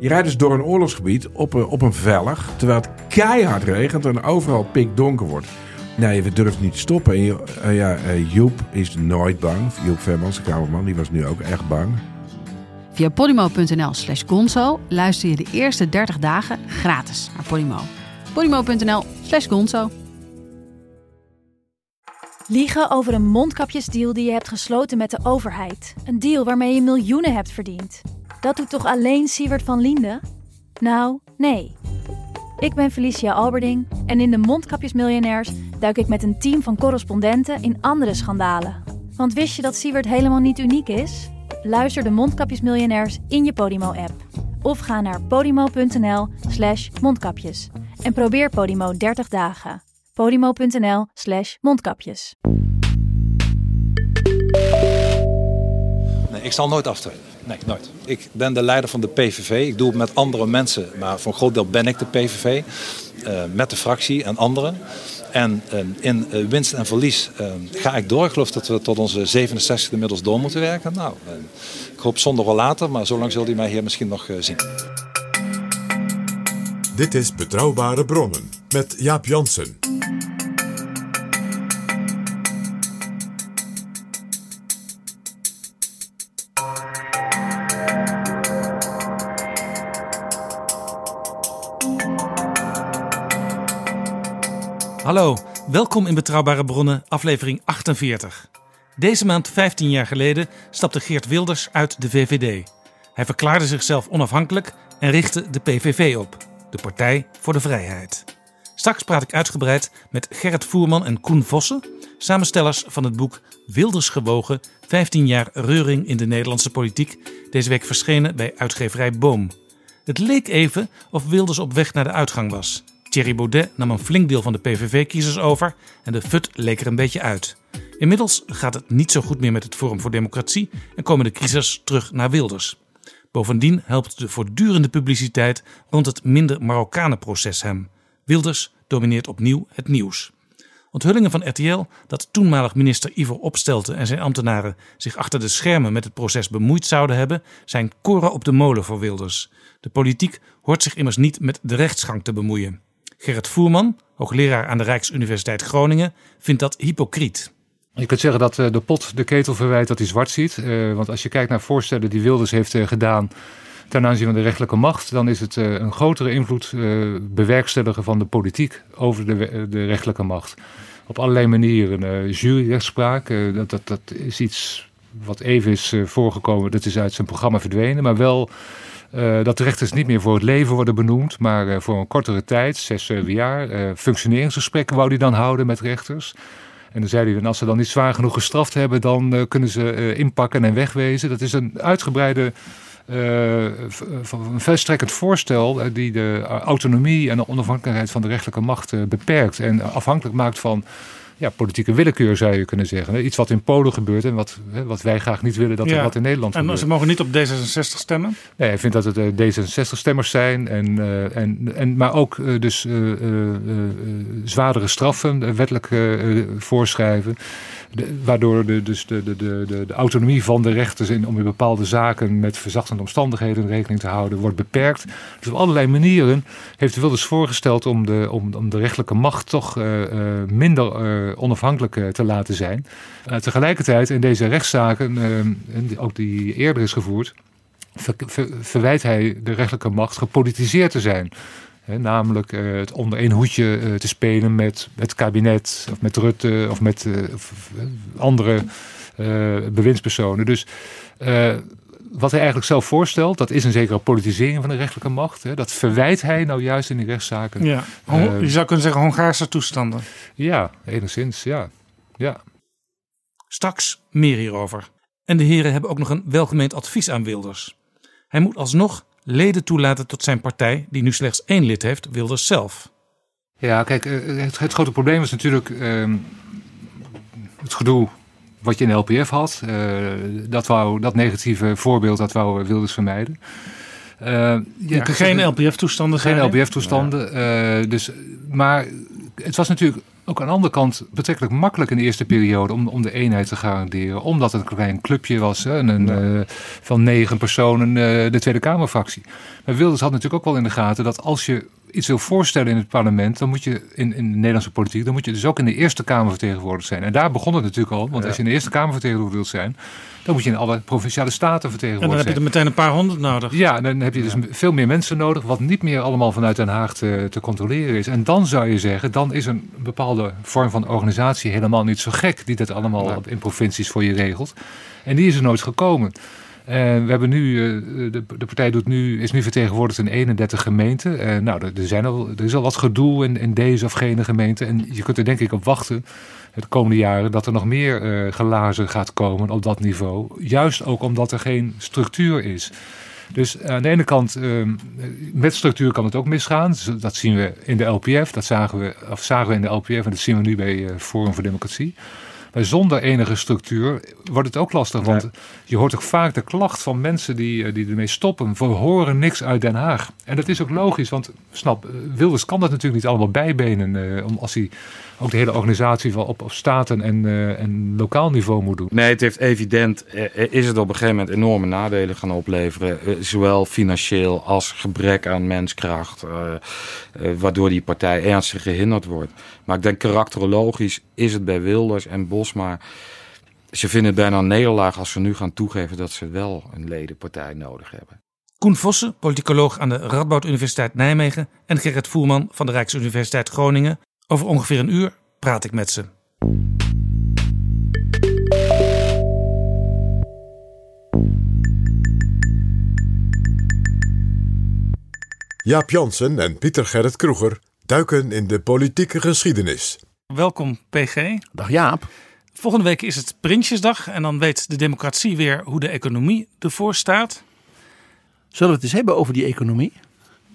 Je rijdt dus door een oorlogsgebied op een, op een vellig, terwijl het keihard regent en overal pikdonker wordt. Nee, we durven niet te stoppen. En je- eh, ja, eh, Joep is nooit bang. Joep Vermans, de kamerman, die was nu ook echt bang. Via podimo.nl slash gonzo luister je de eerste 30 dagen gratis naar Podimo. podimo.nl slash gonzo. Liegen over een mondkapjesdeal die je hebt gesloten met de overheid. Een deal waarmee je miljoenen hebt verdiend. Dat doet toch alleen Siewert van Liende? Nou, nee. Ik ben Felicia Alberding en in de Mondkapjesmiljonairs duik ik met een team van correspondenten in andere schandalen. Want wist je dat Siewert helemaal niet uniek is? Luister de Mondkapjesmiljonairs in je Podimo-app. Of ga naar podimo.nl slash mondkapjes. En probeer Podimo 30 dagen. podimo.nl slash mondkapjes. Nee, ik zal nooit aftreden. Nee, nooit. Ik ben de leider van de PVV. Ik doe het met andere mensen, maar voor een groot deel ben ik de PVV. eh, met de fractie en anderen. En eh, in eh, winst en verlies ga ik door. Ik geloof dat we tot onze 67 inmiddels door moeten werken. Nou, ik hoop zonder wel later, maar zolang zult u mij hier misschien nog eh, zien. Dit is Betrouwbare Bronnen met Jaap Jansen. Hallo, welkom in Betrouwbare Bronnen, aflevering 48. Deze maand, 15 jaar geleden, stapte Geert Wilders uit de VVD. Hij verklaarde zichzelf onafhankelijk en richtte de PVV op, de Partij voor de Vrijheid. Straks praat ik uitgebreid met Gerrit Voerman en Koen Vossen, samenstellers van het boek Wilders gewogen, 15 jaar reuring in de Nederlandse politiek, deze week verschenen bij uitgeverij Boom. Het leek even of Wilders op weg naar de uitgang was. Thierry Baudet nam een flink deel van de PVV-kiezers over en de fut leek er een beetje uit. Inmiddels gaat het niet zo goed meer met het Forum voor Democratie en komen de kiezers terug naar Wilders. Bovendien helpt de voortdurende publiciteit rond het minder Marokkanen-proces hem. Wilders domineert opnieuw het nieuws. Onthullingen van RTL dat toenmalig minister Ivo Opstelten en zijn ambtenaren zich achter de schermen met het proces bemoeid zouden hebben, zijn koren op de molen voor Wilders. De politiek hoort zich immers niet met de rechtsgang te bemoeien. Gerrit Voerman, hoogleraar aan de Rijksuniversiteit Groningen, vindt dat hypocriet. Je kunt zeggen dat eh, de pot de ketel verwijt dat hij zwart ziet. Eh, want als je kijkt naar voorstellen die Wilders heeft eh, gedaan ten aanzien van de rechterlijke macht, dan is het een grotere invloed bewerkstelligen van de politiek over de, rechterlijke macht. Op allerlei manieren. juryrechtspraak, dat, dat, dat is iets wat even is voorgekomen, dat is uit zijn programma verdwenen, maar wel eh, dat de rechters niet meer voor het leven worden benoemd, maar eh, voor een kortere tijd, zes, zeven jaar. Eh, functioneringsgesprekken wou hij dan houden met rechters. En dan zei hij, dan, als ze dan niet zwaar genoeg gestraft hebben, dan kunnen ze inpakken en wegwezen. Dat is een uitgebreide, een verstrekkend voorstel die de autonomie en de onafhankelijkheid van de rechterlijke macht beperkt. En afhankelijk maakt van ja, politieke willekeur, zou je kunnen zeggen. Iets wat in Polen gebeurt en wat, hè, wat wij graag niet willen dat er wat in Nederland En gebeurt. ze mogen niet op D66 stemmen. Nee, hij vindt dat het eh, D66-stemmers zijn, en, eh, en, en, maar ook eh, dus zwaardere straffen wettelijk voorschrijven. Waardoor de, dus de, de, de, de, autonomie van de rechters in, om in bepaalde zaken met verzachtende omstandigheden rekening te houden wordt beperkt. Dus op allerlei manieren heeft Wilders voorgesteld om de, om, om de rechtelijke macht toch eh, eh, minder eh, onafhankelijk te laten zijn. Tegelijkertijd in deze rechtszaken, ook die eerder is gevoerd, ver- ver- verwijt hij de rechterlijke macht gepolitiseerd te zijn. Hè, namelijk eh, het onder één hoedje eh, te spelen met het kabinet, of met Rutte, of met eh, of, andere eh, bewindspersonen. Dus eh, wat hij eigenlijk zelf voorstelt, dat is een zekere politisering van de rechterlijke macht. Hè. Dat verwijt hij nou juist in die rechtszaken. Ja. Hon- je zou kunnen zeggen Hongaarse toestanden. Ja, enigszins, ja. ja. Straks meer hierover. En de heren hebben ook nog een welgemeend advies aan Wilders. Hij moet alsnog leden toelaten tot zijn partij, die nu slechts één lid heeft, Wilders zelf. Ja, kijk, eh, het, het grote probleem is natuurlijk ehm, het gedoe wat je in de LPF had. Eh, dat, wou, dat negatieve voorbeeld, dat wou Wilders vermijden. Eh, je Ja, geen LPF-toestanden geen. LPF-toestanden. eh, dus, maar het was natuurlijk ook aan de andere kant betrekkelijk makkelijk in de eerste periode om, om de eenheid te garanderen. Omdat het een klein clubje was hè, en een, eh, van negen personen uh, de Tweede Kamerfractie. Maar Wilders had natuurlijk ook wel in de gaten dat als je iets wil voorstellen in het parlement, dan moet je in, in de Nederlandse politiek, dan moet je dus ook in de Eerste Kamer vertegenwoordigd zijn. En daar begon het natuurlijk al, want als je in de Eerste Kamer vertegenwoordigd wilt zijn, dan moet je in alle provinciale staten vertegenwoordigd zijn. En dan heb je er meteen een paar honderd nodig. Ja, dan heb je dus veel meer mensen nodig, wat niet meer allemaal vanuit Den Haag te, te controleren is. En dan zou je zeggen, dan is een bepaalde vorm van organisatie helemaal niet zo gek, die dat allemaal in provincies voor je regelt. En die is er nooit gekomen. En we hebben nu, eh, de, de, partij doet nu, is nu vertegenwoordigd in 31 gemeenten. En nou, er, zijn al, er is al wat gedoe in, in deze of gene gemeente. En je kunt er denk ik op wachten de komende jaren dat er nog meer uh, glazen gaat komen op dat niveau. Juist ook omdat er geen structuur is. Dus aan de ene kant, uh, met structuur kan het ook misgaan. Dat zien we in de LPF, dat zagen we, of zagen we in de LPF en dat zien we nu bij uh, Forum voor Democratie. Maar zonder enige structuur wordt het ook lastig. Want je hoort ook vaak de klacht van mensen die, eh, die ermee stoppen. We horen niks uit Den Haag. En dat is ook logisch, want snap, eh, Wilders kan dat natuurlijk niet allemaal bijbenen. Uh, als hij ook de hele organisatie van op, op staten en, uh, en lokaal niveau moet doen. Nee, het heeft evident, is het op een gegeven moment enorme nadelen gaan opleveren. zowel financieel als gebrek aan menskracht. waardoor die partij ernstig gehinderd wordt. Maar ik denk karakterologisch is het bij Wilders en Bosma. Ze vinden het bijna een nederlaag als ze nu gaan toegeven dat ze wel een ledenpartij nodig hebben. Koen Vossen, politicoloog aan de Radboud Universiteit Nijmegen en Gerrit Voerman van de Rijksuniversiteit Groningen. Over ongeveer een uur praat ik met ze. Jaap Jansen en Pieter Gerrit Kroeger duiken in de politieke geschiedenis. Welkom PG. Dag Jaap. Volgende week is het Prinsjesdag en dan weet de democratie weer hoe de economie ervoor staat. Zullen we het eens hebben over die economie?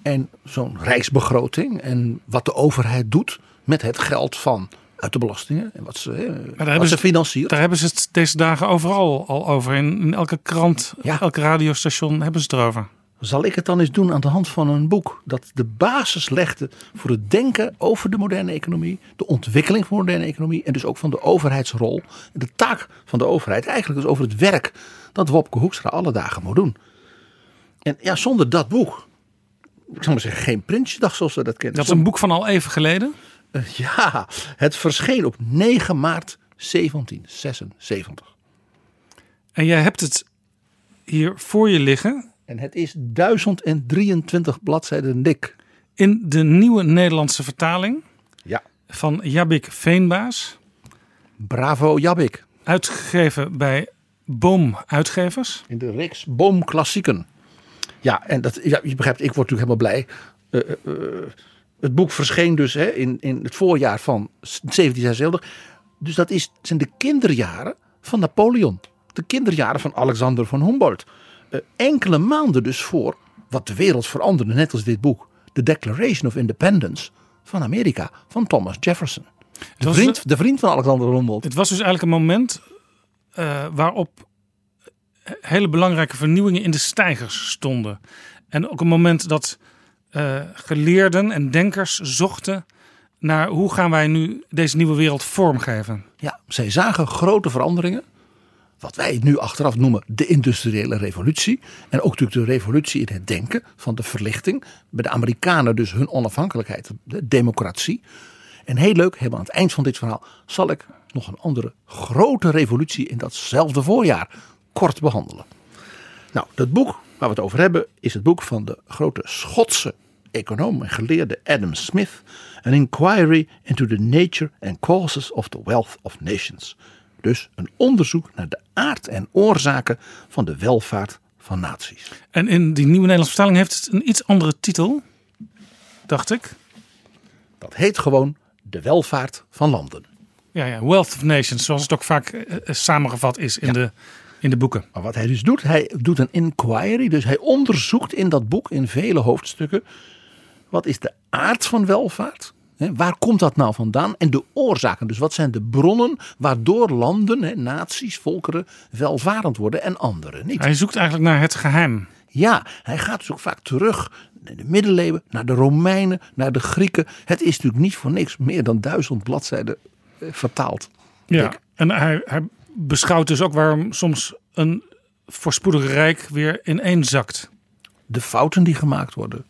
En zo'n rijksbegroting en wat de overheid doet met het geld van uit de belastingen en wat ze, maar wat ze financieren. Daar hebben ze het deze dagen overal al over. In, in elke krant, ja. elk radiostation hebben ze het erover zal ik het dan eens doen aan de hand van een boek dat de basis legde voor het denken over de moderne economie, de ontwikkeling van de moderne economie en dus ook van de overheidsrol. De taak van de overheid eigenlijk dus over het werk dat Wopke Hoekstra alle dagen moet doen. En ja, zonder dat boek, ik zou maar zeggen, geen Prinsjesdag zoals we dat kennen. Dat is een boek van al even geleden? Uh, ja, het verscheen op 9 maart 1776. En jij hebt het hier voor je liggen. En het is 1023 bladzijden dik. In de nieuwe Nederlandse vertaling ja. van Jabik Veenbaas. Bravo Jabik. Uitgegeven bij Boom Uitgevers. In de reeks Boom Klassieken. Ja, en dat, ja, je begrijpt, ik word natuurlijk helemaal blij. Uh, uh, het boek verscheen dus hè, in, in het voorjaar van 1776. Dus dat is, zijn de kinderjaren van Napoleon. De kinderjaren van Alexander van Humboldt. Eh, enkele maanden dus voor wat de wereld veranderde, net als dit boek, The Declaration of Independence van Amerika, van Thomas Jefferson. De, vriend, de vriend van Alexander Humboldt. Het was dus eigenlijk een moment uh, waarop hele belangrijke vernieuwingen in de stijgers stonden. En ook een moment dat uh, geleerden en denkers zochten naar hoe gaan wij nu deze nieuwe wereld vormgeven. Ja, zij zagen grote veranderingen wat wij nu achteraf noemen de industriële revolutie. En ook natuurlijk de revolutie in het denken van de verlichting. Bij de Amerikanen dus hun onafhankelijkheid, de democratie. En heel leuk, helemaal aan het eind van dit verhaal zal ik nog een andere grote revolutie in datzelfde voorjaar kort behandelen. Nou, dat boek waar we het over hebben is het boek van de grote Schotse econoom en geleerde Adam Smith. An Inquiry into the Nature and Causes of the Wealth of Nations. Dus een onderzoek naar de aard en oorzaken van de welvaart van naties. En in die nieuwe Nederlandse vertaling heeft het een iets andere titel, dacht ik. Dat heet gewoon de welvaart van landen. Ja, ja, Wealth of Nations, zoals het ook vaak uh, samengevat is in, de, in de boeken. Maar wat hij dus doet, hij doet een inquiry. Dus hij onderzoekt in dat boek, in vele hoofdstukken, wat is de aard van welvaart? waar komt dat nou vandaan? En de oorzaken, dus wat zijn de bronnen waardoor landen, naties, volkeren welvarend worden en anderen niet? Hij zoekt eigenlijk naar het geheim. Ja, hij gaat dus ook vaak terug naar de middeleeuwen, naar de Romeinen, naar de Grieken. Het is natuurlijk niet voor niks meer dan duizend bladzijden eh, vertaald. Ja, en hij, hij beschouwt dus ook waarom soms een voorspoedig rijk weer ineenzakt. de fouten die gemaakt worden.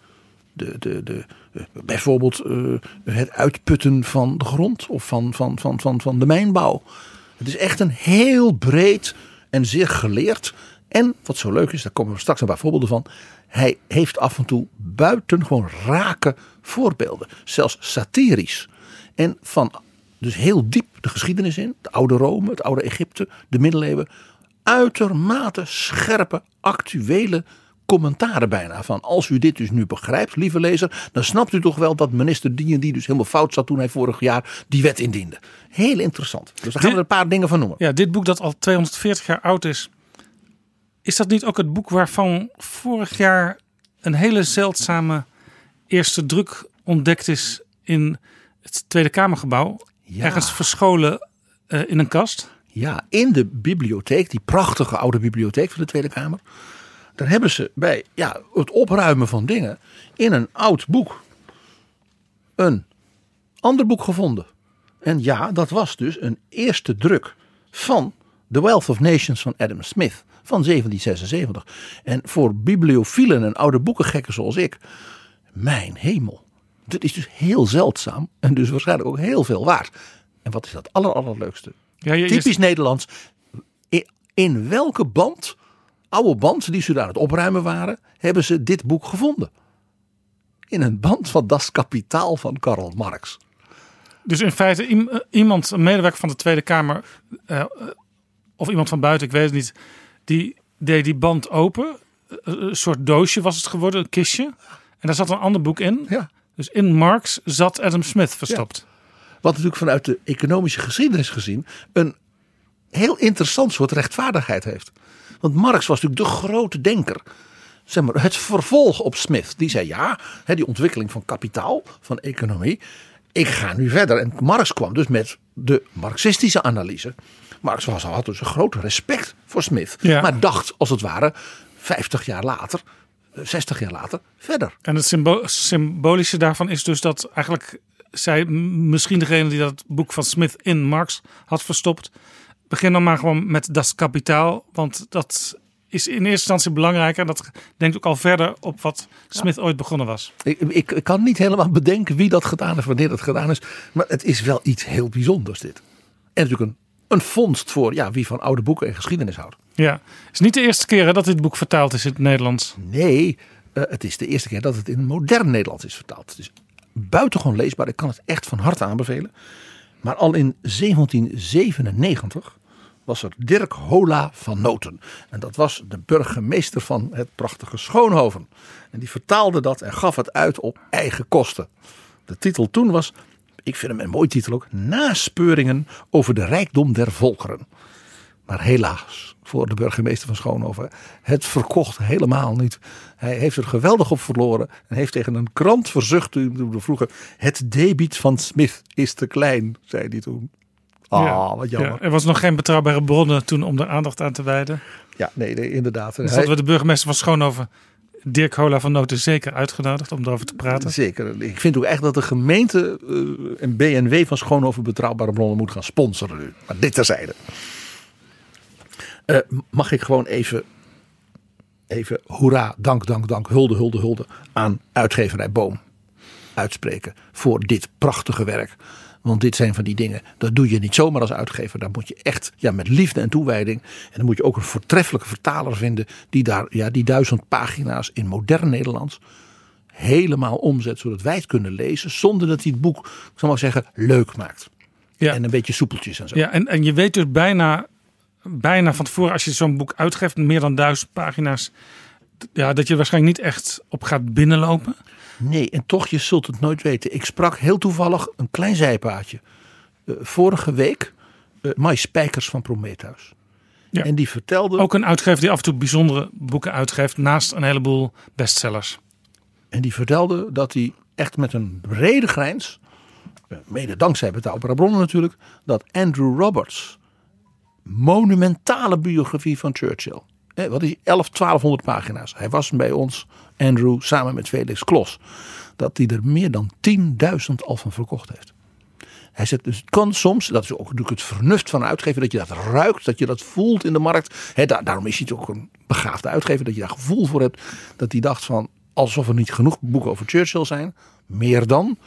De, de, de, eh, bijvoorbeeld eh, het uitputten van de grond of van, van, van, van, van de mijnbouw. Het is echt een heel breed en zeer geleerd. En wat zo leuk is, daar komen we straks een paar voorbeelden van. Hij heeft af en toe buitengewoon rake voorbeelden. Zelfs satirisch. En van dus heel diep de geschiedenis in. De oude Rome, het oude Egypte, de middeleeuwen. Uitermate scherpe, actuele commentaren bijna. Van als u dit dus nu begrijpt, lieve lezer. Dan snapt u toch wel dat minister die en die dus helemaal fout zat toen hij vorig jaar die wet indiende. Heel interessant. Dus daar gaan we er een paar dingen van noemen. Ja, dit boek dat al 240 jaar oud is. Is dat niet ook het boek waarvan vorig jaar een hele zeldzame eerste druk ontdekt is in het Tweede Kamergebouw? Ja. Ergens verscholen eh, in een kast. Ja, in de bibliotheek, die prachtige oude bibliotheek van de Tweede Kamer. Daar hebben ze bij ja, het opruimen van dingen in een oud boek een ander boek gevonden. En ja, dat was dus een eerste druk van The Wealth of Nations van Adam Smith van 1776. En voor bibliofielen en oude boekengekken zoals ik, mijn hemel. Dit is dus heel zeldzaam en dus waarschijnlijk ook heel veel waard. En wat is dat aller, allerleukste? Ja, je, je- Typisch Nederlands. In, in welke band, oude band die ze daar aan het opruimen waren, hebben ze dit boek gevonden? In een band van Das Kapitaal van Karl Marx. Dus in feite eh, iemand, een medewerker van de Tweede Kamer, eh, eh, of iemand van buiten, ik weet het niet, die deed die band open. Een soort doosje was het geworden, een kistje. En daar zat een ander boek in. Ja. Dus in Marx zat Adam Smith verstopt. Wat natuurlijk vanuit de economische geschiedenis gezien een heel interessant soort rechtvaardigheid heeft. Want Marx was natuurlijk de grote denker. Zeg maar, het vervolg op Smith. Die zei ja, die ontwikkeling van kapitaal, van economie. Ik ga nu verder. En Marx kwam dus met de marxistische analyse. Marx was, had dus een groot respect voor Smith. Ja. Maar dacht als het ware 50 jaar later, 60 jaar later verder. En het symbo- symbolische daarvan is dus dat eigenlijk zij, misschien degene die dat boek van Smith in Marx had verstopt, begin dan maar gewoon met Das Kapitaal. Want dat is in eerste instantie belangrijk en dat denkt ook al verder op wat Smith ooit begonnen was. Ik, ik, ik kan niet helemaal bedenken wie dat gedaan heeft, wanneer dat gedaan is. Maar het is wel iets heel bijzonders dit. En natuurlijk een, een vondst voor ja, wie van oude boeken en geschiedenis houdt. Ja, het is niet de eerste keer hè, dat dit boek vertaald is in het Nederlands. Nee, eh, het is de eerste keer dat het in modern Nederlands is vertaald. Het is buitengewoon leesbaar. Ik kan het echt van harte aanbevelen. Maar al in 1797 was er Dirk Hola van Noten. En dat was de burgemeester van het prachtige Schoonhoven. En die vertaalde dat en gaf het uit op eigen kosten. De titel toen was, ik vind hem een mooi titel ook, Naspeuringen over de rijkdom der volkeren. Maar helaas, voor de burgemeester van Schoonhoven, het verkocht helemaal niet. Hij heeft er geweldig op verloren en heeft tegen een krant verzucht toen we vroegen: Het debiet van Smith is te klein, zei hij toen. Ah, Ja, wat jammer. Ja, er was nog geen betrouwbare bronnen toen om er aandacht aan te wijden. Ja, nee, nee inderdaad. Dus hadden we de burgemeester van Schoonhoven, Dirk Hola van Noten, zeker uitgenodigd om erover te praten. Zeker. Ik vind ook echt dat de gemeente eh, en BNW van Schoonhoven betrouwbare bronnen moet gaan sponsoren nu. Maar dit terzijde. Eh, mag ik gewoon even, even hoera, dank, dank, dank, hulde, hulde, hulde aan uitgeverij Boom uitspreken voor dit prachtige werk. Want dit zijn van die dingen, dat doe je niet zomaar als uitgever. Daar moet je echt ja, met liefde en toewijding. En dan moet je ook een voortreffelijke vertaler vinden. Die daar ja, die duizend pagina's in modern Nederlands helemaal omzet. Zodat wij het kunnen lezen zonder dat hij het boek, ik zal maar zeggen, leuk maakt. Ja. En een beetje soepeltjes en zo. Ja, en, en je weet dus bijna, bijna van tevoren, als je zo'n boek uitgeeft, meer dan duizend pagina's, ja, dat je waarschijnlijk niet echt op gaat binnenlopen. Nee, en toch, je zult het nooit weten. Ik sprak heel toevallig een klein zijpaadje. eh, vorige week eh Mai Spijkers van Prometheus. Ja. En die vertelde, Ook een uitgever die af en toe bijzondere boeken uitgeeft, naast een heleboel bestsellers. en die vertelde dat hij echt met een brede grijns, eh, mede dankzij betrouwbare bronnen natuurlijk, dat Andrew Roberts monumentale biografie van Churchill hè, wat is die, 11, 1200 pagina's. Hij was bij ons, Andrew, samen met Felix Klos. Dat hij er meer dan 10.000 al van verkocht heeft. Hij zegt dus het kan soms, dat is ook natuurlijk het vernuft van een uitgever, dat je dat ruikt, dat je dat voelt in de markt. Daarom is hij ook een begaafde uitgever, dat je daar gevoel voor hebt. Dat hij dacht van, alsof er niet genoeg boeken over Churchill zijn, meer dan.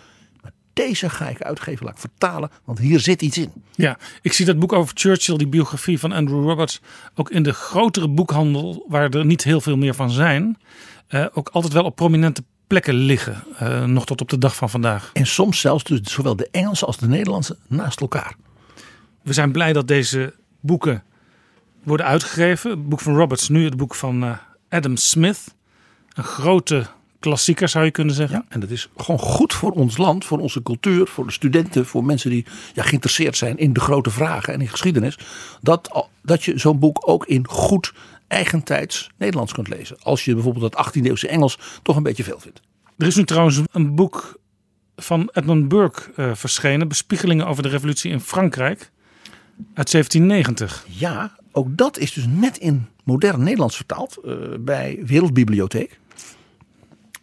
Deze ga ik uitgeven, laat ik vertalen, want hier zit iets in. Ja, ik zie dat boek over Churchill, die biografie van Andrew Roberts, ook in de grotere boekhandel, waar er niet heel veel meer van zijn, eh, ook altijd wel op prominente plekken liggen. eh, nog tot op de dag van vandaag. En soms zelfs dus zowel de Engelse als de Nederlandse naast elkaar. We zijn blij dat deze boeken worden uitgegeven. Het boek van Roberts, nu het boek van eh, Adam Smith. Een grote klassieker zou je kunnen zeggen. Ja, en dat is gewoon goed voor ons land, voor onze cultuur, voor de studenten, voor mensen die ja, geïnteresseerd zijn in de grote vragen en in geschiedenis. Dat, dat je zo'n boek ook in goed eigentijds Nederlands kunt lezen. Als je bijvoorbeeld dat 18e eeuwse Engels toch een beetje veel vindt. Er is nu trouwens een boek van Edmund Burke eh, verschenen. Bespiegelingen over de revolutie in Frankrijk. Uit 1790. Ja, ook dat is dus net in modern Nederlands vertaald eh, bij Wereldbibliotheek.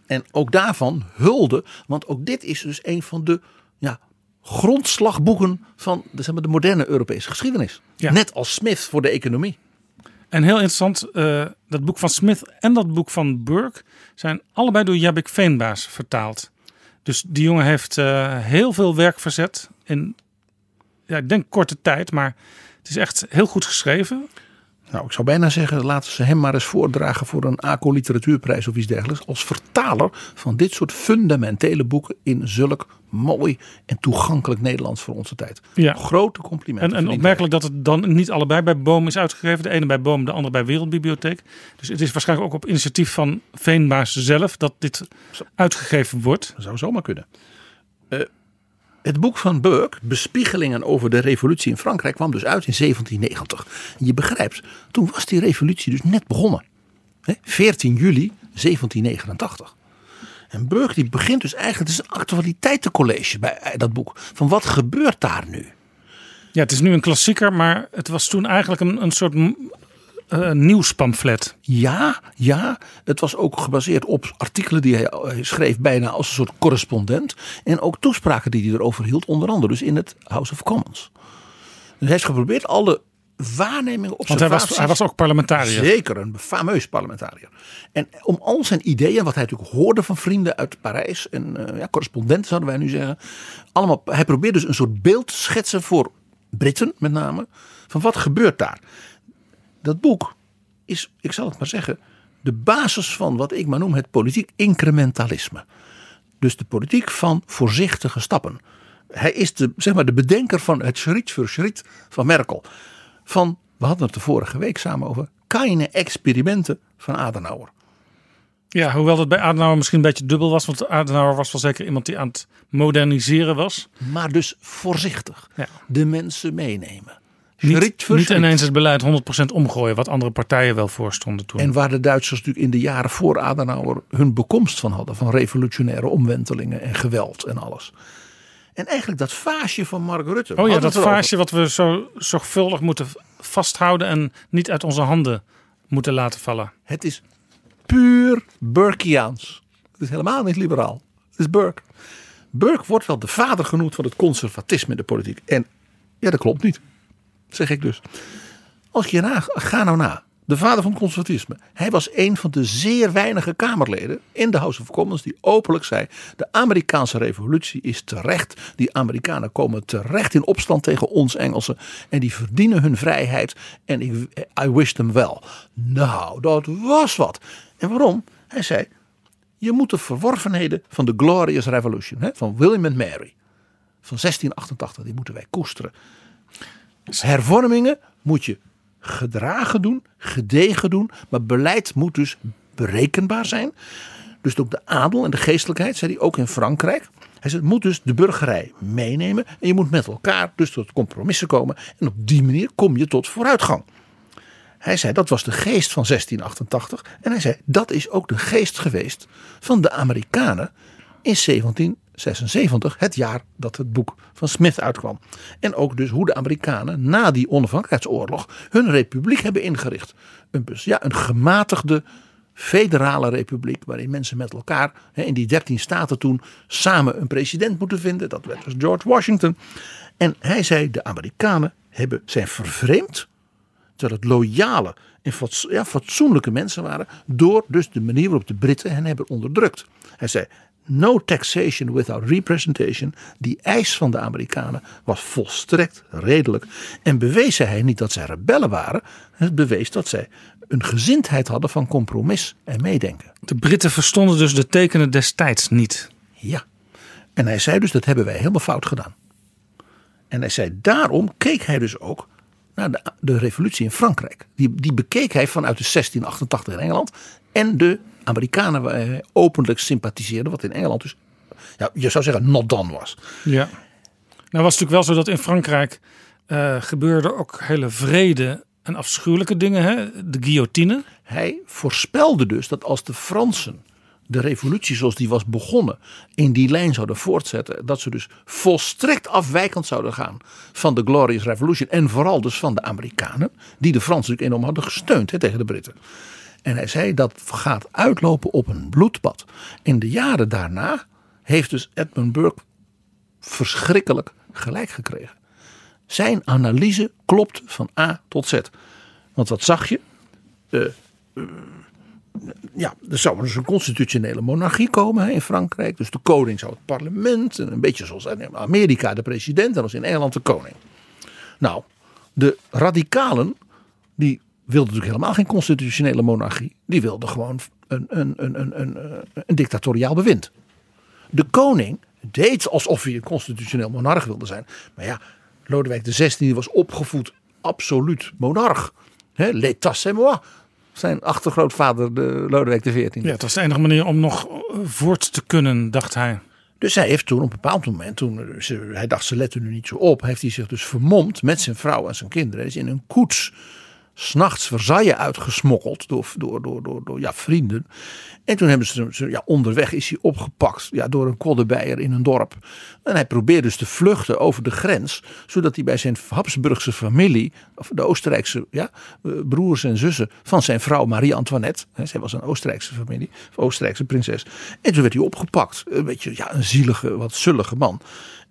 En ook daarvan hulde, want ook dit is dus een van de ja, grondslagboeken van de, zeg maar, de moderne Europese geschiedenis. Ja. Net als Smith voor de economie. En heel interessant, eh, dat boek van Smith en dat boek van Burke zijn allebei door Jabik Veenbaas vertaald. Dus die jongen heeft eh, heel veel werk verzet in, ja, ik denk korte tijd, maar het is echt heel goed geschreven. Nou, ik zou bijna zeggen, laten ze hem maar eens voordragen voor een ACO literatuurprijs of iets dergelijks. Als vertaler van dit soort fundamentele boeken in zulk mooi en toegankelijk Nederlands voor onze tijd. Ja. Grote complimenten. En, opmerkelijk dat het dan niet allebei bij Boom is uitgegeven. De ene bij Boom, de andere bij Wereldbibliotheek. Dus het is waarschijnlijk ook op initiatief van Veenbaas zelf dat dit uitgegeven wordt. Dat zou zomaar kunnen. Eh, het boek van Burke, Bespiegelingen over de revolutie in Frankrijk, kwam dus uit in 1790. En je begrijpt, toen was die revolutie dus net begonnen. Hè, 14 juli 1789. En Burke die begint dus eigenlijk, het is een actualiteitencollege bij eh, dat boek. Van wat gebeurt daar nu? Ja, het is nu een klassieker, maar het was toen eigenlijk een, een soort eh, nieuwspamflet. Ja, ja, het was ook gebaseerd op artikelen die hij schreef bijna als een soort correspondent. En ook toespraken die hij erover hield, onder andere dus in het House of Commons. Dus hij heeft geprobeerd alle waarnemingen, Want hij was, hij was ook parlementariër. Zeker, een fameus parlementariër. En om al zijn ideeën, wat hij natuurlijk hoorde van vrienden uit Parijs en eh, ja, correspondenten zouden wij nu zeggen. Allemaal, hij probeerde dus een soort beeld te schetsen voor Britten met name. Van wat gebeurt daar? Dat boek is, ik zal het maar zeggen, de basis van wat ik maar noem het politiek incrementalisme. Dus de politiek van voorzichtige stappen. Hij is de, zeg maar, de bedenker van het schriet voor schriet van Merkel. Van, we hadden het de vorige week samen over, keine experimenten van Adenauer. Ja, hoewel dat bij Adenauer misschien een beetje dubbel was. Want Adenauer was wel zeker iemand die aan het moderniseren was. Maar dus voorzichtig. Ja. De mensen meenemen. Niet, ineens het beleid 100% omgooien. Wat andere partijen wel voorstonden toen. En waar de Duitsers natuurlijk in de jaren voor Adenauer hun bekomst van hadden. Van revolutionaire omwentelingen en geweld en alles. En eigenlijk dat vaasje van Mark Rutte. oh ja, dat vaasje wat we zo zorgvuldig moeten vasthouden. En niet uit onze handen moeten laten vallen. Het is puur Burkeaans. Het is helemaal niet liberaal. Het is Burke. Burke wordt wel de vader genoemd van het conservatisme in de politiek. En ja, dat klopt niet. Zeg ik dus. Als je na, ga nou na. De vader van het conservatisme. Hij was een van de zeer weinige Kamerleden in de House of Commons die openlijk zei: de Amerikaanse revolutie is terecht. Die Amerikanen komen terecht in opstand tegen ons Engelsen en die verdienen hun vrijheid. En ik, I wish them well. Nou, dat was wat. En waarom? Hij zei: je moet de verworvenheden van de Glorious Revolution, hè, van William and Mary, van 1688, die moeten wij koesteren. Hervormingen moet je gedragen doen, gedegen doen, maar beleid moet dus berekenbaar zijn. Dus ook de adel en de geestelijkheid, zei hij ook in Frankrijk. Hij zei, moet dus de burgerij meenemen en je moet met elkaar dus tot compromissen komen. En op die manier kom je tot vooruitgang. Hij zei dat was de geest van 1688. En hij zei dat is ook de geest geweest van de Amerikanen in 76, het jaar dat het boek van Smith uitkwam. En ook dus hoe de Amerikanen na die onafhankelijkheidsoorlog hun republiek hebben ingericht. Een, ja, een gematigde federale republiek waarin mensen met elkaar in die 13 staten toen samen een president moeten vinden. Dat werd dus George Washington. En hij zei de Amerikanen hebben, zijn vervreemd terwijl het loyale en ja, fatsoenlijke mensen waren door dus de manier waarop de Britten hen hebben onderdrukt. Hij zei no taxation without representation. Die eis van de Amerikanen was volstrekt redelijk. En bewees hij niet dat zij rebellen waren. Het bewees dat zij een gezindheid hadden van compromis en meedenken. De Britten verstonden dus de tekenen destijds niet. Ja. En hij zei dus dat hebben wij helemaal fout gedaan. En hij zei daarom keek hij dus ook naar de, de revolutie in Frankrijk. Die, die bekeek hij vanuit de 1688 in Engeland en de Amerikanen hij openlijk sympathiseerde, wat in Engeland dus, ja, je zou zeggen, not done was. Ja. Nou was het natuurlijk wel zo dat in Frankrijk uh, gebeurde ook hele vrede en afschuwelijke dingen, hè? de guillotine. Hij voorspelde dus dat als de Fransen de revolutie zoals die was begonnen in die lijn zouden voortzetten, dat ze dus volstrekt afwijkend zouden gaan van de Glorious Revolution en vooral dus van de Amerikanen, die de Fransen natuurlijk enorm hadden gesteund hè, tegen de Britten. En hij zei dat gaat uitlopen op een bloedbad. In de jaren daarna heeft dus Edmund Burke verschrikkelijk gelijk gekregen. Zijn analyse klopt van A tot Z. Want wat zag je? Uh, ja, er zou dus een constitutionele monarchie komen in Frankrijk. Dus de koning zou het parlement. Een beetje zoals in Amerika de president en als in Engeland de koning. Nou, de radicalen die wilden natuurlijk helemaal geen constitutionele monarchie. Die wilden gewoon een, een, een, een, een, een dictatoriaal bewind. De koning deed alsof hij een constitutioneel monarch wilde zijn. Maar ja, Lodewijk XVI was opgevoed absoluut monarch. L'état c'est moi. Zijn achtergrootvader, de Lodewijk XIV. Ja, het was de enige manier om nog voort te kunnen, dacht hij. Dus hij heeft toen op een bepaald moment, toen ze, hij dacht ze letten nu niet zo op, heeft hij zich dus vermomd met zijn vrouw en zijn kinderen. is in een koets s'nachts Versailles uitgesmokkeld door, door, door, door, door ja, vrienden. En toen hebben ze, ja, onderweg is hij opgepakt ja, door een koddebeier in een dorp. En hij probeerde dus te vluchten over de grens, zodat hij bij zijn Habsburgse familie, of de Oostenrijkse ja, eh, broers en zussen van zijn vrouw Marie Antoinette, hè, zij was een Oostenrijkse familie, Oostenrijkse prinses. En toen werd hij opgepakt, een beetje ja, een zielige, wat zullige man.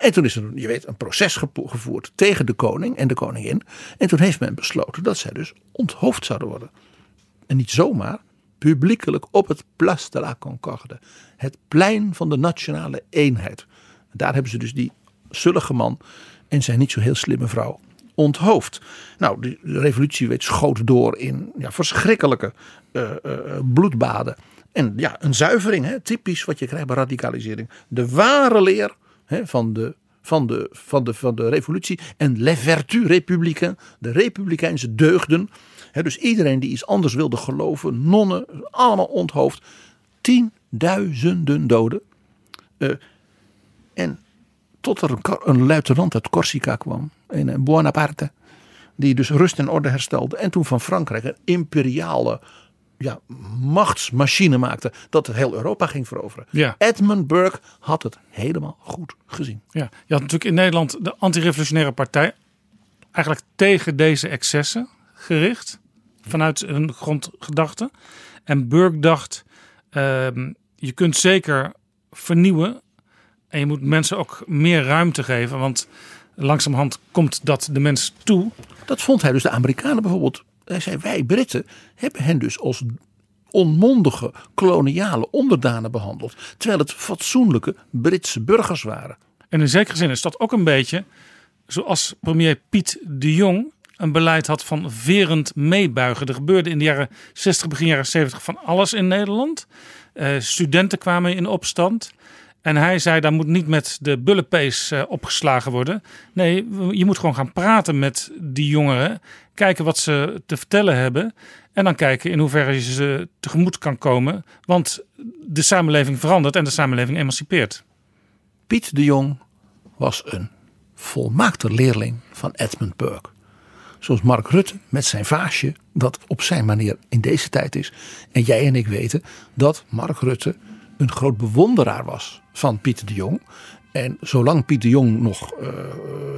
En toen is er, je weet, een proces gevoerd tegen de koning en de koningin. En toen heeft men besloten dat zij dus onthoofd zouden worden. En niet zomaar, publiekelijk op het Place de la Concorde. Het plein van de nationale eenheid. Daar hebben ze dus die zullige man en zijn niet zo heel slimme vrouw onthoofd. Nou, de revolutie weet schoot door in ja, verschrikkelijke uh, uh, bloedbaden. En ja, een zuivering, hè, typisch wat je krijgt bij radicalisering. De ware leer hè, van, de, van, de, van, de, van de revolutie en les vertus républicains, de republikeinse deugden. Dus iedereen die iets anders wilde geloven, nonnen, allemaal onthoofd. Tienduizenden doden. Uh, en tot er een, een, luitenant uit Corsica kwam, een Buonaparte, die dus rust en orde herstelde. En toen van Frankrijk een imperiale ja, machtsmachine maakte. Dat het heel Europa ging veroveren. Ja. Edmund Burke had het helemaal goed gezien. Ja, je had natuurlijk in Nederland de antirevolutionaire partij. Eigenlijk tegen deze excessen gericht. Vanuit hun grondgedachte. En Burke dacht, uh, je kunt zeker vernieuwen. En je moet mensen ook meer ruimte geven. Want langzamerhand komt dat de mens toe. Dat vond hij dus de Amerikanen bijvoorbeeld hij zei, wij Britten hebben hen dus als onmondige koloniale onderdanen behandeld. Terwijl het fatsoenlijke Britse burgers waren. En in zekere zin is dat ook een beetje zoals premier Piet de Jong een beleid had van verend meebuigen. Er gebeurde in de jaren 60, begin jaren 70 van alles in Nederland. Uh, studenten kwamen in opstand. En hij zei, daar moet niet met de bullenpees uh, opgeslagen worden. Nee, je moet gewoon gaan praten met die jongeren. Kijken wat ze te vertellen hebben. En dan kijken in hoeverre je ze tegemoet kan komen. Want de samenleving verandert en de samenleving emancipeert. Piet de Jong was een volmaakte leerling van Edmund Burke. Zoals Mark Rutte met zijn vaasje, dat op zijn manier in deze tijd is. En jij en ik weten dat Mark Rutte een groot bewonderaar was van Pieter de Jong. En zolang Pieter de Jong nog uh,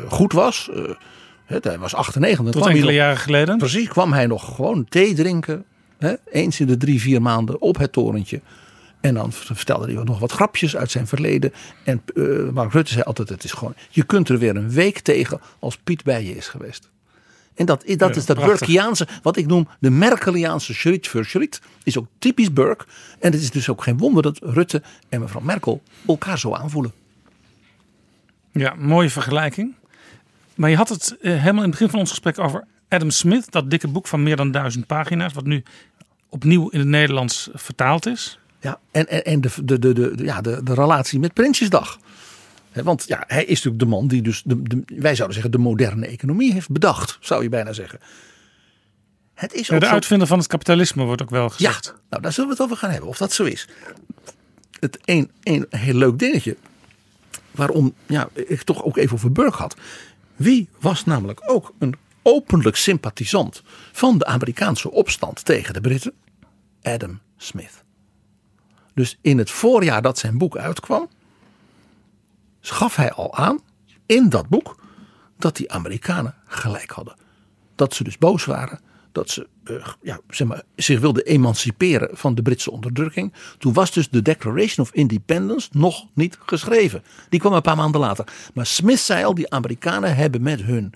goed was, uh, hij was 98. Tot enkele nog, jaren geleden. Precies, kwam hij nog gewoon thee drinken. Hè, eens in de drie, vier maanden op het torentje. En dan vertelde hij nog wat grapjes uit zijn verleden. En uh, Mark Rutte zei altijd: het is gewoon, je kunt er weer een week tegen als Piet bij je is geweest. En dat, dat ja, is dat Burkiaanse, wat ik noem de Merkeliaanse schritt voor. Is ook typisch Burk. En het is dus ook geen wonder dat Rutte en mevrouw Merkel elkaar zo aanvoelen. Ja, mooie vergelijking. Maar je had het uh, helemaal in het begin van ons gesprek over Adam Smith. Dat dikke boek van meer dan duizend pagina's. Wat nu opnieuw in het Nederlands vertaald is. Ja, en, en, en de, de, de, de, ja, de, de relatie met Prinsjesdag. Want ja, hij is natuurlijk de man die dus, de, de, wij zouden zeggen, de moderne economie heeft bedacht, zou je bijna zeggen. Het is de uitvinder van het kapitalisme wordt ook wel gezegd. Ja, nou daar zullen we het over gaan hebben, of dat zo is. Het een, een heel leuk dingetje, waarom ja, ik toch ook even over Burg had. Wie was namelijk ook een openlijk sympathisant van de Amerikaanse opstand tegen de Britten? Adam Smith. Dus in het voorjaar dat zijn boek uitkwam, gaf hij al aan in dat boek dat die Amerikanen gelijk hadden. Dat ze dus boos waren, dat ze uh, ja, zeg maar, zich wilden emanciperen van de Britse onderdrukking. Toen was dus de Declaration of Independence nog niet geschreven. Die kwam een paar maanden later. Maar Smith zei al, die Amerikanen hebben met hun,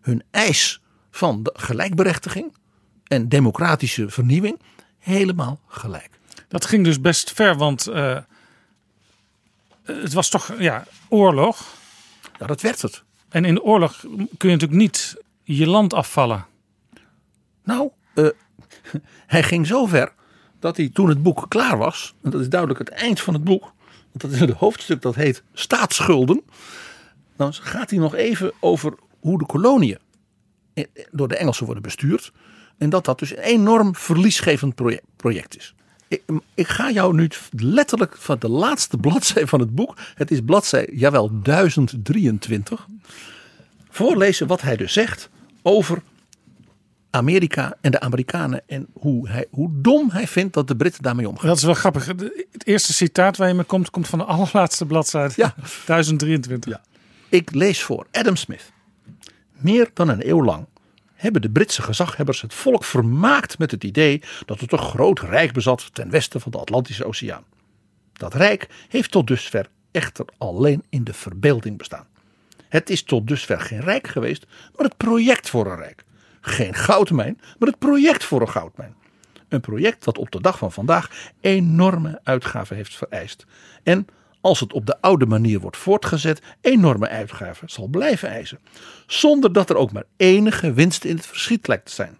hun eis van de gelijkberechtiging en democratische vernieuwing helemaal gelijk. Dat ging dus best ver, want uh, het was toch ja, oorlog. Ja, dat werd het. En in de oorlog kun je natuurlijk niet je land afvallen. Nou, uh, hij ging zo ver dat hij toen het boek klaar was, en dat is duidelijk het eind van het boek, want dat is het hoofdstuk dat heet Staatsschulden. Dan gaat hij nog even over hoe de koloniën door de Engelsen worden bestuurd. En dat dat dus een enorm verliesgevend project is ik, ik, ga jou nu letterlijk van de laatste bladzij van het boek, het is bladzij, jawel, 1023, voorlezen wat hij dus zegt over Amerika en de Amerikanen en hoe, hij, hoe dom hij vindt dat de Britten daarmee omgaan. Dat is wel grappig. Het eerste citaat waar je me komt, komt van de allerlaatste bladzijde, ja. 1023. Ja. Ik lees voor Adam Smith. Meer dan een eeuw lang hebben de Britse gezaghebbers het volk vermaakt met het idee dat het een groot rijk bezat ten westen van de Atlantische Oceaan. Dat rijk heeft tot dusver echter alleen in de verbeelding bestaan. Het is tot dusver geen rijk geweest, maar het project voor een rijk. Geen goudmijn, maar het project voor een goudmijn. Een project dat op de dag van vandaag enorme uitgaven heeft vereist. En als het op de oude manier wordt voortgezet, enorme uitgaven zal blijven eisen. Zonder dat er ook maar enige winst in het verschiet lijkt te zijn.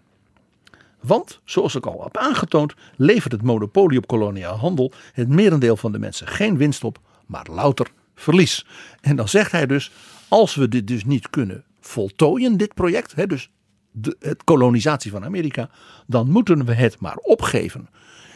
Want, zoals ik al heb aangetoond, levert het monopolie op koloniaal handel het merendeel van de mensen geen winst op, maar louter verlies. En dan zegt hij dus, als we dit dus niet kunnen voltooien, dit project, hè, dus de het kolonisatie van Amerika, dan moeten we het maar opgeven.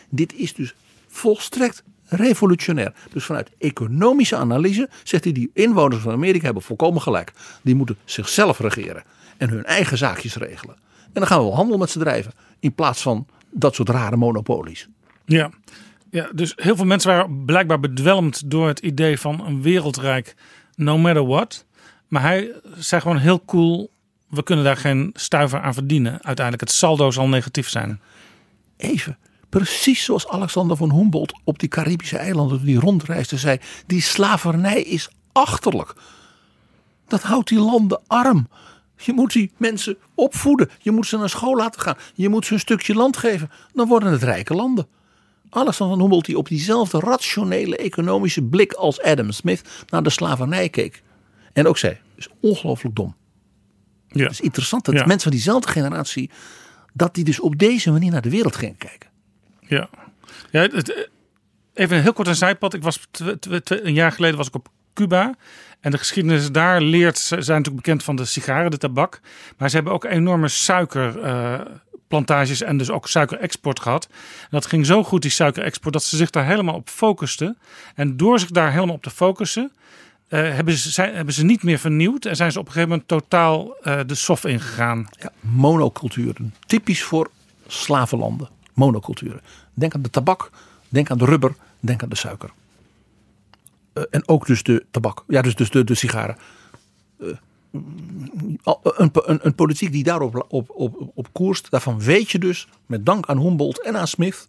Dit is dus volstrekt revolutionair. Dus vanuit economische analyse zegt hij: die inwoners van Amerika hebben volkomen gelijk. Die moeten zichzelf regeren en hun eigen zaakjes regelen. En dan gaan we wel handel met ze drijven. In plaats van dat soort rare monopolies. Ja. ja, dus heel veel mensen waren blijkbaar bedwelmd door het idee van een wereldrijk, no matter what. Maar hij zei gewoon heel cool: we kunnen daar geen stuiver aan verdienen. Uiteindelijk, het saldo zal negatief zijn. Even Precies zoals Alexander van Humboldt op die Caribische eilanden hij rondreisde zei. Die slavernij is achterlijk. Dat houdt die landen arm. Je moet die mensen opvoeden. Je moet ze naar school laten gaan. Je moet ze een stukje land geven. Dan worden het rijke landen. Alexander van Humboldt die op diezelfde rationele economische blik als Adam Smith naar de slavernij keek. En ook zei, is ongelooflijk dom. Ja. Het is interessant dat mensen van diezelfde generatie, dat die dus op deze manier naar de wereld gingen kijken. Ja, ja het, even een heel kort een zijpad. Ik was een jaar geleden was ik op Cuba. En de geschiedenis daar leert, ze zijn natuurlijk bekend van de sigaren, de tabak. Maar ze hebben ook enorme suikerplantages en dus ook suikerexport gehad. En dat ging zo goed, die suikerexport, dat ze zich daar helemaal op focusten. En door zich daar helemaal op te focussen, uh, hebben, ze, zijn, hebben ze niet meer vernieuwd. En zijn ze op een gegeven moment totaal uh, de sof ingegaan. Ja, monoculturen, typisch voor slavenlanden monoculturen. Denk aan de tabak, denk aan de rubber, Denk aan de suiker. Eh, en ook dus de tabak. Ja, dus, dus de, de sigaren. Eh, een, een, een politiek die daarop op, op, op koerst. Daarvan weet je dus, met dank aan Humboldt en aan Smith,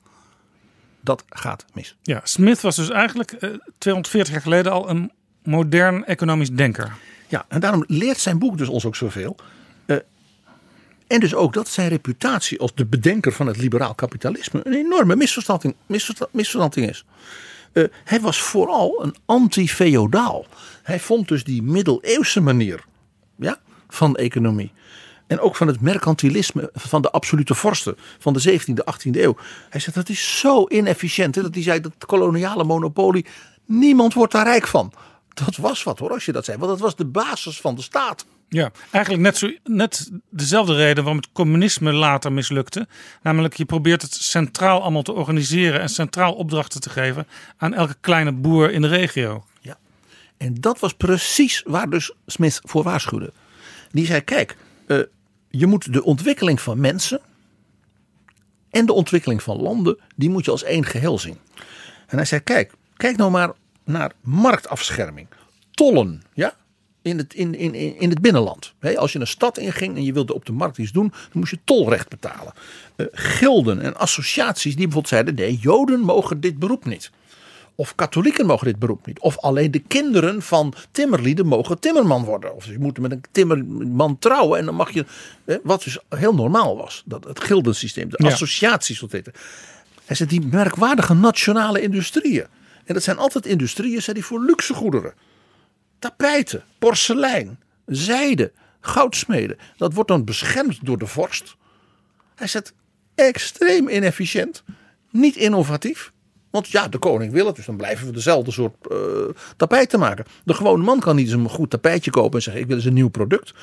dat gaat mis. Ja, Smith was dus eigenlijk eh, 240 jaar geleden al een modern economisch denker. Ja, en daarom leert zijn boek dus ons ook zoveel. Eh, en dus ook dat zijn reputatie als de bedenker van het liberaal kapitalisme een enorme misverstanding, misversta- misverstanding is. Eh, hij was vooral een anti-feodaal. Hij vond dus die middeleeuwse manier ja, van economie. En ook van het mercantilisme van de absolute vorsten van de 17e, 18e eeuw. Hij zegt dat is zo inefficiënt. Hè, dat hij zei dat koloniale monopolie, niemand wordt daar rijk van. Dat was wat hoor, als je dat zei. Want dat was de basis van de staat. Ja, eigenlijk net, zo, net dezelfde reden waarom het communisme later mislukte. Namelijk, je probeert het centraal allemaal te organiseren en centraal opdrachten te geven aan elke kleine boer in de regio. Ja. En dat was precies waar dus Smith voor waarschuwde. Die zei: kijk, eh, je moet de ontwikkeling van mensen en de ontwikkeling van landen, die moet je als één geheel zien. En hij zei: kijk, kijk nou maar naar marktafscherming, tollen, ja. In het, in, in, in het binnenland. Als je een stad inging en je wilde op de markt iets doen, dan moest je tolrecht betalen. Eh, gilden en associaties die bijvoorbeeld zeiden: nee, Joden mogen dit beroep niet. Of katholieken mogen dit beroep niet. Of alleen de kinderen van timmerlieden mogen timmerman worden. Of je moet met een timmerman trouwen. En dan mag je. Wat dus heel normaal was. Dat het gildensysteem. De Ja. associaties. Wat heette. Hij zegt die merkwaardige nationale industrieën. En dat zijn altijd industrieën zei die voor luxe goederen. Tapijten, porselein, zijde, goudsmeden. Dat wordt dan beschermd door de vorst. Hij zegt extreem inefficiënt. Niet innovatief. Want ja, de koning wil het, dus dan blijven we dezelfde soort eh tapijten maken. De gewone man kan niet eens een goed tapijtje kopen en zeggen: Ik wil eens een nieuw product.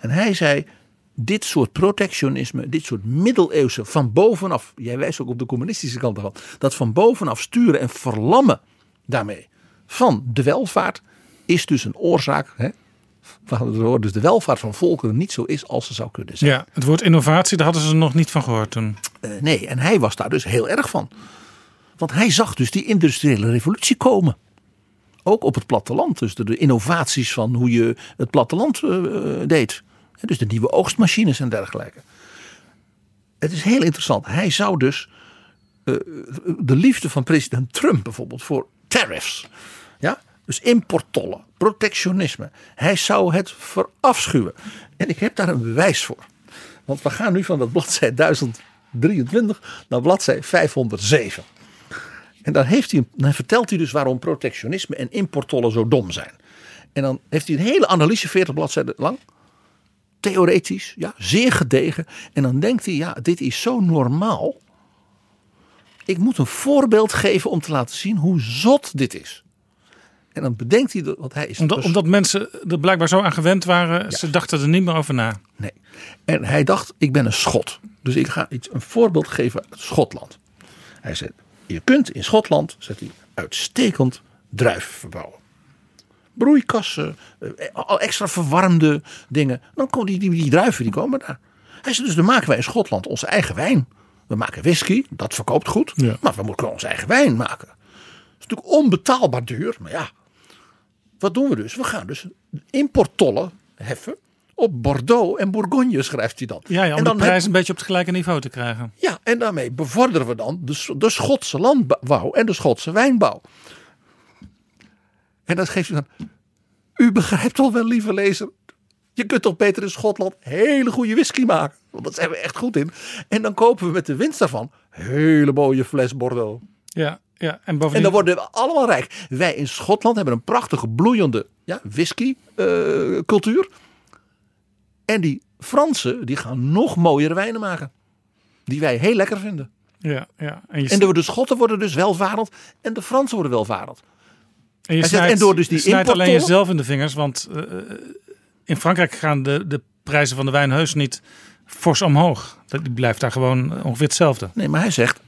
En hij zei: Dit soort protectionisme, dit soort middeleeuwse van bovenaf. Jij wijst ook op de communistische kant ervan. Dat van bovenaf sturen en verlammen daarmee van de welvaart is dus een oorzaak. Hè, waardoor dus de welvaart van volkeren niet zo is als ze zou kunnen zijn. Ja, het woord innovatie, daar hadden ze nog niet van gehoord toen. Eh, nee, en hij was daar dus heel erg van. Want hij zag dus die industriële revolutie Ook op het platteland. Dus de, de innovaties van hoe je het platteland eh, eh, deed. Dus de nieuwe oogstmachines en dergelijke. Het is heel interessant. Hij zou dus eh, de liefde van president Trump bijvoorbeeld voor tariffs. Ja? Dus importtollen, protectionisme. Hij zou het verafschuwen. En ik heb daar een bewijs voor. Want we gaan nu van dat bladzij 1023 naar bladzij 507. En dan, heeft hij, dan vertelt hij dus waarom protectionisme en importtollen zo dom zijn. En dan heeft hij een hele analyse, 40 bladzijden lang. Theoretisch, ja, zeer gedegen. En dan denkt hij, ja, dit is zo normaal. Ik moet een voorbeeld geven om te laten zien hoe zot dit is. En dan bedenkt hij, dat, hij is... Omdat, dus- omdat mensen er blijkbaar zo aan gewend waren, ze dachten er niet meer over na. Nee. En hij dacht, ik ben een Schot. Dus ik ga iets, een voorbeeld geven uit Schotland. Hij zei, je kunt in Schotland, zegt hij, uitstekend druif verbouwen. Broeikassen, eh, al extra verwarmde dingen. Dan komen die, die, die druiven, die komen daar. Hij zei, dus dan maken wij in Schotland onze eigen wijn. We maken whisky, dat verkoopt goed. Ja. Maar we moeten onze eigen wijn maken. Dat is natuurlijk onbetaalbaar duur. Maar ja, wat doen we dus? We gaan dus importtollen heffen op Bordeaux en Bourgogne, schrijft hij dan. Ja, ja om en de dan prijs heb- een beetje op het gelijke niveau te krijgen. ja, en daarmee bevorderen we dan de, de Schotse landbouw en de Schotse wijnbouw. En dan geeft hij dan. U begrijpt al wel, lieve lezer. Je kunt toch beter in Schotland hele goede whisky maken. Want dat zijn we echt goed in. En dan kopen we met de winst daarvan hele mooie fles Bordeaux. Ja, ja. En dan worden we allemaal rijk. Wij in Schotland hebben een prachtige bloeiende ja, whisky eh, cultuur. En die Fransen die gaan nog mooiere wijnen maken. Die wij heel lekker vinden. ja, ja. En, je, En de, de Schotten worden dus welvarend en de Fransen worden welvarend. En je snijdt, en door dus die je snijdt alleen jezelf in de vingers. Want eh, in Frankrijk gaan de, de prijzen van de wijn heus niet fors omhoog. Die blijft daar gewoon ongeveer hetzelfde. Nee, maar hij zegt,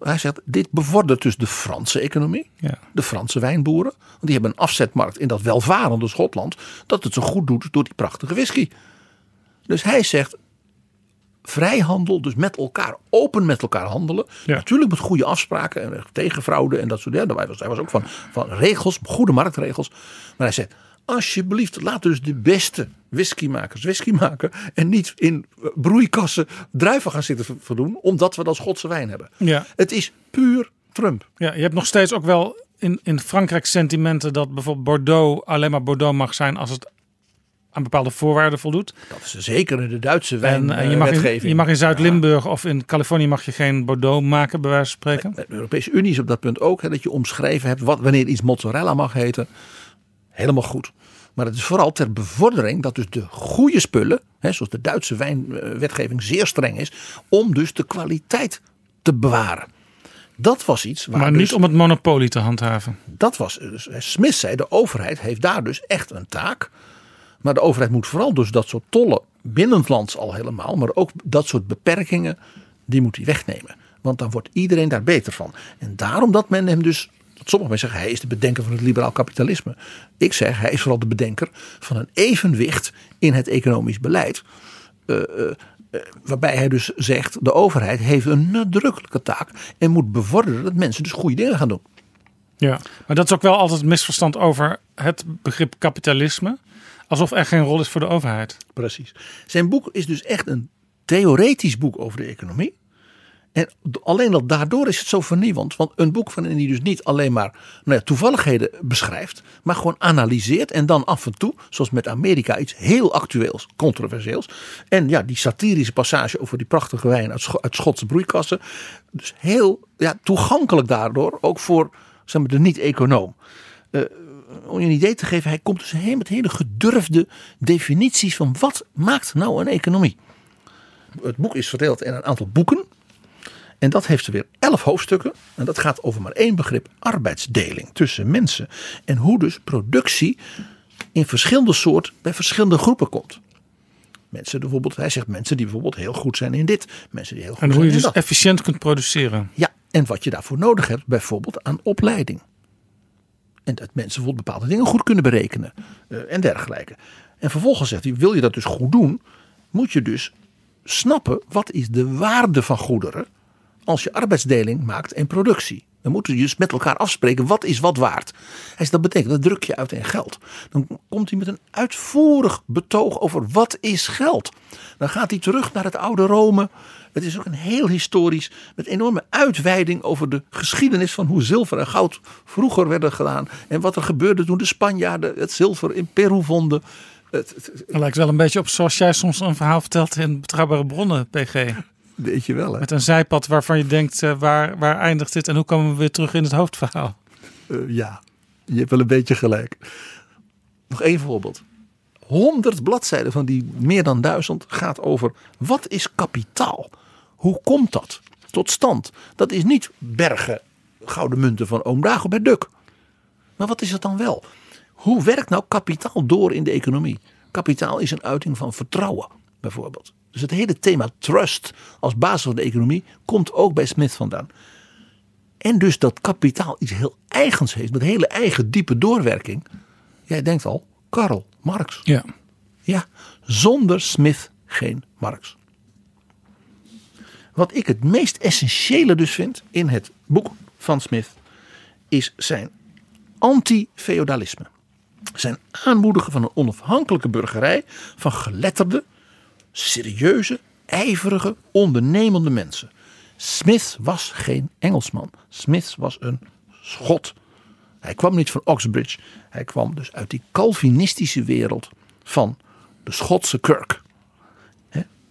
hij zegt dit bevordert dus de Franse economie. Ja. De Franse wijnboeren. Want die hebben een afzetmarkt in dat welvarende Schotland. Dat het zo goed doet door die prachtige whisky. Dus hij zegt, vrijhandel, dus met elkaar, open met elkaar handelen. Ja. Natuurlijk met goede afspraken en tegen fraude en dat soort dingen. Hij was, hij was ook van, van regels, goede marktregels. Maar hij zei, alsjeblieft, laat dus de beste whiskymakers whisky maken. En niet in eh, broeikassen druiven gaan zitten ver- verdoen, omdat we dan Schotse wijn hebben. Ja. Het is puur Trump. Ja, je hebt nog steeds ook wel in, in Frankrijk sentimenten dat bijvoorbeeld Bordeaux alleen maar Bordeaux mag zijn als het aan bepaalde voorwaarden voldoet. Dat is zeker in de Duitse En, en je, mag in, wijnwetgeving. je mag in Zuid-Limburg of in Californië mag je geen Bordeaux maken, bij wijze van spreken. De Europese Unie is op dat punt ook. Hè, dat je omschreven hebt wat, wanneer iets mozzarella mag heten. Helemaal goed. Maar het is vooral ter bevordering dat dus de goede spullen, hè, zoals de Duitse wijnwetgeving zeer streng is, om dus de kwaliteit te bewaren. Dat was iets waar maar dus, niet om het monopolie te handhaven. dat was, dus, Smith zei, de overheid heeft daar dus echt een taak. Maar de overheid moet vooral dus dat soort tollen binnenlands al helemaal, maar ook dat soort beperkingen, die moet hij wegnemen. Want dan wordt iedereen daar beter van. En daarom dat men hem dus, dat sommige mensen zeggen, hij is de bedenker van het liberaal kapitalisme. Ik zeg, hij is vooral de bedenker van een evenwicht in het economisch beleid. Eh, eh, eh, waarbij hij dus zegt, de overheid heeft een nadrukkelijke taak en moet bevorderen dat mensen dus goede dingen gaan doen. Ja. Maar dat is ook wel altijd het misverstand over het begrip kapitalisme. Alsof er geen rol is voor de overheid. Precies. Zijn boek is dus echt een theoretisch boek over de economie. En alleen al daardoor is het zo vernieuwend. Want een boek van die dus niet alleen maar nou ja, toevalligheden beschrijft. Maar gewoon analyseert. En dan af en toe, zoals met Amerika, iets heel actueels, controversieels. En ja, die satirische passage over die prachtige wijn uit, uit Schotse broeikassen. Dus heel ja, toegankelijk daardoor. Ook voor zeg maar, de niet-econoom om je een idee te geven, hij komt dus heen met hele gedurfde definities van wat maakt nou een economie. Het boek is verdeeld in een aantal boeken. En dat heeft er weer elf hoofdstukken. En dat gaat over maar één begrip: arbeidsdeling tussen mensen. En hoe dus productie in verschillende soorten bij verschillende groepen komt. Mensen bijvoorbeeld, hij zegt mensen die bijvoorbeeld heel goed zijn in dit. Mensen die heel goed En hoe je dus dat. efficiënt kunt produceren. Ja, en wat je daarvoor nodig hebt, bijvoorbeeld aan opleiding. En dat mensen bijvoorbeeld bepaalde dingen goed kunnen berekenen eh, en dergelijke. En vervolgens zegt hij, wil je dat dus goed doen, moet je dus snappen wat is de waarde van goederen als je arbeidsdeling maakt en productie. Dan moeten je dus met elkaar afspreken wat is wat waard. Hij zegt, dat betekent dat druk je uit in geld. Dan komt hij met een uitvoerig betoog over wat is geld. Dan gaat hij terug naar het oude Rome. Het is ook een heel historisch, met enorme uitweiding over de geschiedenis van hoe zilver en goud vroeger werden gedaan. En wat er gebeurde toen de Spanjaarden het zilver in Peru vonden. Het, het- het- Het lijkt wel een beetje op zoals jij soms een verhaal vertelt in Betrouwbare Bronnen, PG. weet je wel hè. Met een zijpad waarvan je denkt, eh, waar, waar eindigt dit en hoe komen we weer terug in het hoofdverhaal? Eh, ja, je hebt wel een beetje gelijk. Nog één voorbeeld. 100 bladzijden van die meer dan duizend gaat over wat is kapitaal? Hoe komt dat tot stand? Dat is niet bergen gouden munten van oom Dagobert Duk. Maar wat is het dan wel? Hoe werkt nou kapitaal door in de economie? Kapitaal is een uiting van vertrouwen, bijvoorbeeld. Dus het hele thema trust als basis van de economie komt ook bij Smith vandaan. En dus dat kapitaal iets heel eigens heeft, met hele eigen diepe doorwerking. Jij denkt al, Karl Marx. Ja. Ja, zonder Smith geen Marx. Wat ik het meest essentiële dus vind in het boek van Smith is zijn anti-feodalisme. Zijn aanmoedigen van een onafhankelijke burgerij van geletterde, serieuze, ijverige, ondernemende mensen. Smith was geen Engelsman. Smith was een Schot. Hij kwam niet van Oxbridge. Hij kwam dus uit die Calvinistische wereld van de Schotse kerk.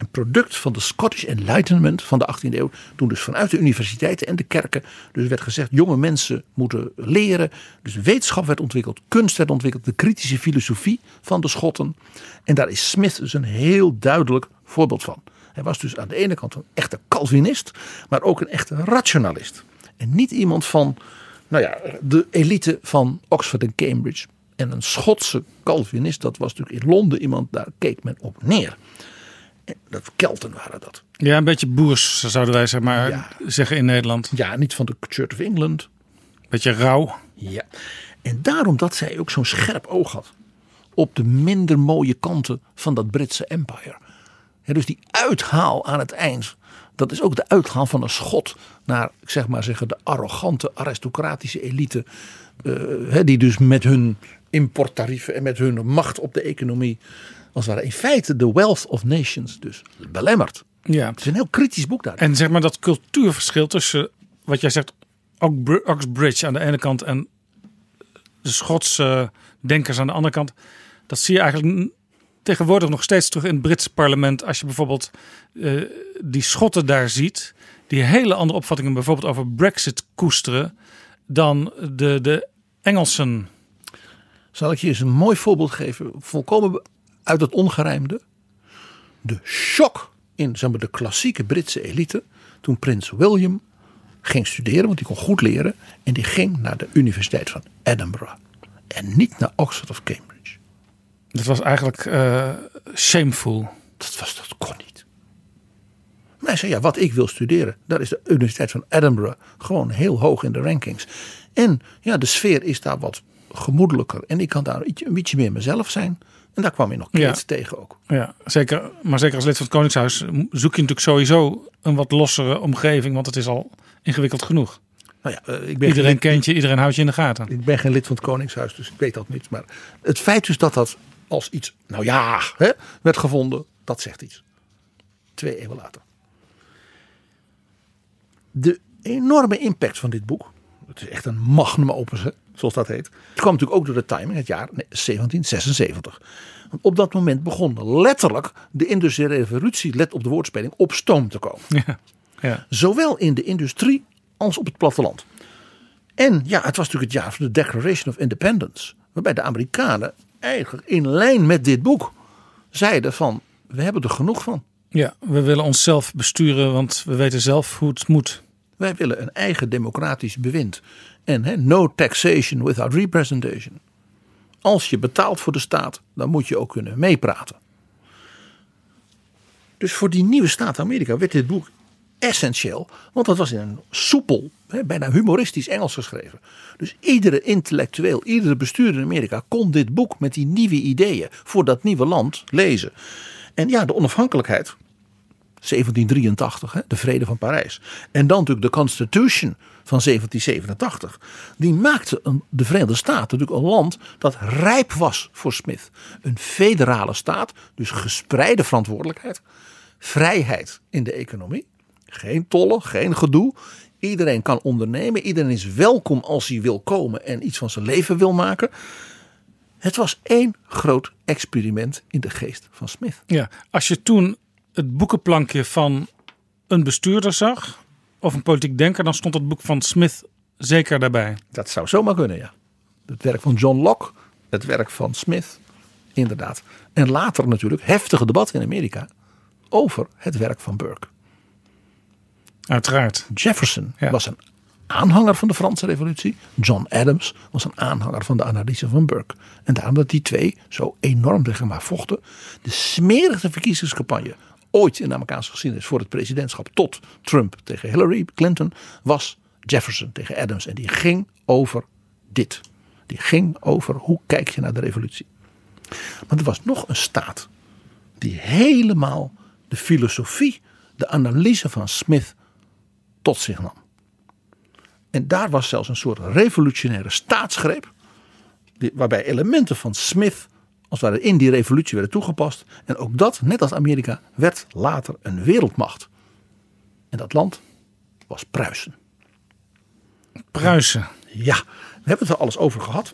Een product van de Scottish Enlightenment van de 18e eeuw. Toen dus vanuit de universiteiten en de kerken. Dus werd gezegd: jonge mensen moeten leren. Dus wetenschap werd ontwikkeld, kunst werd ontwikkeld. De kritische filosofie van de Schotten. En daar is Smith dus een heel duidelijk voorbeeld van. Hij was dus aan de ene kant een echte Calvinist, maar ook een echte rationalist. En niet iemand van nou ja, de elite van Oxford en Cambridge. En een Schotse Calvinist, dat was natuurlijk in Londen iemand, daar keek men op neer. Dat Kelten waren dat. ja, een beetje boers zouden wij zeg maar Ja. zeggen in Nederland. Ja, niet van de Church of England. Beetje rauw. Ja. En daarom dat zij ook zo'n scherp oog had op de minder mooie kanten van dat Britse empire. Ja, dus die uithaal aan het eind, dat is ook de uithaal van een schot naar, ik zeg maar zeggen, de arrogante aristocratische elite. eh, die dus met hun importtarieven en met hun macht op de economie, als het ware in feite de wealth of nations dus belemmert. Ja. Het is een heel kritisch boek daar. En zeg maar dat cultuurverschil tussen wat jij zegt, Ox- Oxbridge aan de ene kant en de Schotse denkers aan de andere kant. Dat zie je eigenlijk tegenwoordig nog steeds terug in het Britse parlement. Als je bijvoorbeeld eh, die Schotten daar ziet, die hele andere opvattingen bijvoorbeeld over Brexit koesteren dan de, de Engelsen. Zal ik je eens een mooi voorbeeld geven, volkomen uit het ongerijmde. De shock in zeg maar, de klassieke Britse elite toen prins William ging studeren, want die kon goed leren. En die ging naar de Universiteit van Edinburgh. En niet naar Oxford of Cambridge. Dat was eigenlijk eh, shameful. Dat, was, dat kon niet. Maar hij zei, ja, wat ik wil studeren, daar is de Universiteit van Edinburgh gewoon heel hoog in de rankings. En ja, de sfeer is daar wat gemoedelijker. En ik kan daar een beetje meer mezelf zijn. En daar kwam je nog Ja. kids tegen ook. Ja, zeker. Maar zeker als lid van het Koningshuis zoek je natuurlijk sowieso een wat lossere omgeving, want het is al ingewikkeld genoeg. Nou ja, eh, ik ben Iedereen kent je, iedereen houdt je in de gaten. Ik ben geen lid van het Koningshuis, dus ik weet dat niet. Maar het feit dus dat dat als iets, nou ja, hè, werd gevonden, dat zegt iets. Twee eeuwen later. De enorme impact van dit boek, het is echt een magnum opus, hè, zoals dat heet. Het kwam natuurlijk ook door de timing, het jaar 1776. Want op dat moment begon letterlijk de industriële revolutie, let op de woordspeling, op stoom te komen. Ja. Ja. Zowel in de industrie als op het platteland. En ja, het was natuurlijk het jaar van de Declaration of Independence. Waarbij de Amerikanen eigenlijk in lijn met dit boek zeiden van we hebben er genoeg van. ja, we willen onszelf besturen, want we weten zelf hoe het moet. Wij willen een eigen democratisch bewind. En no taxation without representation. Als je betaalt voor de staat, dan moet je ook kunnen meepraten. Dus voor die nieuwe staat Amerika werd dit boek essentieel. Want dat was in een soepel, bijna humoristisch Engels geschreven. Dus iedere intellectueel, iedere bestuurder in Amerika kon dit boek met die nieuwe ideeën voor dat nieuwe land lezen. En ja, de onafhankelijkheid 1783, hè, de Vrede van Parijs. En dan natuurlijk de Constitution van 1787. Die maakte een, de Verenigde Staten natuurlijk een land dat rijp was voor Smith. Een federale staat, dus gespreide verantwoordelijkheid. Vrijheid in de economie. Geen tollen, geen gedoe. Iedereen kan ondernemen. Iedereen is welkom als hij wil komen en iets van zijn leven wil maken. Het was één groot experiment in de geest van Smith. Ja, als je toen het boekenplankje van een bestuurder zag, of een politiek denker, dan stond het boek van Smith zeker daarbij. Dat zou zomaar kunnen, ja. Het werk van John Locke, het werk van Smith, inderdaad. En later natuurlijk heftige debatten in Amerika over het werk van Burke. Uiteraard. Jefferson Ja. was een aanhanger van de Franse Revolutie. John Adams was een aanhanger van de analyse van Burke. En daarom dat die twee zo enorm tegen elkaar vochten. De smerigste verkiezingscampagne ooit in de Amerikaanse geschiedenis voor het presidentschap tot Trump tegen Hillary Clinton was Jefferson tegen Adams. En die ging over dit. Die ging over hoe kijk je naar de revolutie. Maar er was nog een staat die helemaal de filosofie, de analyse van Smith tot zich nam. En daar was zelfs een soort revolutionaire staatsgreep. Waarbij elementen van Smith als het ware in die revolutie werden toegepast. En ook dat, net als Amerika, werd later een wereldmacht. En dat land was Pruisen. Pruisen. Ja, we hebben het er alles over gehad.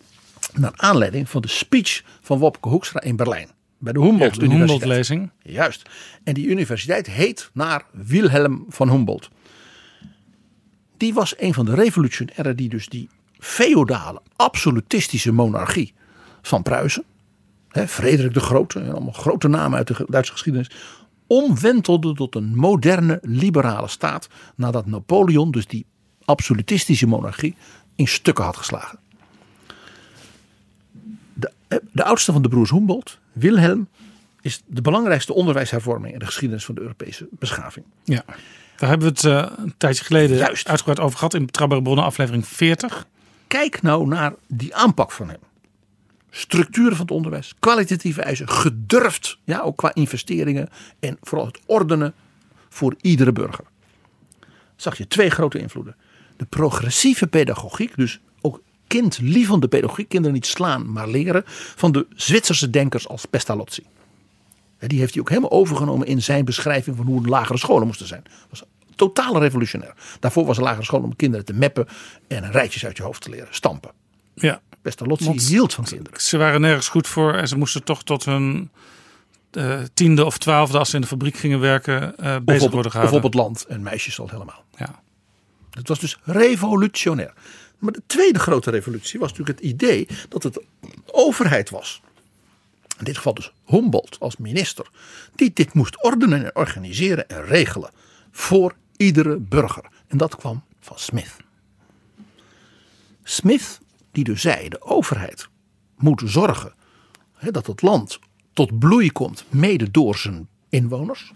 Naar aanleiding van de speech van Wopke Hoekstra in Berlijn. Bij de Humboldt de Universiteit. Humboldt-lezing. Juist. En die universiteit heet naar Wilhelm van Humboldt. Die was een van de revolutionairen die dus die feodale, absolutistische monarchie van Pruisen. Hè, Frederik de Grote, en allemaal grote namen uit de Duitse geschiedenis. Omwentelde tot een moderne, liberale staat. Nadat Napoleon dus die absolutistische monarchie in stukken had geslagen. De, de oudste van de broers Humboldt, Wilhelm, is de belangrijkste onderwijshervorming in de geschiedenis van de Europese beschaving. Ja. Daar hebben we het eh, een tijdje geleden Juist. uitgebreid over gehad in Betrouwbare Bronnen aflevering 40. Kijk nou naar die aanpak van hem. Structuren van het onderwijs, kwalitatieve eisen, gedurfd, ja, ook qua investeringen en vooral het ordenen voor iedere burger. Zag je twee grote invloeden. De progressieve pedagogiek, dus ook kindlievende pedagogiek, kinderen niet slaan, maar leren, van de Zwitserse denkers als Pestalozzi. Die heeft hij ook helemaal overgenomen in zijn beschrijving van hoe lagere scholen moesten zijn. Dat was totaal revolutionair. Daarvoor was een lagere school om kinderen te meppen en rijtjes uit je hoofd te leren stampen. Ja. Pestalozzi Want hield van kinderen. Ze waren nergens goed voor en ze moesten toch tot hun eh, tiende of twaalfde, als ze in de fabriek gingen werken, eh, Of bezig op, worden of gehouden. op het land en meisjes al helemaal. Ja. Het was dus revolutionair. Maar de tweede grote revolutie was natuurlijk het idee dat het de overheid was. In dit geval dus Humboldt als minister. Die dit moest ordenen en organiseren en regelen. Voor iedere burger. En dat kwam van Smith. Smith die dus zei de overheid moet zorgen hè, dat het land tot bloei komt. Mede door zijn inwoners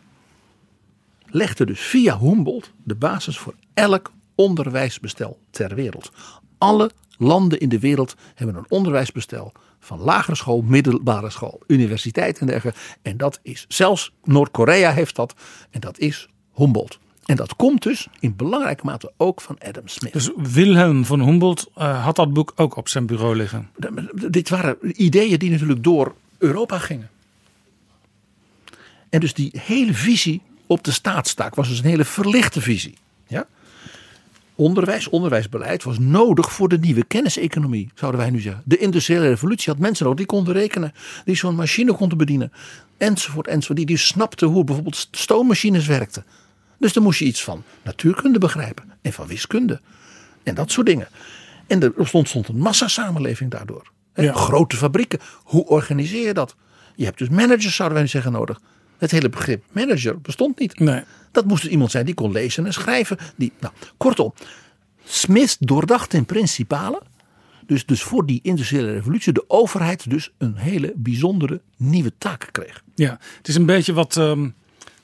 legde dus via Humboldt de basis voor elk onderwijsbestel ter wereld. Alle landen in de wereld hebben een onderwijsbestel van lagere school, middelbare school, universiteit en dergelijke. En dat is, zelfs Noord-Korea heeft dat en dat is Humboldt. En dat komt dus in belangrijke mate ook van Adam Smith. Dus Wilhelm van Humboldt eh, had dat boek ook op zijn bureau liggen. Dit waren ideeën die natuurlijk door Europa gingen. En dus die hele visie op de staatstaak was dus een hele verlichte visie. Ja? Onderwijs, onderwijsbeleid was nodig voor de nieuwe kenniseconomie, zouden wij nu zeggen. De industriële revolutie had mensen nodig die konden rekenen, die zo'n machine konden bedienen, enzovoort, enzovoort. Die, die snapten hoe bijvoorbeeld stoommachines werkten. Dus dan moest je iets van natuurkunde begrijpen en van wiskunde en dat soort dingen. En er ontstond een massasamenleving daardoor. Ja. Grote fabrieken, hoe organiseer je dat? Je hebt dus managers, zouden wij zeggen, nodig. Het hele begrip manager bestond niet. Nee. Dat moest dus iemand zijn die kon lezen en schrijven. Die, nou, kortom, Smith doordacht in principale. Dus, dus voor die industriële revolutie de overheid dus een hele bijzondere nieuwe taak kreeg. Ja, het is een beetje wat ehm,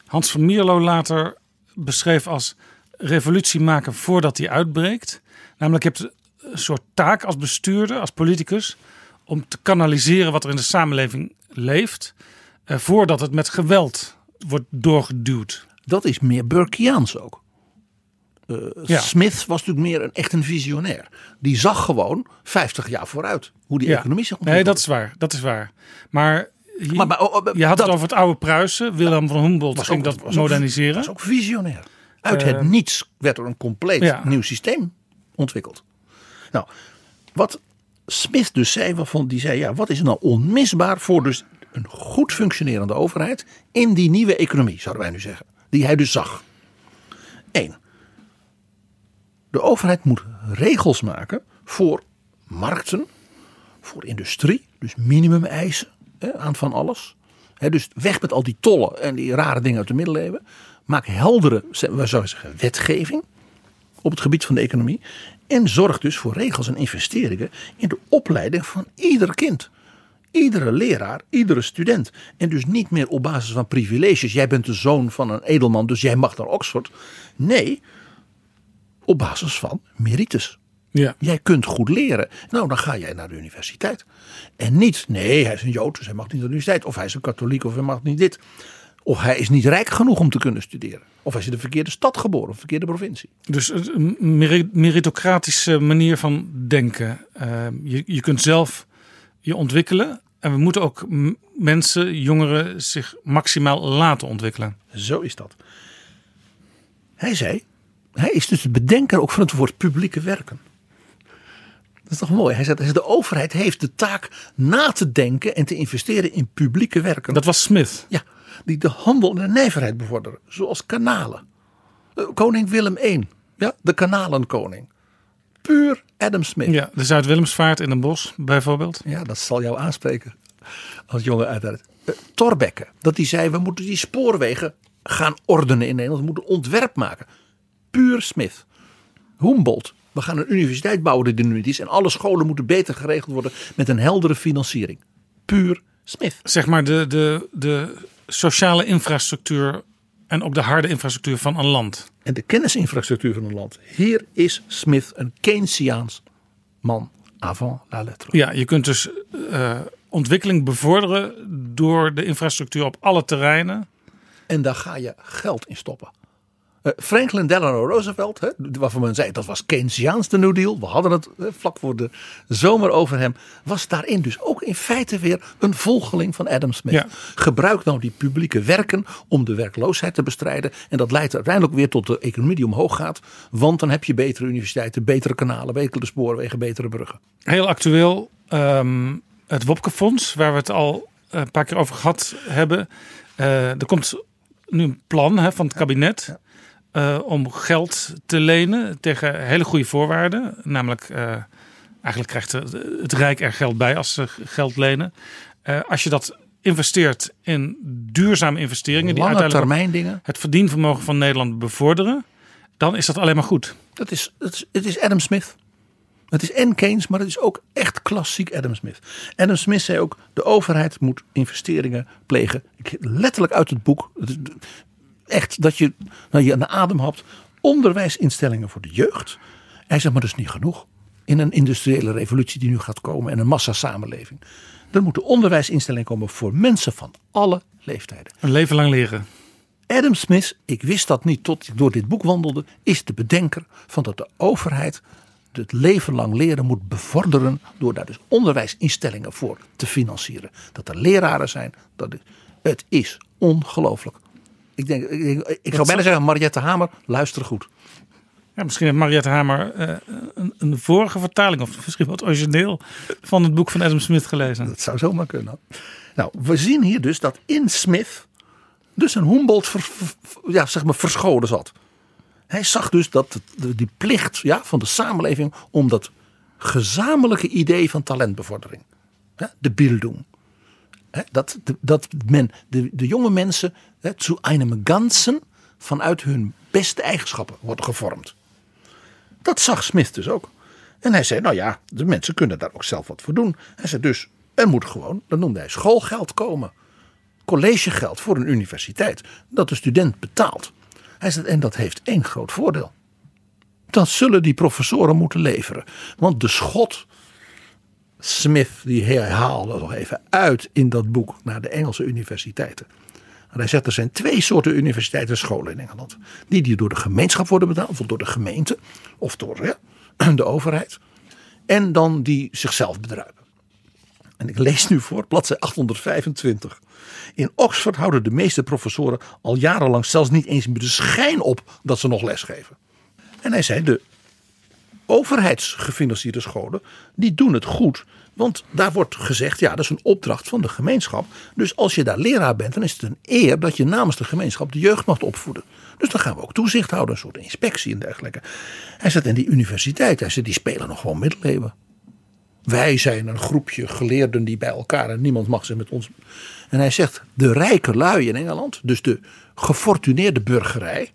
Hans van Mierlo later beschreef als revolutie maken voordat die uitbreekt. Namelijk, je hebt een soort taak als bestuurder, als politicus, om te kanaliseren wat er in de samenleving leeft, eh, voordat het met geweld wordt doorgeduwd. Dat is meer Burkeaans ook. Eh, Ja. Smith was natuurlijk meer een, echt een visionair. Die zag gewoon 50 jaar vooruit hoe die Ja. economie zich Nee, dat is waar. Dat is waar. Maar, hier- Maar- maar, oh, oh, je had dat- het over het oude Pruisen. Wilhelm van Humboldt ging ook- dat was moderniseren. was ook visionair. Uit Eh, het niets werd er een compleet ja. nieuw systeem ontwikkeld. Nou, wat Smith dus zei, waarvan die zei, ja, wat is nou onmisbaar voor dus een goed functionerende overheid in die nieuwe economie, zouden wij nu zeggen, die hij dus zag. Eén, de overheid moet regels maken voor markten, voor industrie, dus minimumeisen aan van alles. Dus weg met al die tollen en die rare dingen uit de middeleeuwen. Maak heldere, we zouden zeggen, wetgeving op het gebied van de economie. En zorg dus voor regels en investeringen in de opleiding van ieder kind. Iedere leraar, iedere student. En dus niet meer op basis van privileges. Jij bent de zoon van een edelman, dus jij mag naar Oxford. Nee, op basis van merites. Ja. Jij kunt goed leren. Nou, dan ga jij naar de universiteit. En niet, nee, hij is een Jood, dus hij mag niet naar de universiteit. Of hij is een katholiek, of hij mag niet dit. Of hij is niet rijk genoeg om te kunnen studeren. Of hij is in de verkeerde stad geboren, of de verkeerde provincie. Dus een meri- meritocratische manier van denken. Eh, je, je kunt zelf je ontwikkelen. En we moeten ook mensen, jongeren, zich maximaal laten ontwikkelen. Zo is dat. Hij zei, hij is dus de bedenker ook van het woord publieke werken. Dat is toch mooi. Hij zei, de overheid heeft de taak na te denken en te investeren in publieke werken. Dat was Smith. Ja, die de handel en de nijverheid bevorderen. Zoals kanalen. Eh, Koning Willem I. Ja, de kanalenkoning. Puur Adam Smith. Ja, de Zuid-Willemsvaart in een bos bijvoorbeeld. Ja, dat zal jou aanspreken als jongen uiteraard. Uh, Torbekke, dat die zei, we moeten die spoorwegen gaan ordenen in Nederland. We moeten ontwerp maken. Puur Smith. Humboldt, we gaan een universiteit bouwen die er nu niet is. En alle scholen moeten beter geregeld worden met een heldere financiering. Puur Smith. Zeg maar de, de, de sociale infrastructuur en ook de harde infrastructuur van een land. En de kennisinfrastructuur van een land. Hier is Smith een Keynesiaans man avant la lettre. Ja, je kunt dus uh, ontwikkeling bevorderen door de infrastructuur op alle terreinen. En daar ga je geld in stoppen. Uh, Franklin Delano Roosevelt, hè, waarvan men zei dat was Keynesiaans de New Deal. We hadden het hè, vlak voor de zomer over hem. Was daarin dus ook in feite weer een volgeling van Adam Smith. Ja. Gebruik nou die publieke werken om de werkloosheid te bestrijden. En dat leidt uiteindelijk weer tot de economie die omhoog gaat. Want dan heb je betere universiteiten, betere kanalen, betere spoorwegen, betere bruggen. Heel actueel, um, het Wopke-fonds, waar we het al een paar keer over gehad hebben. Uh, er komt nu een plan hè, van het kabinet. Ja. Uh, om geld te lenen tegen hele goede voorwaarden. Namelijk, uh, eigenlijk krijgt het Rijk er geld bij als ze geld lenen. Uh, als je dat investeert in duurzame investeringen, die Lange uiteindelijk termijn dingen. het verdienvermogen van Nederland bevorderen, dan is dat alleen maar goed. Dat is, het is, het is Adam Smith. Het is en Keynes, maar het is ook echt klassiek Adam Smith. Adam Smith zei ook: de overheid moet investeringen plegen. Ik, letterlijk uit het boek. Echt dat je, nou, je een adem hebt. Onderwijsinstellingen voor de jeugd. Hij zegt: maar dat is niet genoeg. In een industriële revolutie die nu gaat komen en een massasamenleving. Er moeten onderwijsinstellingen komen voor mensen van alle leeftijden. Een leven lang leren. Adam Smith, ik wist dat niet tot ik door dit boek wandelde, is de bedenker van dat de overheid het leven lang leren moet bevorderen door daar dus onderwijsinstellingen voor te financieren. Dat er leraren zijn, dat het, het is ongelooflijk. Ik, denk, ik, zou bijna zeggen, Mariette Hamer, luister goed. Ja, misschien heeft Mariette Hamer uh, een, een, vorige vertaling of misschien wat origineel van het boek van Adam Smith gelezen. Dat zou zomaar kunnen. Nou, we zien hier dus dat in Smith dus een Humboldt ver, ver, ja, zeg maar verscholen zat. Hij zag dus dat de, die plicht ja, van de samenleving om dat gezamenlijke idee van talentbevordering, ja, de Bildung, dat, dat men de, de jonge mensen hè, zu einem Ganzen vanuit hun beste eigenschappen worden gevormd. Dat zag Smith dus ook. En hij zei, nou ja, de mensen kunnen daar ook zelf wat voor doen. Hij zei dus, er moet gewoon, dat noemde hij schoolgeld komen. Collegegeld voor een universiteit. Dat de student betaalt. Hij zegt, en dat heeft één groot voordeel. Dat zullen die professoren moeten leveren. Want de schot, Smith, die hij haalde nog even uit in dat boek naar de Engelse universiteiten. En hij zegt, er zijn twee soorten universiteiten en scholen in Engeland. Die die door de gemeenschap worden betaald, of door de gemeente, of door de overheid. En dan die zichzelf bedruipen. En ik lees nu voor, bladzij 825. In Oxford houden de meeste professoren al jarenlang zelfs niet eens de schijn op dat ze nog lesgeven. En hij zei, de overheidsgefinancierde scholen, die doen het goed. Want daar wordt gezegd, ja, dat is een opdracht van de gemeenschap. Dus als je daar leraar bent, dan is het een eer dat je namens de gemeenschap de jeugd mag opvoeden. Dus dan gaan we ook toezicht houden, een soort inspectie en dergelijke. Hij zegt, en die universiteit, hij zegt, die spelen nog gewoon middeleeuwen. Wij zijn een groepje geleerden die bij elkaar en niemand mag ze met ons. En hij zegt, de rijke lui in Engeland, dus de gefortuneerde burgerij,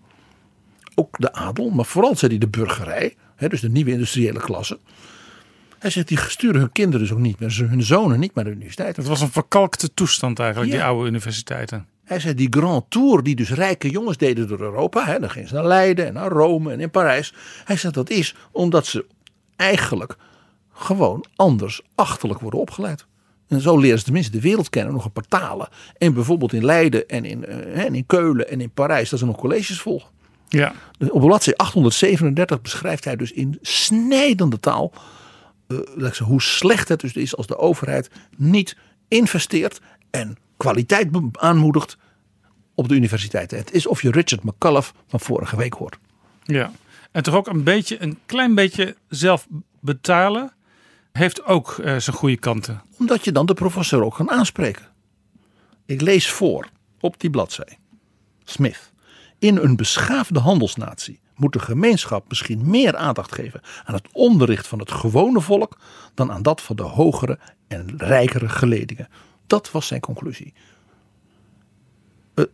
ook de adel, maar vooral zei hij de burgerij, hè, dus de nieuwe industriële klasse. Hij zegt, die sturen hun kinderen dus ook niet meer, hun zonen niet naar de universiteit. Het was een verkalkte toestand eigenlijk, ja. die oude universiteiten. Hij zei, die Grand Tour die dus rijke jongens deden door Europa, hè, dan gingen ze naar Leiden en naar Rome en in Parijs. Hij zegt, dat is omdat ze eigenlijk gewoon anders achterlijk worden opgeleid. En zo leren ze tenminste de wereld kennen, nog een paar talen. En bijvoorbeeld in Leiden en in, uh, en in Keulen en in Parijs, dat ze nog colleges volgen. Ja. Op bladzijde 837 beschrijft hij dus in snijdende taal uh, hoe slecht het dus is als de overheid niet investeert en kwaliteit aanmoedigt op de universiteiten. Het is of je Richard McCullough van vorige week hoort. Ja, en toch ook een beetje, een klein beetje zelf betalen heeft ook uh, zijn goede kanten. Omdat je dan de professor ook kan aanspreken. Ik lees voor op die bladzij. Smith. In een beschaafde handelsnatie moet de gemeenschap misschien meer aandacht geven aan het onderricht van het gewone volk dan aan dat van de hogere en rijkere geledingen. Dat was zijn conclusie. Uh,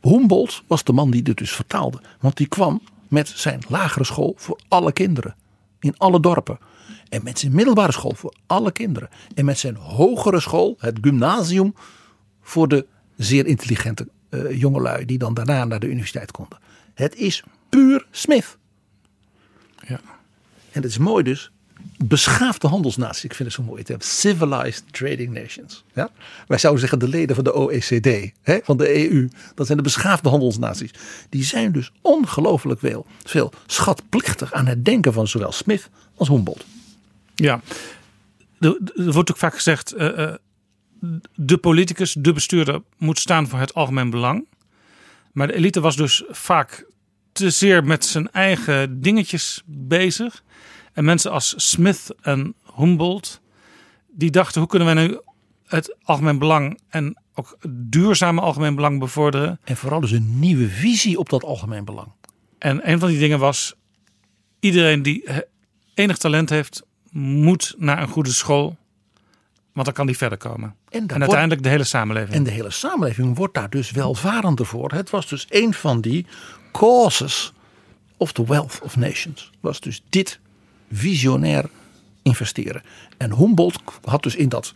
Humboldt was de man die dit dus vertaalde, want die kwam met zijn lagere school voor alle kinderen in alle dorpen. En met zijn middelbare school voor alle kinderen. En met zijn hogere school, het gymnasium, voor de zeer intelligente uh, jongelui die dan daarna naar de universiteit konden. Het is puur Smith. Ja. En het is mooi dus, beschaafde handelsnaties. Ik vind het zo mooi. Het civilized trading nations. Ja? Wij zouden zeggen de leden van de OECD, hè, van de EU. Dat zijn de beschaafde handelsnaties. Die zijn dus ongelooflijk veel, veel schatplichtig aan het denken van zowel Smith als Humboldt. Ja, er, wordt ook vaak gezegd, uh, uh, de politicus, de bestuurder moet staan voor het algemeen belang. Maar de elite was dus vaak te zeer met zijn eigen dingetjes bezig. En mensen als Smith en Humboldt, die dachten hoe kunnen wij nu het algemeen belang en ook duurzame algemeen belang bevorderen. En vooral dus een nieuwe visie op dat algemeen belang. En een van die dingen was, iedereen die enig talent heeft, moet naar een goede school. Want dan kan die verder komen. En, en uiteindelijk de hele samenleving. En de hele samenleving wordt daar dus welvarender voor. Het was dus een van die causes of the wealth of nations. Was dus dit visionair investeren. En Humboldt had dus in dat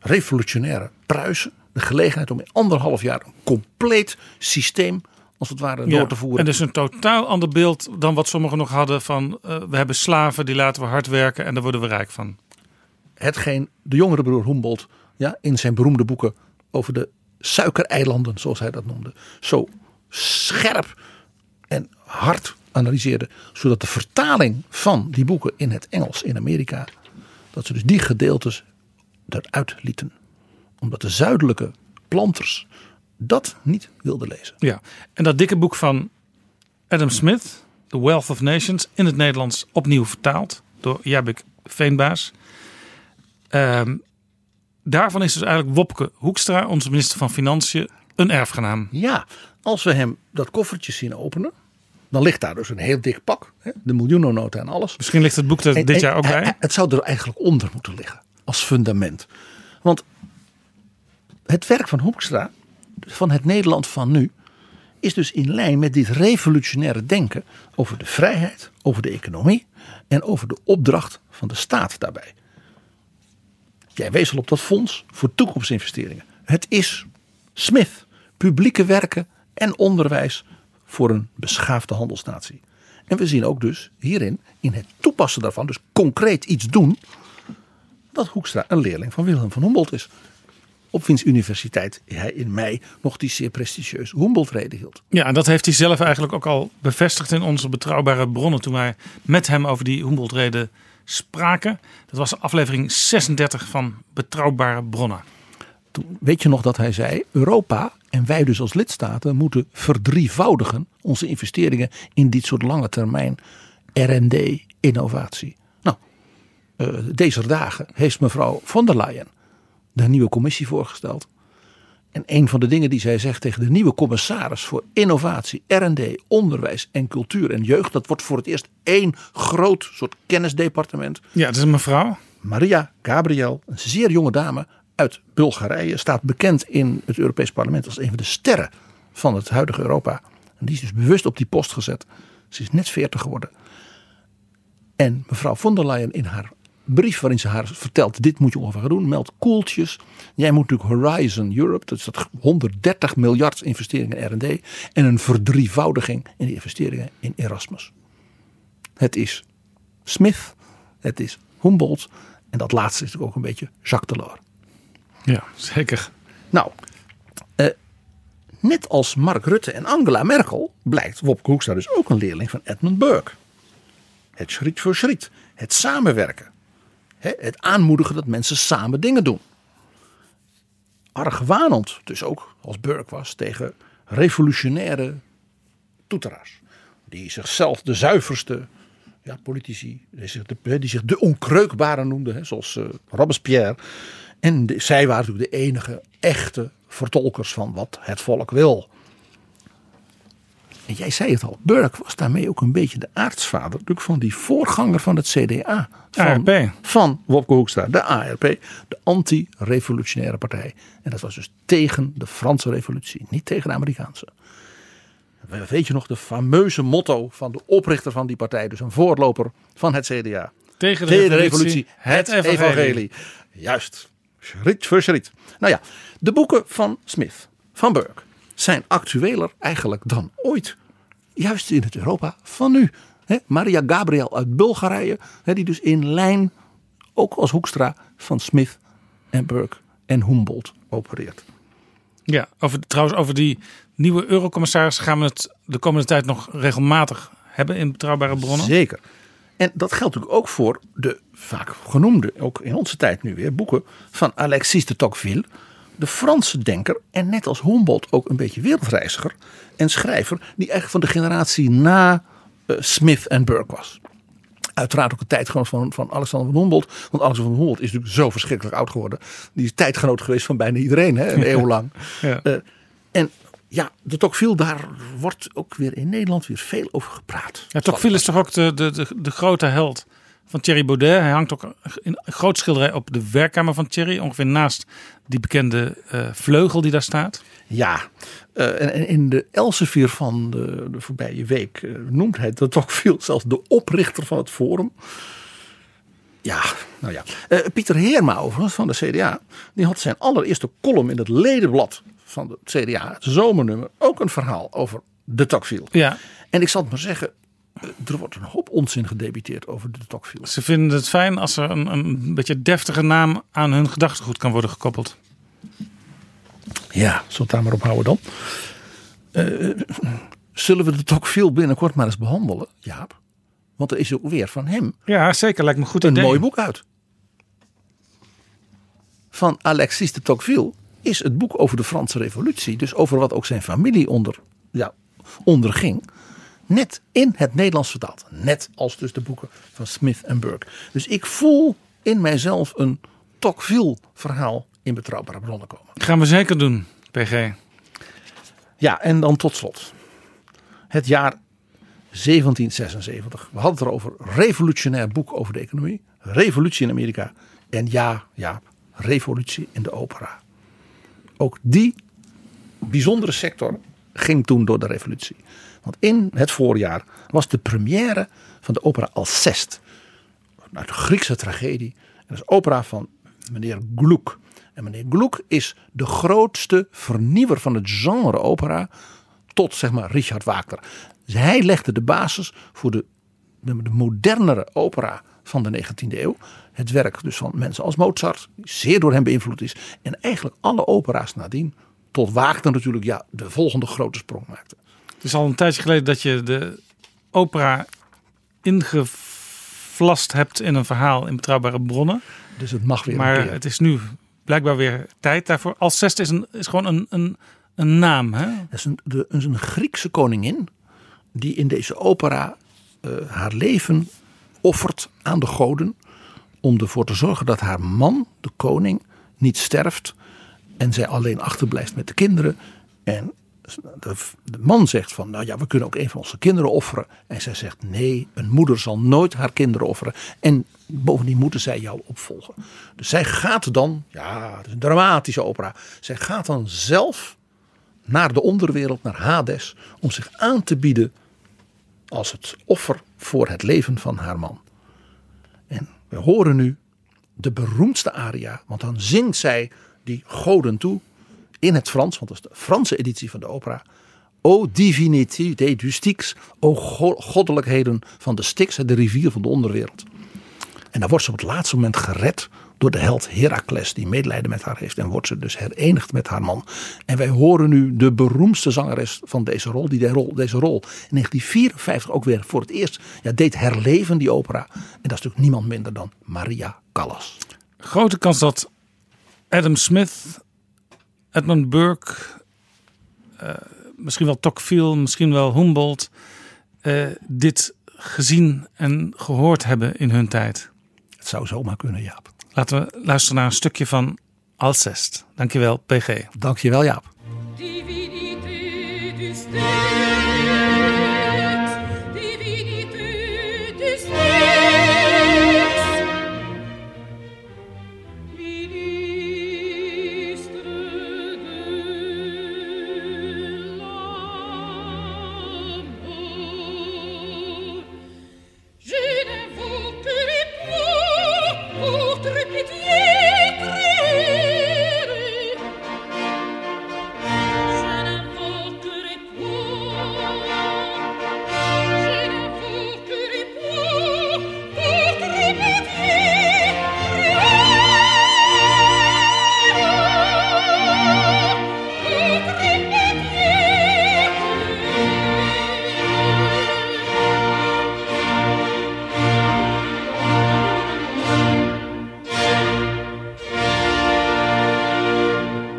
revolutionaire Pruisen de gelegenheid om in anderhalf jaar een compleet systeem als het ware door te voeren. En dus een totaal ander beeld dan wat sommigen nog hadden van uh, we hebben slaven, die laten we hard werken en daar worden we rijk van. Hetgeen de jongere broer Humboldt ja, in zijn beroemde boeken over de suikereilanden, zoals hij dat noemde, zo scherp en hard analyseerde, zodat de vertaling van die boeken in het Engels in Amerika, dat ze dus die gedeeltes eruit lieten. Omdat de zuidelijke planters dat niet wilden lezen. Ja, en dat dikke boek van Adam Smith, The Wealth of Nations, in het Nederlands opnieuw vertaald door Jabik Veenbaas. Ehm, daarvan is dus eigenlijk Wopke Hoekstra, onze minister van Financiën, een erfgenaam. Ja, als we hem dat koffertje zien openen, dan ligt daar dus een heel dik pak. Hè, de miljoenennota en alles. Misschien ligt het boek er dit jaar ook bij. Het zou er eigenlijk onder moeten liggen. Als fundament. Want het werk van Hoekstra, van het Nederland van nu, is dus in lijn met dit revolutionaire denken over de vrijheid, over de economie en over de opdracht van de staat daarbij. Jij wees al op dat fonds voor toekomstinvesteringen. Het is Smith, publieke werken en onderwijs voor een beschaafde handelsnatie. En we zien ook dus hierin, in het toepassen daarvan, dus concreet iets doen, dat Hoekstra een leerling van Wilhelm van Humboldt is. Op wiens universiteit hij in mei nog die zeer prestigieuze Humboldt-reden hield. Ja, en dat heeft hij zelf eigenlijk ook al bevestigd in onze betrouwbare bronnen toen wij met hem over die Humboldt-reden spraken. Dat was aflevering 36 van Betrouwbare Bronnen. Toen, weet je nog dat hij zei: Europa en wij dus als lidstaten moeten verdrievoudigen onze investeringen in dit soort lange termijn RD, innovatie. Nou, uh, deze dagen heeft mevrouw von der Leyen de nieuwe commissie voorgesteld. En een van de dingen die zij zegt tegen de nieuwe commissaris voor innovatie, RD, onderwijs en cultuur en jeugd, dat wordt voor het eerst één groot soort kennisdepartement. Ja, dat is een mevrouw. Maria Gabriel, een zeer jonge dame uit Bulgarije, staat bekend in het Europees Parlement als een van de sterren van het huidige Europa. En die is dus bewust op die post gezet. Ze is net 40 geworden. En mevrouw von der Leyen in haar brief waarin ze haar vertelt: dit moet je ongeveer gaan doen, meldt koeltjes. Jij moet natuurlijk Horizon Europe, dat is dat 130 miljard investeringen in R&D en een verdrievoudiging in de investeringen in Erasmus. Het is Smith, het is Humboldt en dat laatste is natuurlijk ook een beetje Jacques Delors. Ja, zeker. Nou, eh, net als Mark Rutte en Angela Merkel blijkt Wopke Hoekstra dus ook een leerling van Edmund Burke. Het schriet voor schriet, het samenwerken, het aanmoedigen dat mensen samen dingen doen. Argwanend dus ook, als Burke was, tegen revolutionaire toeteraars. Die zichzelf de zuiverste ja, politici, die zich de, onkreukbare noemden, zoals uh, Robespierre. En zij waren natuurlijk de enige echte vertolkers van wat het volk wil. En jij zei het al, Burke was daarmee ook een beetje de aartsvader natuurlijk van die voorganger van het CDA. Van, ARP. Van Wopke Hoekstra, de ARP, de anti-revolutionaire partij. En dat was dus tegen de Franse revolutie, niet tegen de Amerikaanse. Weet je nog de fameuze motto van de oprichter van die partij, dus een voorloper van het CDA. Tegen de, revolutie, revolutie, het, het evangelie. Juist, schriet voor schriet. Nou ja, de boeken van Smith, van Burke, zijn actueler eigenlijk dan ooit. Juist in het Europa van nu. Maria Gabriel uit Bulgarije, die dus in lijn, ook als Hoekstra, van Smith en Burke en Humboldt opereert. Ja, over, trouwens, over die nieuwe eurocommissaris gaan we het de komende tijd nog regelmatig hebben in betrouwbare bronnen. Zeker. En dat geldt natuurlijk ook voor de vaak genoemde, ook in onze tijd nu weer, boeken van Alexis de Tocqueville. De Franse denker en net als Humboldt ook een beetje wereldreiziger en schrijver. Die eigenlijk van de generatie na eh, Smith en Burke was. Uiteraard ook een tijdgenoot van, van Alexander van Humboldt. Want Alexander van Humboldt is natuurlijk zo verschrikkelijk oud geworden. Die is tijdgenoot geweest van bijna iedereen, hè, een eeuw lang. Ja. Eh, en ja, de Tocqueville, daar wordt ook weer in Nederland weer veel over gepraat. Ja, Tocqueville is toch ook de, de, de, de grote held van Thierry Baudet. Hij hangt ook in een groot schilderij op de werkkamer van Thierry. Ongeveer naast die bekende eh, vleugel die daar staat. Ja, eh, en, in de Elsevier van de, de voorbije week eh, noemt hij de Tocqueville zelfs de oprichter van het Forum. Ja, nou ja. Pieter Heerma overigens van de CDA, die had zijn allereerste column in het ledenblad van de CDA, het zomernummer, ook een verhaal over de Tocqueville. Ja, En ik zal het maar zeggen, er wordt een hoop onzin gedebiteerd over de Tocqueville. ze vinden het fijn als er een, een beetje deftige naam aan hun gedachtegoed kan worden gekoppeld. Ja, zullen we daar maar op houden dan? Eh, zullen we de Tocqueville binnenkort maar eens behandelen, Jaap? Want er is ook weer van hem Ja, zeker. Lijkt me goed een idee. mooi boek uit. Van Alexis de Tocqueville is het boek over de Franse Revolutie. Dus over wat ook zijn familie onder, ja, onderging. Net in het Nederlands vertaald. Net als dus de boeken van Smith en Burke. Dus ik voel in mijzelf een Tocqueville verhaal in betrouwbare bronnen komen. Gaan we zeker doen, PG. Ja, en dan tot slot. Het jaar 1776. We hadden het erover. Revolutionair boek over de economie. Revolutie in Amerika. En ja, ja, revolutie in de opera. Ook die bijzondere sector ging toen door de revolutie. Want in het voorjaar was de première van de opera Alceste. Uit de Griekse tragedie. En dat is opera van meneer Gluck. En meneer Gluck is de grootste vernieuwer van het genre opera tot zeg maar Richard Wagner. Dus hij legde de basis voor de, de, de modernere opera van de 19e eeuw. Het werk dus van mensen als Mozart, die zeer door hem beïnvloed is. En eigenlijk alle opera's nadien, tot Wagner natuurlijk ja, de volgende grote sprong maakte. Het is al een tijdje geleden dat je de opera ingevlast hebt in een verhaal in betrouwbare bronnen. Dus het mag weer een Maar het is nu blijkbaar weer tijd daarvoor. Alceste is, een, is gewoon een, een, een naam. Hè? Dat is een, de, is een Griekse koningin die in deze opera eh, haar leven offert aan de goden. Om ervoor te zorgen dat haar man, de koning, niet sterft. En zij alleen achterblijft met de kinderen. En de, de man zegt van, nou ja, we kunnen ook een van onze kinderen offeren. En zij zegt, nee, een moeder zal nooit haar kinderen offeren. En bovendien moeten zij jou opvolgen. Dus zij gaat dan, ja, het is een dramatische opera. Zij gaat dan zelf naar de onderwereld, naar Hades, om zich aan te bieden als het offer voor het leven van haar man. En we horen nu de beroemdste aria, want dan zingt zij die goden toe in het Frans, want dat is de Franse editie van de opera. O divinité du Styx, o go- goddelijkheden van de Styx, de rivier van de onderwereld. En dan wordt ze op het laatste moment gered door de held Heracles, die medelijden met haar heeft. En wordt ze dus herenigd met haar man. En wij horen nu de beroemdste zangeres van deze rol, die deze rol in 1954 ook weer voor het eerst ja, deed herleven, die opera. En dat is natuurlijk niemand minder dan Maria Callas. Grote kans dat Adam Smith, Edmund Burke, eh, misschien wel Tocqueville, misschien wel Humboldt, eh, dit gezien en gehoord hebben in hun tijd. Het zou zomaar kunnen, Jaap. Laten we luisteren naar een stukje van Alcest. Dankjewel, PG. Dankjewel, Jaap. Divinité du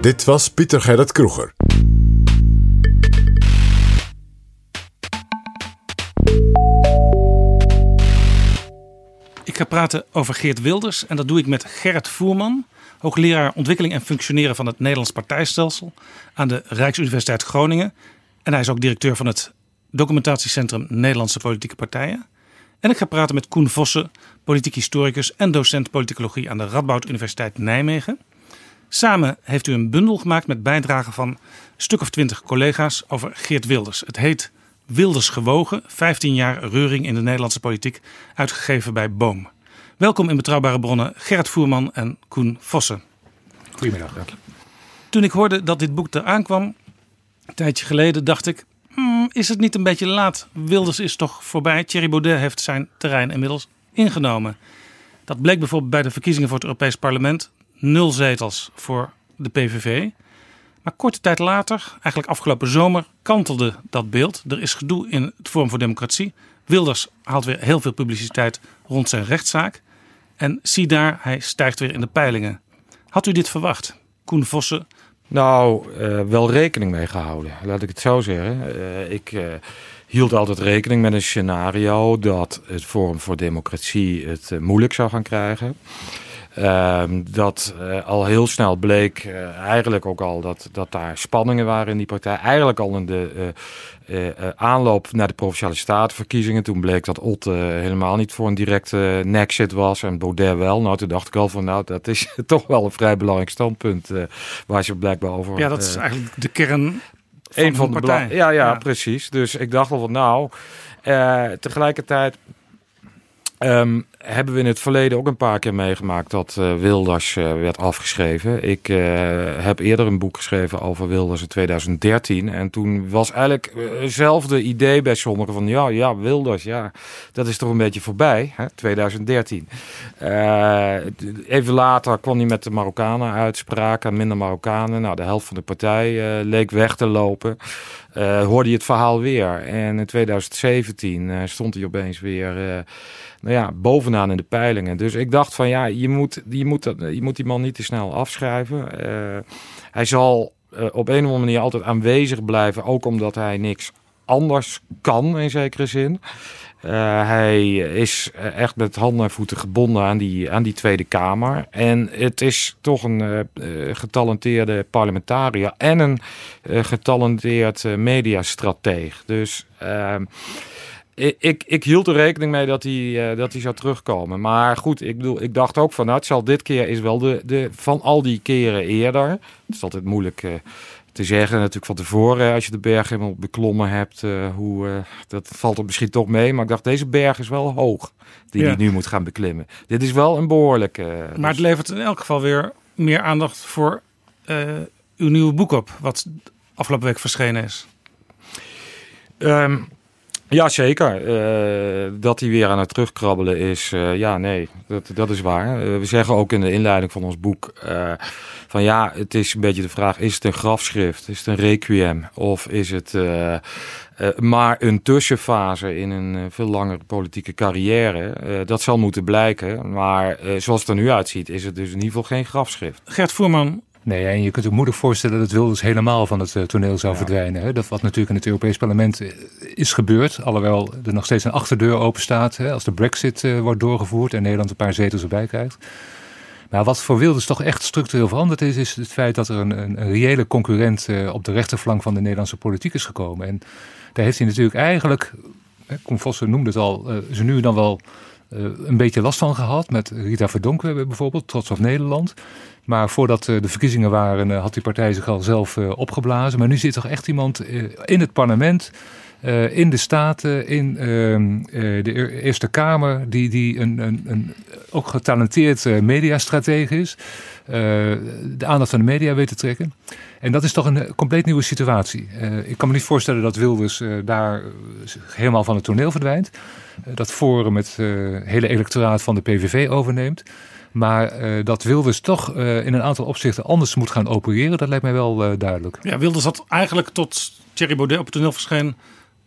Dit was Pieter Gerrit Kroeger. Ik ga praten over Geert Wilders en dat doe ik met Gerrit Voerman, hoogleraar ontwikkeling en functioneren van het Nederlands partijstelsel aan de Rijksuniversiteit Groningen. En hij is ook directeur van het documentatiecentrum Nederlandse Politieke Partijen. En ik ga praten met Koen Vossen, politiek historicus en docent politicologie aan de Radboud Universiteit Nijmegen. Samen heeft u een bundel gemaakt met bijdragen van een stuk of twintig collega's over Geert Wilders. Het heet Wilders gewogen, 15 jaar reuring in de Nederlandse politiek, uitgegeven bij Boom. Welkom in Betrouwbare Bronnen, Gerrit Voerman en Koen Vossen. Goedemiddag. Toen ik hoorde dat dit boek eraan kwam, een tijdje geleden, dacht ik... "Hmm, is het niet een beetje laat? Wilders is toch voorbij? Thierry Baudet heeft zijn terrein inmiddels ingenomen. Dat bleek bijvoorbeeld bij de verkiezingen voor het Europees Parlement. Nul zetels voor de PVV. Maar korte tijd later, eigenlijk afgelopen zomer, kantelde dat beeld. Er is gedoe in het Forum voor Democratie. Wilders haalt weer heel veel publiciteit rond zijn rechtszaak. En zie daar, hij stijgt weer in de peilingen. Had u dit verwacht? Koen Vossen, Nou, eh, wel rekening mee gehouden, laat ik het zo zeggen. Eh, ik eh, hield altijd rekening met een scenario dat het Forum voor Democratie het moeilijk zou gaan krijgen. Ehm, dat eh, al heel snel bleek, eh, eigenlijk ook al, dat, dat daar spanningen waren in die partij. Eigenlijk al in de eh, aanloop naar de Provinciale Statenverkiezingen. Toen bleek dat Otte helemaal niet voor een directe nexit was en Baudet wel. Nou, toen dacht ik al van, nou, dat is toch wel een vrij belangrijk standpunt waar ze blijkbaar over... ja, dat is eigenlijk de kern van, een van de partij. Ja, ja, Ja. precies. Dus ik dacht al van nou, eh, tegelijkertijd ehm, hebben we in het verleden ook een paar keer meegemaakt dat eh, Wilders eh, werd afgeschreven. Ik eh, heb eerder een boek geschreven over Wilders in 2013 en toen was eigenlijk hetzelfde idee bij sommigen van ja, ja, Wilders, ja, dat is toch een beetje voorbij, hè, 2013. Eh, even later kwam hij met de Marokkanen uitspraken, minder Marokkanen. Nou, de helft van de partij leek weg te lopen. Eh, hoorde je het verhaal weer. En in 2017 eh, stond hij opeens weer eh, nou ja, bovenaan in de peilingen. Dus ik dacht van ja, je moet, je moet, je moet die man niet te snel afschrijven. Hij zal op een of andere manier altijd aanwezig blijven, ook omdat hij niks anders kan in zekere zin. Eh, hij is echt met handen en voeten gebonden aan die, aan die Tweede Kamer. En het is toch een eh, eh, getalenteerde parlementariër en een getalenteerd mediastrateeg. Dus ehm, ik, ik, hield er rekening mee dat hij, dat hij zou terugkomen. Maar goed, ik, bedoel, ik dacht ook van nou, het zal dit keer is wel de, de van al die keren eerder. Het is altijd moeilijk te zeggen natuurlijk van tevoren als je de berg helemaal beklommen hebt. eh, hoe, eh, dat valt er misschien toch mee. Maar ik dacht deze berg is wel hoog die Ja. hij nu moet gaan beklimmen. Dit is wel een behoorlijke. eh, Maar het levert in elk geval weer meer aandacht voor uw nieuwe boek op, wat afgelopen week verschenen is. Ehm, ja, zeker. Dat hij weer aan het terugkrabbelen is, ja, nee, dat, dat is waar. We zeggen ook in de inleiding van ons boek van ja, het is een beetje de vraag, is het een grafschrift? Is het een requiem? Of is het eh, eh, maar een tussenfase in een eh, veel langere politieke carrière? Eh, dat zal moeten blijken. Maar eh, zoals het er nu uitziet, is het dus in ieder geval geen grafschrift. Gert Voerman, Nee, en je kunt je moeilijk voorstellen dat Wilders helemaal van het toneel zou verdwijnen. Hè? Dat wat natuurlijk in het Europees Parlement is gebeurd. Alhoewel er nog steeds een achterdeur open staat. Hè? Als de brexit eh, wordt doorgevoerd en Nederland een paar zetels erbij krijgt. Maar wat voor Wilders toch echt structureel veranderd is, is het feit dat er een, een, reële concurrent eh, op de rechterflank van de Nederlandse politiek is gekomen. En daar heeft hij natuurlijk eigenlijk, hè, Koen Vossen noemde het al, eh, ze nu dan wel eh, een beetje last van gehad. Met Rita Verdonk bijvoorbeeld, Trots op Nederland. Maar voordat de verkiezingen waren, had die partij zich al zelf opgeblazen. Maar nu zit toch echt iemand in het parlement, eh, in de Staten, in ehm, eh, de Eer- Eerste Kamer, die, die een, een, een ook getalenteerd eh, mediastrateeg is. de aandacht van de media weet te trekken. En dat is toch een compleet nieuwe situatie. Ik kan me niet voorstellen dat Wilders daar helemaal van het toneel verdwijnt. Dat Forum het hele electoraat van de PVV overneemt. Maar dat Wilders toch in een aantal opzichten anders moet gaan opereren, dat lijkt mij wel duidelijk. ja, Wilders had eigenlijk tot Thierry Baudet op het toneel verscheen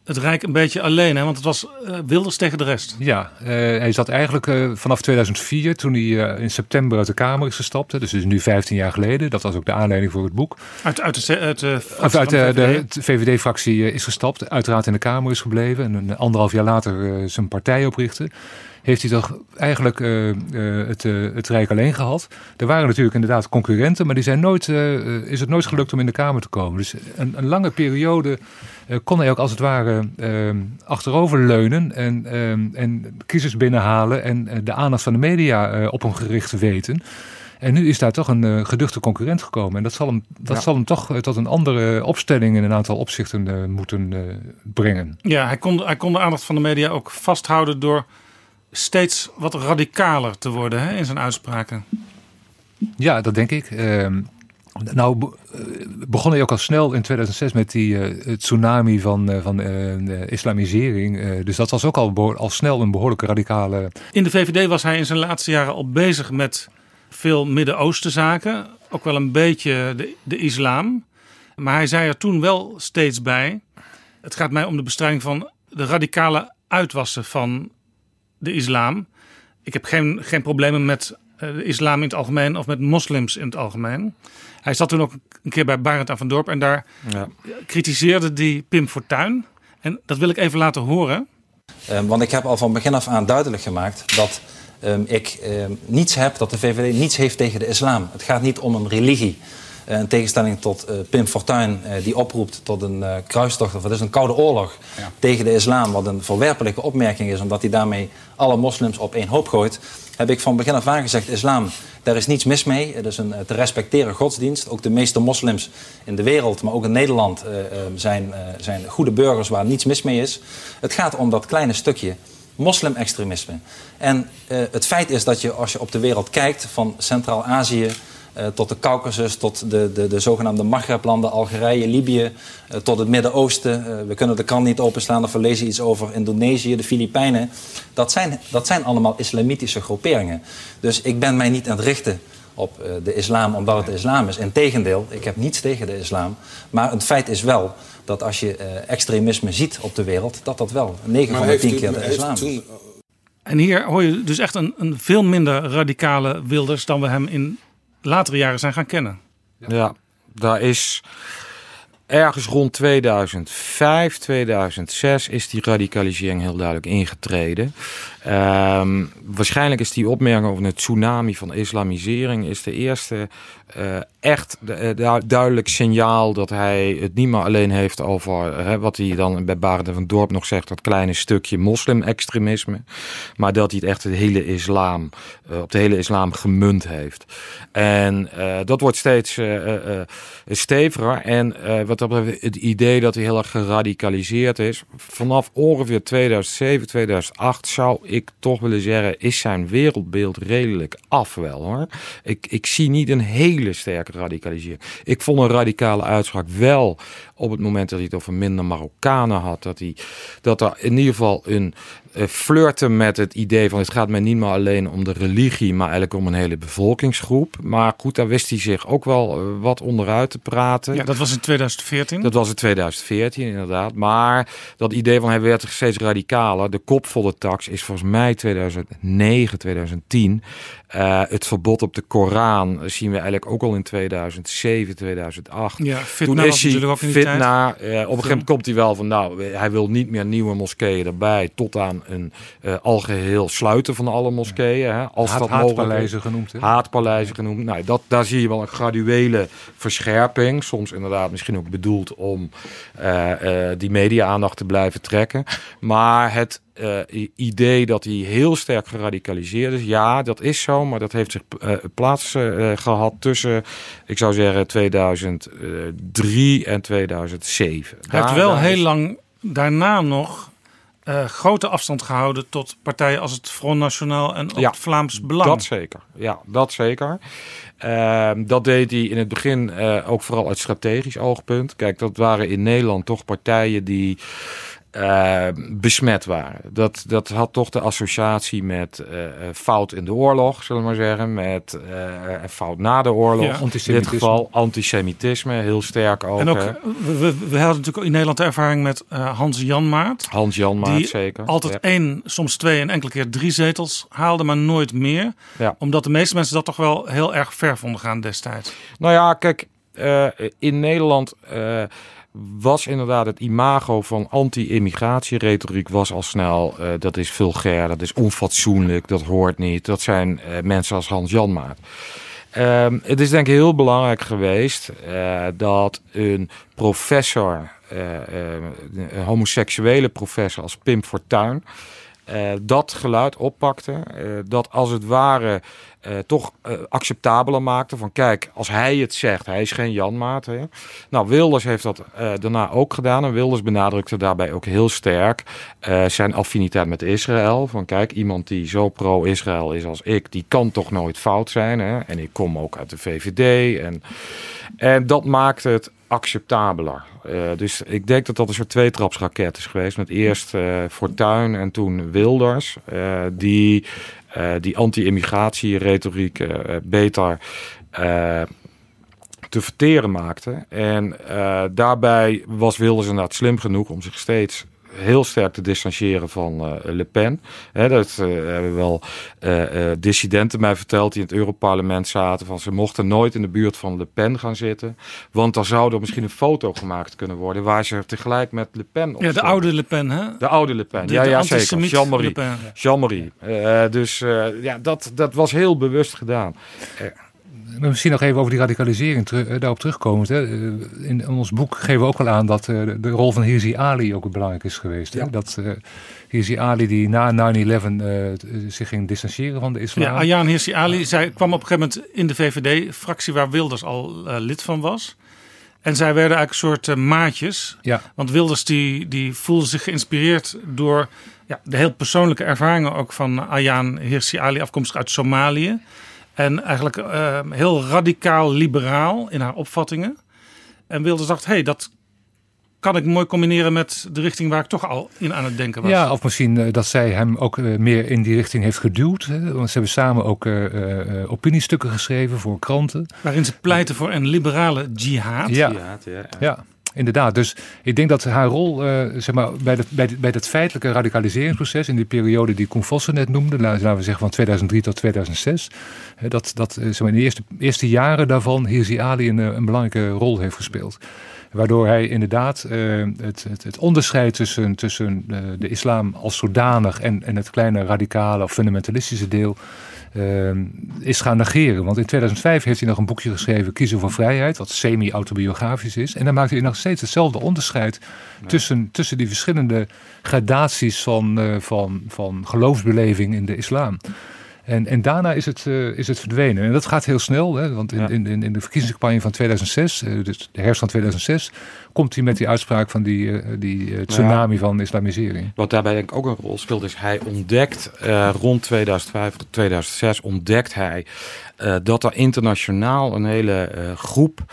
het Rijk een beetje alleen, hè? want het was eh, Wilders tegen de rest. Ja, eh, hij zat eigenlijk eh, vanaf 2004, toen hij in september uit de Kamer is gestapt. Hè, dus het is nu 15 jaar geleden. Dat was ook de aanleiding voor het boek. Uit, uit de, uit de, uit de, de VVD-fractie is gestapt. Uiteraard in de Kamer is gebleven. En een anderhalf jaar later zijn partij oprichtte. Heeft hij toch eigenlijk het, het Rijk alleen gehad. Er waren natuurlijk inderdaad concurrenten. Maar die zijn nooit, is het nooit gelukt om in de Kamer te komen. Dus een, een lange periode kon hij ook als het ware eh, achteroverleunen. En, eh, en kiezers binnenhalen. En eh, de aandacht van de media eh, op hem gericht weten. En nu is daar toch een eh, geduchte concurrent gekomen. En dat zal hem, dat Ja. zal hem toch eh, tot een andere opstelling in een aantal opzichten eh, moeten eh, brengen. Ja, hij kon, hij kon de aandacht van de media ook vasthouden door steeds wat radicaler te worden hè, in zijn uitspraken. Ja, dat denk ik. Nou, eh, begon hij ook al snel in 2006 met die eh, tsunami van, eh, van islamisering. Dus dat was ook al, al snel een behoorlijke radicale. In de VVD was hij in zijn laatste jaren al bezig met veel Midden-Oosten zaken. Ook wel een beetje de, de islam. Maar hij zei er toen wel steeds bij. Het gaat mij om de bestrijding van de radicale uitwassen van de islam. Ik heb geen, geen problemen met de islam in het algemeen of met moslims in het algemeen. Hij zat toen ook een keer bij Barend aan van Dorp en daar Ja. kritiseerde die Pim Fortuyn. En dat wil ik even laten horen. Ehm, want ik heb al van begin af aan duidelijk gemaakt dat ehm, ik ehm, niets heb, dat de VVD niets heeft tegen de islam. Het gaat niet om een religie. Eh, in tegenstelling tot eh, Pim Fortuyn, eh, die oproept tot een kruistocht, of het is een koude oorlog tegen de islam, wat een verwerpelijke opmerking is, omdat hij daarmee alle moslims op één hoop gooit, heb ik van begin af aan gezegd, islam, daar is niets mis mee. Het is een te respecteren godsdienst. Ook de meeste moslims in de wereld, maar ook in Nederland, zijn, zijn goede burgers waar niets mis mee is. Het gaat om dat kleine stukje moslimextremisme. En het feit is dat je, als je op de wereld kijkt, van Centraal-Azië tot de Caucasus, tot de, de, de zogenaamde Maghreblanden, Algerije, Libië, eh, tot het Midden-Oosten. Eh, we kunnen de krant niet openslaan of we lezen iets over Indonesië, de Filipijnen. Dat zijn, dat zijn allemaal islamitische groeperingen. Dus ik ben mij niet aan het richten op eh, de islam omdat het de islam is. Integendeel, ik heb niets tegen de islam. Maar het feit is wel dat als je eh, extremisme ziet op de wereld, dat dat wel 9 van de 10 keer de islam is. En hier hoor je dus echt een, een veel minder radicale Wilders dan we hem in latere jaren zijn gaan kennen. Ja, daar is ergens rond 2005, 2006 is die radicalisering heel duidelijk ingetreden. Ehm, waarschijnlijk is die opmerking over een tsunami van islamisering is de eerste eh, echt eh, du- duidelijk signaal dat hij het niet meer alleen heeft over eh, wat hij dan bij Barend van Dorp nog zegt, dat kleine stukje moslim-extremisme, maar dat hij het echt de hele islam, eh, op de hele islam gemunt heeft. En dat wordt steeds steviger. En wat dat betreft, het idee dat hij heel erg geradicaliseerd is, vanaf ongeveer 2007, 2008 zou ik toch willen zeggen, is zijn wereldbeeld redelijk af wel hoor. Ik, ik zie niet een hele sterke radicalisering. Ik vond een radicale uitspraak wel op het moment dat hij het over minder Marokkanen had, dat, hij, dat er in ieder geval een eh, flirten met het idee van het gaat mij niet meer alleen om de religie, maar eigenlijk om een hele bevolkingsgroep. Maar goed, daar wist hij zich ook wel eh, wat onderuit te praten. Ja, dat was in 2014. Dat was in 2014 inderdaad. Maar dat idee van hij werd steeds radicaler. De kopvolle tax is volgens mij 2009, 2010. Eh, het verbod op de Koran zien we eigenlijk ook al in 2007, 2008. Ja, Fitna ook in die tijd. Fitna, eh, op een gegeven moment komt hij wel van, nou, hij wil niet meer nieuwe moskeeën erbij, tot aan een eh, algeheel sluiten van alle moskeeën. Hè, als Haat- dat mogelijk haatpaleizen is. genoemd, hè? Haatpaleizen genoemd. Nou, dat, daar zie je wel een graduele verscherping. Soms inderdaad misschien ook bedoeld om eh, eh, die media-aandacht te blijven trekken. Maar het eh, idee dat hij heel sterk geradicaliseerd is, ja, dat is zo. Maar dat heeft zich eh, plaats eh, gehad tussen, ik zou zeggen, 2003 en 2007. Hij heeft wel heel is- lang daarna nog eh, grote afstand gehouden tot partijen als het Front National en ook Ja, het Vlaams Belang. Dat zeker. Ja, dat zeker. Ehm, dat deed hij in het begin eh, ook vooral uit strategisch oogpunt. Kijk, dat waren in Nederland toch partijen die eh, besmet waren. Dat, dat had toch de associatie met eh, eh, fout in de oorlog, zullen we maar zeggen. Met eh, fout na de oorlog. Ja. In dit geval antisemitisme, heel sterk ook. En ook, we, we, we hadden natuurlijk in Nederland de ervaring met eh, Hans Janmaat. Hans Jan Maat, die zeker. altijd Ja. één, soms twee en enkele keer drie zetels haalde, maar nooit meer. Ja. Omdat de meeste mensen dat toch wel heel erg ver vonden gaan destijds. Nou ja, kijk, eh, in Nederland eh, was inderdaad het imago van anti-immigratieretoriek was al snel, eh, dat is vulgair, dat is onfatsoenlijk, dat hoort niet. Dat zijn eh, mensen als Hans Janmaat. Ehm, het is denk ik heel belangrijk geweest eh, dat een professor, een homoseksuele professor als Pim Fortuyn, dat geluid oppakte. dat als het ware eh, toch eh, acceptabeler maakte. Van kijk, als hij het zegt, hij is geen Janmaat. Hè. Nou, Wilders heeft dat eh, daarna ook gedaan. En Wilders benadrukte daarbij ook heel sterk zijn affiniteit met Israël. Van kijk, iemand die zo pro-Israël is als ik, die kan toch nooit fout zijn. Hè. En ik kom ook uit de VVD. En, en dat maakt het acceptabeler. Dus ik denk dat dat een soort tweetrapsraket is geweest. Met eerst eh Fortuyn en toen Wilders. die die anti-immigratieretoriek eh, beter eh, te verteren maakte. En eh, daarbij was Wilders inderdaad slim genoeg om zich steeds heel sterk te distancieren van eh, Le Pen. Hè, dat eh, hebben wel eh, dissidenten mij verteld die in het Europarlement zaten. Van ze mochten nooit in de buurt van Le Pen gaan zitten. Want dan zou er misschien een foto gemaakt kunnen worden waar ze tegelijk met Le Pen op Ja, de oude Le Pen, hè? De oude Le Pen, De- ja, de ja zeker. Jean-Marie. Jean-Marie. Dus ja, dat, dat was heel bewust gedaan. Misschien nog even over die radicalisering eh, daarop terugkomend. Hè. Eh, In ons boek geven we ook al aan dat eh, de rol van Hirsi Ali ook belangrijk is geweest. Hè. Ja. Dat Hirsi Ali die na 9-11 eh, t- zich ging distancieren van de islam. Ja, Ayaan Hirsi Ali, zij kwam op een gegeven moment in de VVD-fractie waar Wilders al lid van was. En zij werden eigenlijk een soort maatjes. Ja. Want Wilders die, die voelde zich geïnspireerd door ja, de heel persoonlijke ervaringen ook van Ayaan Hirsi Ali, afkomstig uit Somalië. En eigenlijk eh, heel radicaal liberaal in haar opvattingen. En Wilders dacht, hé, hey, dat kan ik mooi combineren met de richting waar ik toch al in aan het denken was. Ja, of misschien eh, dat zij hem ook eh, meer in die richting heeft geduwd. Hè? Want ze hebben samen ook eh, opiniestukken geschreven voor kranten. Waarin ze pleiten voor een liberale jihad. Ja. Ja, ja. Ja, inderdaad. Dus ik denk dat haar rol eh, zeg maar, bij, de, bij, de- bij het feitelijke radicaliseringsproces in die periode die Koen Vossen net noemde, laten we zeggen van 2003 tot 2006, hè, dat, dat eh, zeg in de eerste, eerste jaren daarvan Hirsi Ali een, eh, een belangrijke rol heeft gespeeld. Waardoor hij inderdaad het, het, het onderscheid tussen, tussen eh, de islam als zodanig en, en het kleine radicale of fundamentalistische deel is gaan negeren. Want in 2005 heeft hij nog een boekje geschreven, Kiezen voor Vrijheid, wat semi-autobiografisch is. En dan maakt hij nog steeds hetzelfde onderscheid tussen, tussen die verschillende gradaties van, eh, van, van geloofsbeleving in de islam. En, en daarna is het, eh, is het verdwenen. En dat gaat heel snel, hè, want in, Ja. in, in, in de verkiezingscampagne van 2006, eh, dus de herfst van 2006, komt hij met die uitspraak van die, eh, die tsunami van islamisering. Wat daarbij denk ik ook een rol speelt, is hij ontdekt rond 2005 tot 2006 ontdekt hij dat er internationaal een hele groep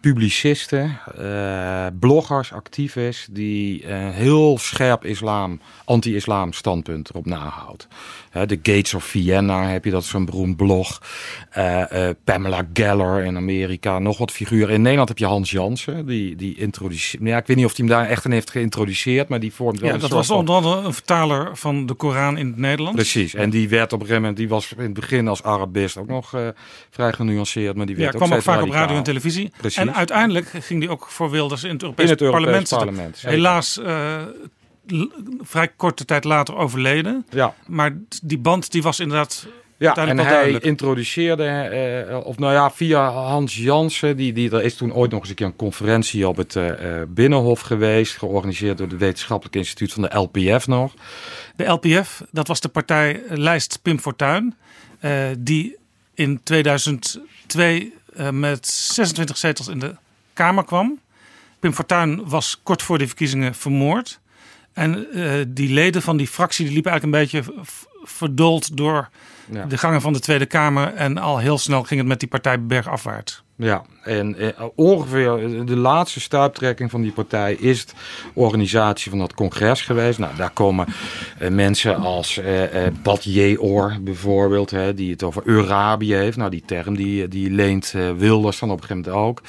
publicisten, eh, bloggers actief is die een heel scherp islam, anti-islam standpunt erop nahoudt. De Gates of Vienna heb je dat zo'n beroemd blog. Eh, eh, Pamela Geller in Amerika, nog wat figuren. In Nederland heb je Hans Jansen, die, die introduceert. Ja, ik weet niet of hij hem daar echt in heeft geïntroduceerd, maar die vormt wel Ja, een dat was onder andere een vertaler van de Koran in het Nederlands. Precies, en die werd op een gegeven moment, die was in het begin als Arabist ook nog eh, vrij genuanceerd, maar die Ja, werd ook kwam ook vaak op radio en televisie. Precies. En uiteindelijk ging die ook voor Wilders in het Europees, In het Europees parlement, parlement. Helaas vrij korte tijd later overleden. Ja. Maar die band die was inderdaad Ja, en hij duidelijk. introduceerde, eh, of nou ja, via Hans Jansen, die, die, er is toen ooit nog eens een keer een conferentie op het eh, eh, Binnenhof geweest, georganiseerd door het Wetenschappelijk Instituut van de LPF nog. De LPF, dat was de partijlijst Pim Fortuyn. eh, die in 2002 eh, met 26 zetels in de Kamer kwam. Pim Fortuyn was kort voor de verkiezingen vermoord. En eh, die leden van die fractie die liepen eigenlijk een beetje v- verdoold door Ja. de gangen van de Tweede Kamer. En al heel snel ging het met die partij bergafwaarts. Ja, en eh, ongeveer de laatste stuiptrekking van die partij is de organisatie van dat congres geweest. Nou, daar komen eh, mensen als eh eh Bad Jeor bijvoorbeeld, hè, die het over Eurabië heeft. Nou, die term die, die leent eh, Wilders dan op een gegeven moment ook.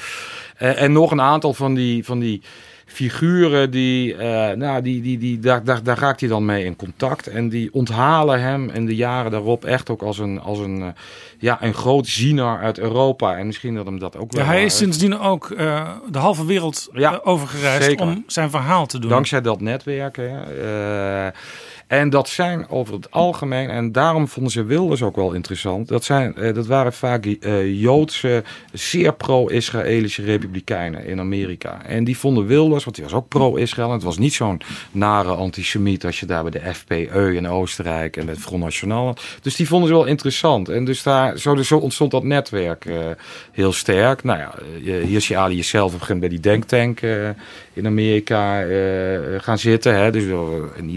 Eh, en nog een aantal van die, van die figuren die, eh, nou, die, die, die, daar, daar, daar raakt hij dan mee in contact. En die onthalen hem in de jaren daarop echt ook als een, als een, eh, ja, een groot ziener uit Europa. En misschien dat hem dat ook wel... Ja, hij is sindsdien ook eh, de halve wereld Ja, overgereisd zeker. om zijn verhaal te doen. Dankzij dat netwerk. Hè. En dat zijn over het algemeen, en daarom vonden ze Wilders ook wel interessant. Dat, zijn, eh, dat waren vaak eh, Joodse, zeer pro-Israëlische republikeinen in Amerika. En die vonden Wilders, want die was ook pro-Israël. Het was niet zo'n nare antisemiet als je daar bij de FPE in Oostenrijk en het Front National. Dus die vonden ze wel interessant. En dus daar, zo, zo ontstond dat netwerk eh, heel sterk. Nou ja, Hirsi Ali is zelf op een gegeven moment bij die denktank in Amerika gaan zitten. Hè? Dus wel een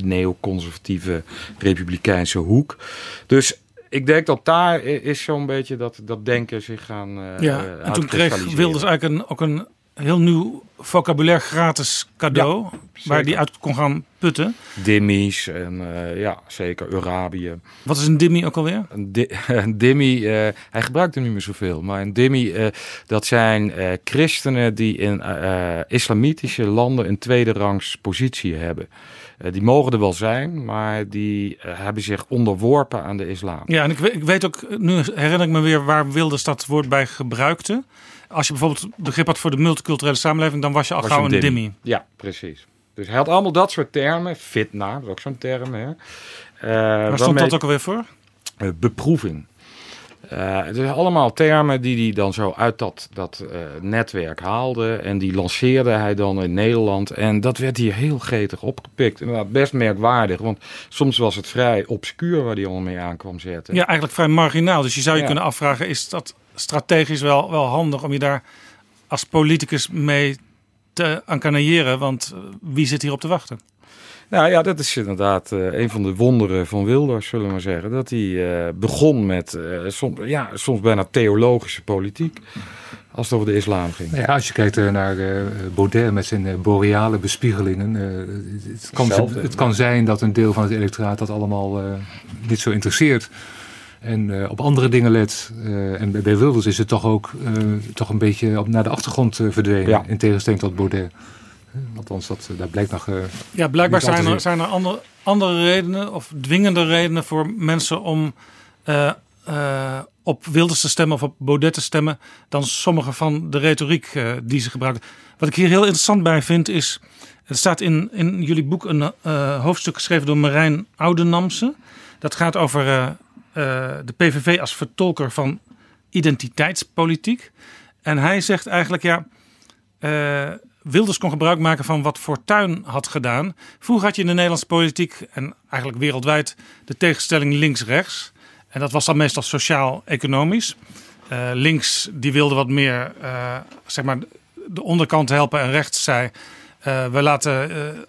die neoconservatieve republikeinse hoek. Dus ik denk dat daar is zo'n beetje dat, dat denken zich gaan eh ja, en toen kreeg. Wilders eigenlijk een, ook een heel nieuw vocabulaire gratis cadeau. waar die uit kon gaan putten. Dimmies en eh, ja, zeker Arabië. Wat is een dimmy ook alweer? Een, di- een dimmy, eh, hij gebruikt er niet meer zoveel, maar een dimmy, dat zijn christenen die in islamitische landen een tweede rangs positie hebben. Eh, die mogen er wel zijn, maar die eh, hebben zich onderworpen aan de islam. Ja, en ik weet, ik weet ook, nu herinner ik me weer waar Wilders dat woord bij gebruikte. Als je bijvoorbeeld begrip had voor de multiculturele samenleving, dan was je al Was gauw een een dimmy. dimmy. Ja, precies. Dus hij had allemaal dat soort termen. Fitna, dat is ook zo'n term. Hè. Eh, Waar stond waarmee- dat ook alweer voor? eh, beproeving. Eh, het zijn allemaal termen die hij dan zo uit dat, dat eh, netwerk haalde. En die lanceerde hij dan in Nederland. En dat werd hier heel gretig opgepikt. Inderdaad, best merkwaardig. Want soms was het vrij obscuur waar hij allemaal mee aan kwam zetten. Ja, eigenlijk vrij marginaal. Dus je zou je Ja. kunnen afvragen, is dat strategisch wel, wel handig om je daar als politicus mee te encanailleren? Want eh, wie zit hier op te wachten? Nou ja, dat is inderdaad eh, een van de wonderen van Wilders, zullen we maar zeggen. Dat hij eh, begon met eh, soms, ja, soms bijna theologische politiek. Als het over de islam ging. Nou ja, als je kijkt naar eh, Baudet met zijn boreale bespiegelingen. eh, het, kan, het kan zijn dat een deel van het electoraat dat allemaal eh, niet zo interesseert. En eh, op andere dingen let. Eh, en bij- bij Wilders is het toch ook eh, toch een beetje op, naar de achtergrond verdwenen. Ja. In tegenstelling tot Baudet. Eh, Althans, dat, daar blijkt nog... eh, Ja, blijkbaar zijn er, zijn er andere, andere redenen of dwingende redenen voor mensen om eh, eh, op Wilders te stemmen of op Baudet te stemmen dan sommige van de retoriek eh, die ze gebruiken. Wat ik hier heel interessant bij vind is, er staat in, in jullie boek een eh, hoofdstuk geschreven door Marijn Oudenamse. Dat gaat over eh, eh, de PVV als vertolker van identiteitspolitiek. En hij zegt eigenlijk, ja, eh, Wilders kon gebruik maken van wat Fortuyn had gedaan. Vroeger had je in de Nederlandse politiek en eigenlijk wereldwijd de tegenstelling links-rechts. En dat was dan meestal sociaal-economisch. Eh, links die wilde wat meer eh, zeg maar de onderkant helpen en rechts zei... eh, we laten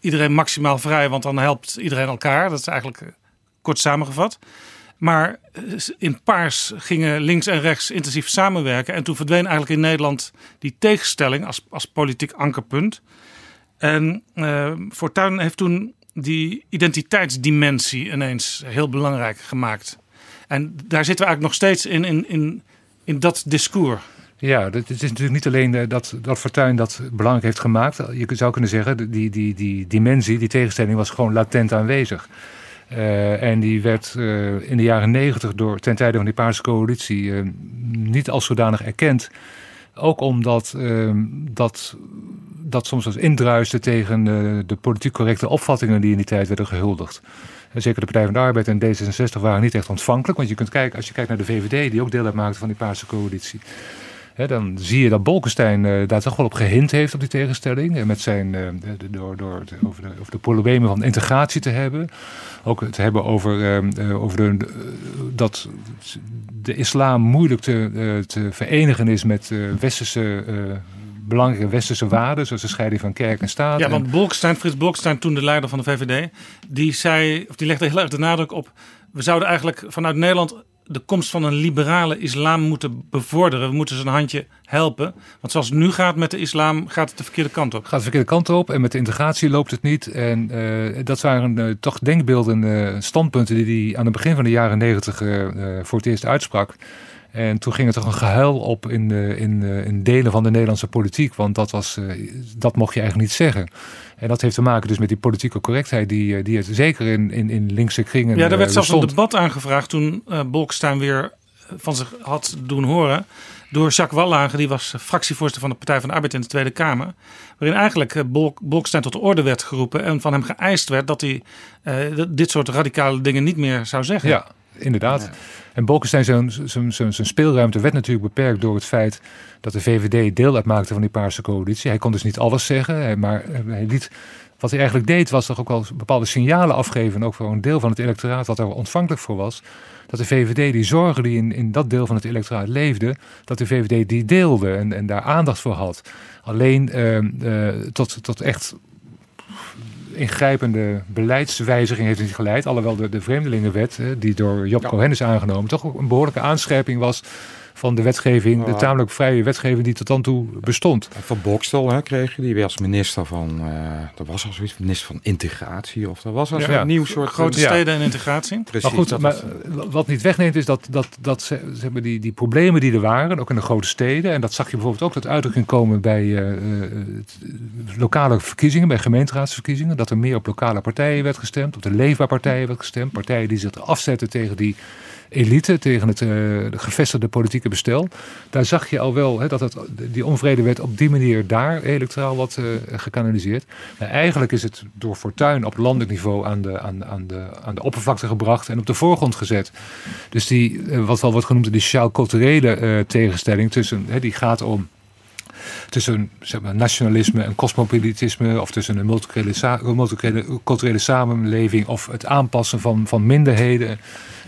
iedereen maximaal vrij, want dan helpt iedereen elkaar. Dat is eigenlijk kort samengevat. Maar eh, in paars gingen links en rechts intensief samenwerken. En toen verdween eigenlijk in Nederland die tegenstelling als, als politiek ankerpunt. En eh Fortuyn heeft toen die identiteitsdimensie ineens heel belangrijk gemaakt. En daar zitten we eigenlijk nog steeds in, in, in, in dat discours. Ja, het is natuurlijk niet alleen eh, dat, dat Fortuyn dat belangrijk heeft gemaakt. Je zou kunnen zeggen, die, die, die dimensie, die tegenstelling was gewoon latent aanwezig. Eh, en die werd eh, in de jaren negentig door ten tijde van die Paarse coalitie eh, niet als zodanig erkend. Ook omdat dat, dat soms was indruiste tegen de politiek correcte opvattingen die in die tijd werden gehuldigd. En zeker de Partij van de Arbeid en D66 waren niet echt ontvankelijk. Want je kunt kijken, als je kijkt naar de VVD, die ook deel uitmaakte van die Paarse coalitie. Dan zie je dat Bolkestein eh, daar toch wel op gehind heeft op die tegenstelling. En met zijn, eh, de- door, door het, over, de, over de problemen van integratie te hebben. Ook het hebben over, eh, eh, over de, dat de islam moeilijk te, te verenigen is met westerse belangrijke westerse waarden, zoals de scheiding van kerk en staat. Ja, want Bolkestein, Frits Bolkestein, toen de leider van de VVD, die zei, of die legde heel erg de nadruk op. We zouden eigenlijk vanuit Nederland de komst van een liberale islam moeten bevorderen. We moeten ze een handje helpen. Want zoals het nu gaat met de islam, gaat het de verkeerde kant op. gaat de verkeerde kant op en met de integratie loopt het niet. En eh, dat waren eh, toch denkbeelden, eh, standpunten die hij aan het begin van de jaren negentig voor het eerst uitsprak. En toen ging er toch een gehuil op in, eh, in, in delen van de Nederlandse politiek. Want dat, was, eh, dat mocht je eigenlijk niet zeggen. En dat heeft te maken dus met die politieke correctheid die, eh, die het zeker in, in, in linkse kringen Ja, er werd eh, zelfs een debat aangevraagd toen eh Bolkestein weer van zich had doen horen. Door Jacques Wallage, die was fractievoorzitter van de Partij van de Arbeid in de Tweede Kamer. Waarin eigenlijk Bolk, Bolkestein tot de orde werd geroepen. En van hem geëist werd dat hij dit soort radicale dingen niet meer zou zeggen. Ja, inderdaad. En Bolkestein zijn, zijn, zijn, zijn speelruimte werd natuurlijk beperkt door het feit dat de VVD deel uitmaakte van die Paarse coalitie. Hij kon dus niet alles zeggen, hij- maar hij liet. Wat hij eigenlijk deed, was toch ook wel bepaalde signalen afgeven. Ook voor een deel van het electoraat wat er ontvankelijk voor was. Dat de VVD die zorgen die in, in dat deel van het electoraat leefde, dat de VVD die deelde en, en daar aandacht voor had. Alleen eh, eh, tot, tot echt ingrijpende beleidswijziging heeft het niet geleid. Alhoewel de, de Vreemdelingenwet, eh, die door Job Cohen is aangenomen, toch ook een behoorlijke aanscherping was van de wetgeving, de tamelijk vrije wetgeving die tot dan toe bestond. Van Bokstel hè, kreeg je, die was minister van, eh dat was al zoiets, minister van integratie of dat was al Ja. zo'n Ja. nieuw soort Grote Ja. steden en integratie. Precies, maar goed, dat maar, eh, wat niet wegneemt is dat, dat, dat ze, zeg maar, die, die problemen die er waren, ook in de grote steden, en dat zag je bijvoorbeeld ook tot uitdrukking komen bij eh, eh, lokale verkiezingen, bij gemeenteraadsverkiezingen, dat er meer op lokale partijen werd gestemd, op de leefbaar partijen werd gestemd, partijen die zich afzetten tegen die elite, tegen het de gevestigde politieke bestel. Daar zag je al wel dat het, die onvrede werd op die manier daar electoraal wat eh, gekanaliseerd. Maar eigenlijk is het door Fortuyn op landelijk niveau aan de, aan, aan, de, aan de oppervlakte gebracht en op de voorgrond gezet. Dus die, eh, wat wel wordt genoemd, die sociaal-culturele eh, tegenstelling tussen, die gaat om tussen zeg maar, nationalisme en cosmopolitisme, of tussen een multiculturele, multiculturele culturele samenleving, of het aanpassen van, van minderheden,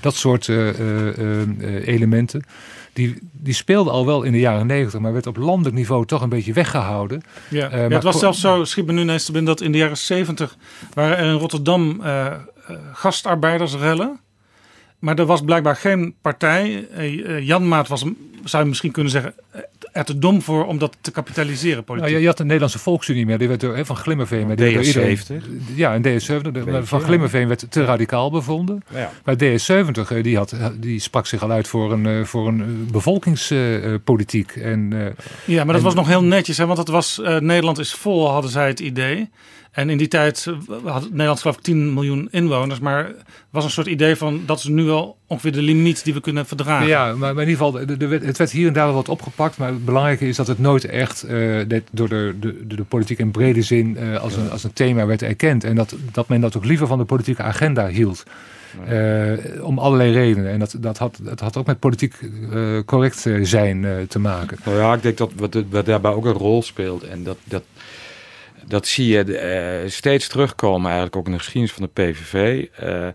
dat soort eh, eh, eh, elementen. Die, die speelden al wel in de jaren negentig, maar werd op landelijk niveau toch een beetje weggehouden. Ja. Het was zelfs zo, schiet me nu ineens te binnen, dat in de jaren 70 waren er in Rotterdam gastarbeidersrellen. Maar er was blijkbaar geen partij. Eh, eh, Jan Maat was, zou je misschien kunnen zeggen, er te dom voor om dat te kapitaliseren politiek. Nou, je, had de Nederlandse Volksunie meer, die werd door, hè, van Glimmerveen. Maar die werd door iedereen- DS70. Ja, en DS70. de- maar van. Glimmerveen werd te radicaal bevonden. Ja. Maar DS70 eh, die, had, die sprak zich al uit voor een, eh, voor een eh, bevolkingspolitiek. en, eh, Ja, maar dat En- was nog heel netjes, hè, want het was eh, Nederland is vol, hadden zij het idee. En in die tijd had Nederland geloof ik 10 miljoen inwoners, maar was een soort idee van dat is nu wel ongeveer de limiet die we kunnen verdragen. ja, maar, in ieder geval, de, de, het werd hier en daar wel wat opgepakt. Maar het belangrijke is dat het nooit echt eh, door de, de, politiek in brede zin eh, als, een, als een thema werd erkend. En dat, dat men dat ook liever van de politieke agenda hield. Eh, om allerlei redenen. En dat, dat, had, dat had ook met politiek eh, correct zijn eh, te maken. Nou ja, ik denk dat wat, wat daarbij ook een rol speelt. En dat, dat, dat zie je eh, steeds terugkomen eigenlijk ook in de geschiedenis van de PVV. Eh, eh,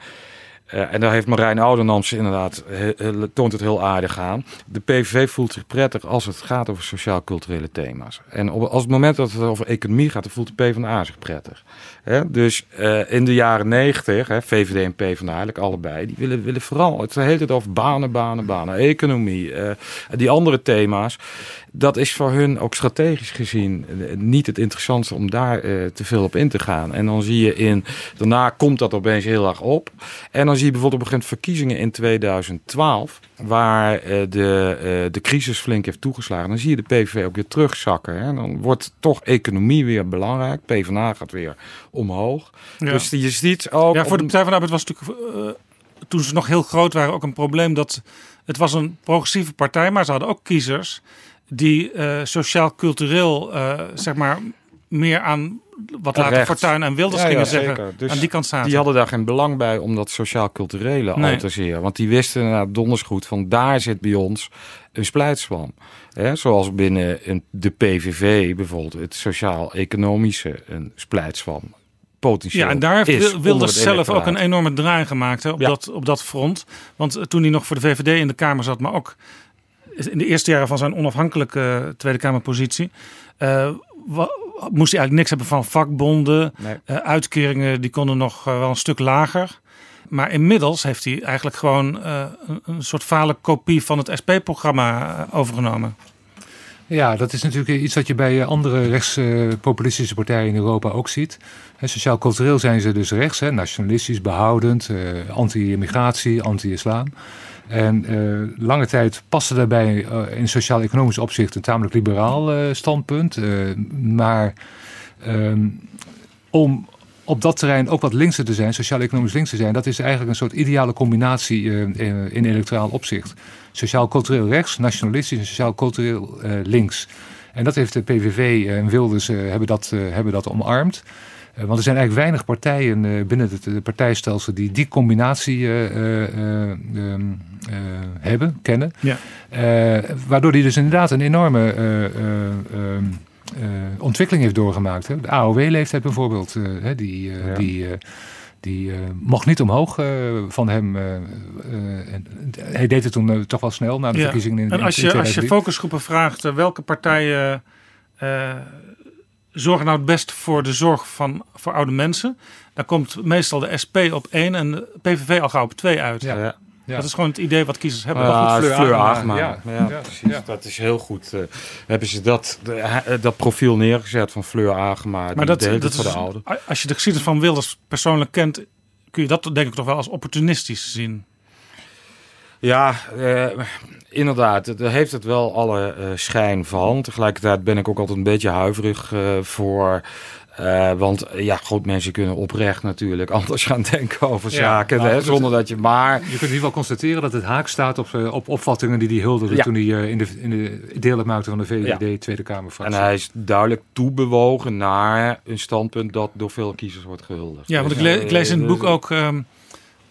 en daar heeft Marijn Oudenamse inderdaad, toont het heel aardig aan. De PVV voelt zich prettig als het gaat over sociaal-culturele thema's. En op, als het moment dat het over economie gaat, dan voelt de PvdA zich prettig. Dus eh, in de jaren negentig, VVD en PvdA eigenlijk allebei, die willen, willen vooral het hele tijd over banen, banen, banen, economie. eh, die andere thema's, dat is voor hun ook strategisch gezien eh, niet het interessantste om daar te veel op in te gaan. En dan zie je in, daarna komt dat opeens heel erg op. En dan zie je bijvoorbeeld op een gegeven verkiezingen in 2012, waar de, de crisis flink heeft toegeslagen. Dan zie je de PVV ook weer terugzakken. Hè? Dan wordt toch economie weer belangrijk. PvdA gaat weer omhoog. Ja. Dus je ziet ook... Ja, voor de Partij van de Arbeid was natuurlijk, eh, toen ze nog heel groot waren, ook een probleem dat het was een progressieve partij, maar ze hadden ook kiezers die eh, sociaal-cultureel, eh, zeg maar, meer aan wat later. Fortuyn en Wilders Ja, gingen zeggen, Dus aan die kant zaten. Die hadden daar geen belang bij om dat sociaal-culturele Nee. al te zeer. Want die wisten inderdaad donders goed van daar zit bij ons een splijtswam. Hè, zoals binnen een, de PVV bijvoorbeeld het sociaal-economische een splijtswam. Potentieel Ja, en daar heeft Wilders zelf ook een enorme draai gemaakt hè, op, Ja. dat, op dat front. Want eh, toen hij nog voor de VVD in de Kamer zat, maar ook in de eerste jaren van zijn onafhankelijke Tweede Kamerpositie. eh, wa- moest hij eigenlijk niks hebben van vakbonden. Nee. Eh, uitkeringen die konden nog eh, wel een stuk lager. Maar inmiddels heeft hij eigenlijk gewoon eh, een, een soort fale kopie van het SP-programma eh, overgenomen. Ja, dat is natuurlijk iets wat je bij eh, andere rechtspopulistische partijen in Europa ook ziet. Sociaal-cultureel zijn ze dus rechts, nationalistisch, behoudend, eh, anti-immigratie, anti-islam. En eh, lange tijd paste daarbij eh, in sociaal-economisch opzicht een tamelijk liberaal eh, standpunt. Eh, maar ehm, om op dat terrein ook wat linkser te zijn, sociaal-economisch links te zijn, dat is eigenlijk een soort ideale combinatie eh, in, in electoraal opzicht. Sociaal-cultureel rechts, nationalistisch en sociaal-cultureel eh, links. En dat heeft de PVV en Wilders eh, hebben, dat, eh, hebben dat omarmd. Eh, want er zijn eigenlijk weinig partijen eh, binnen het eh, partijstelsel die die combinatie eh, eh, eh, ehm, eh, hebben, kennen. Ja. Eh, waardoor die dus inderdaad een enorme eh, ontwikkeling heeft doorgemaakt. Hè. De AOW-leeftijd bijvoorbeeld, eh, hè, die, eh, Ja. die, eh, die eh, mocht niet omhoog eh, van hem. eh, eh, en hij deed het toen toch wel snel na de Ja. verkiezingen in, En als je, als je 2003. focusgroepen vraagt welke partijen eh, zorgen nou het best voor de zorg van, voor oude mensen, dan komt meestal de SP op één en de PVV al gauw op twee uit. Ja. Ja. Ja. Dat is gewoon het idee wat kiezers hebben. Ja, goed, Fleur Fleur, Agema. Ja. Ja, Ja. precies. Ja. Dat is heel goed. eh, hebben ze dat, de- eh, dat profiel neergezet van Fleur Agema. die maar dat, deed het dat voor is, de oude. als je de geschiedenis van Wilders persoonlijk kent, kun je dat denk ik toch wel als opportunistisch zien. Ja, eh, inderdaad. Daar heeft het wel alle eh, schijn van. Tegelijkertijd ben ik ook altijd een beetje huiverig eh, voor. Eh, want eh, ja, goed, mensen kunnen oprecht natuurlijk anders gaan denken over Ja, zaken. nou, hè, zonder dat je maar. Je kunt in ieder geval constateren dat het haak staat op, eh, op opvattingen die hij hulderde Ja. toen hij eh, in, de, in de deel uitmaakte van de VVD Tweede En Kamerfractie. hij is duidelijk toebewogen naar een standpunt dat door veel kiezers wordt gehuldigd. Ja, want ik, le- ik lees in het boek ook, ehm,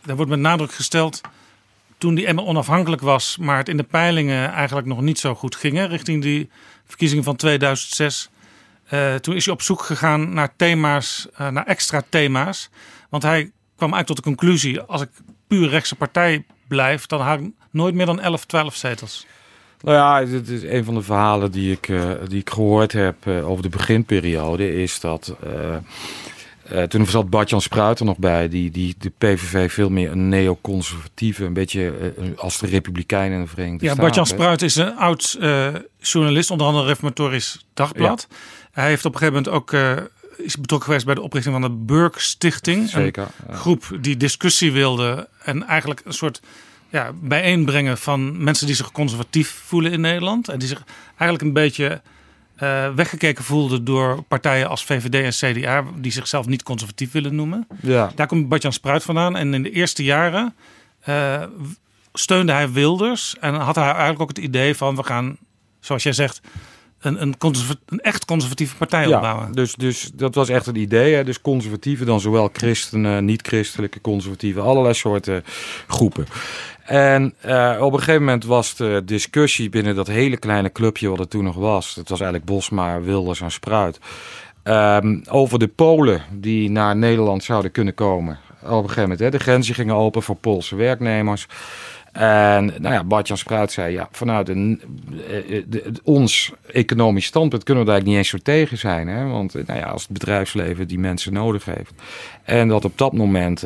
daar wordt met nadruk gesteld, toen die Emma onafhankelijk was, maar het in de peilingen eigenlijk nog niet zo goed ging, hè, richting die verkiezingen van 2006. Eh, toen is hij op zoek gegaan naar thema's, eh, naar extra thema's. Want hij kwam eigenlijk tot de conclusie, als ik puur rechtse partij blijf, dan haal ik nooit meer dan 11, 12 zetels. Nou ja, dit is een van de verhalen die ik, eh, die ik gehoord heb over de beginperiode. Is dat. eh, toen zat Bart-Jan Spruit er nog bij, die, die de PVV veel meer een neoconservatieve, een beetje als de Republikeinen in de Verenigde Ja, Staten. Bart-Jan Spruit is een oud journalist, onder andere Reformatorisch Dagblad. Hij heeft op een gegeven moment ook eh, is betrokken geweest bij de oprichting van de Burke Stichting. Zeker. Een groep die discussie wilde en eigenlijk een soort ja, bijeenbrengen van mensen die zich conservatief voelen in Nederland. En die zich eigenlijk een beetje eh, weggekeken voelden door partijen als VVD en CDA, die zichzelf niet conservatief willen noemen. Ja. Daar komt Bart-Jan Spruit vandaan. En in de eerste jaren eh, steunde hij Wilders. En had hij eigenlijk ook het idee van we gaan, zoals jij zegt, een, een, een echt conservatieve partij Ja, opbouwen. dus, dus dat was echt het idee. Hè? Dus conservatieven, dan zowel christenen, niet-christelijke conservatieven, allerlei soorten groepen. En eh, op een gegeven moment was de discussie binnen dat hele kleine clubje wat er toen nog was. Het was eigenlijk Bosma, Wilders en Spruit. ehm, over de Polen die naar Nederland zouden kunnen komen. Op een gegeven moment, hè, de grenzen gingen open voor Poolse werknemers. En nou ja, Bart-Jan Spruit zei, ja, vanuit eh, eh, de- ons economisch standpunt kunnen we daar eigenlijk niet eens zo tegen zijn. Hè? Want eh, nou ja, als het bedrijfsleven die mensen nodig heeft. En dat op dat moment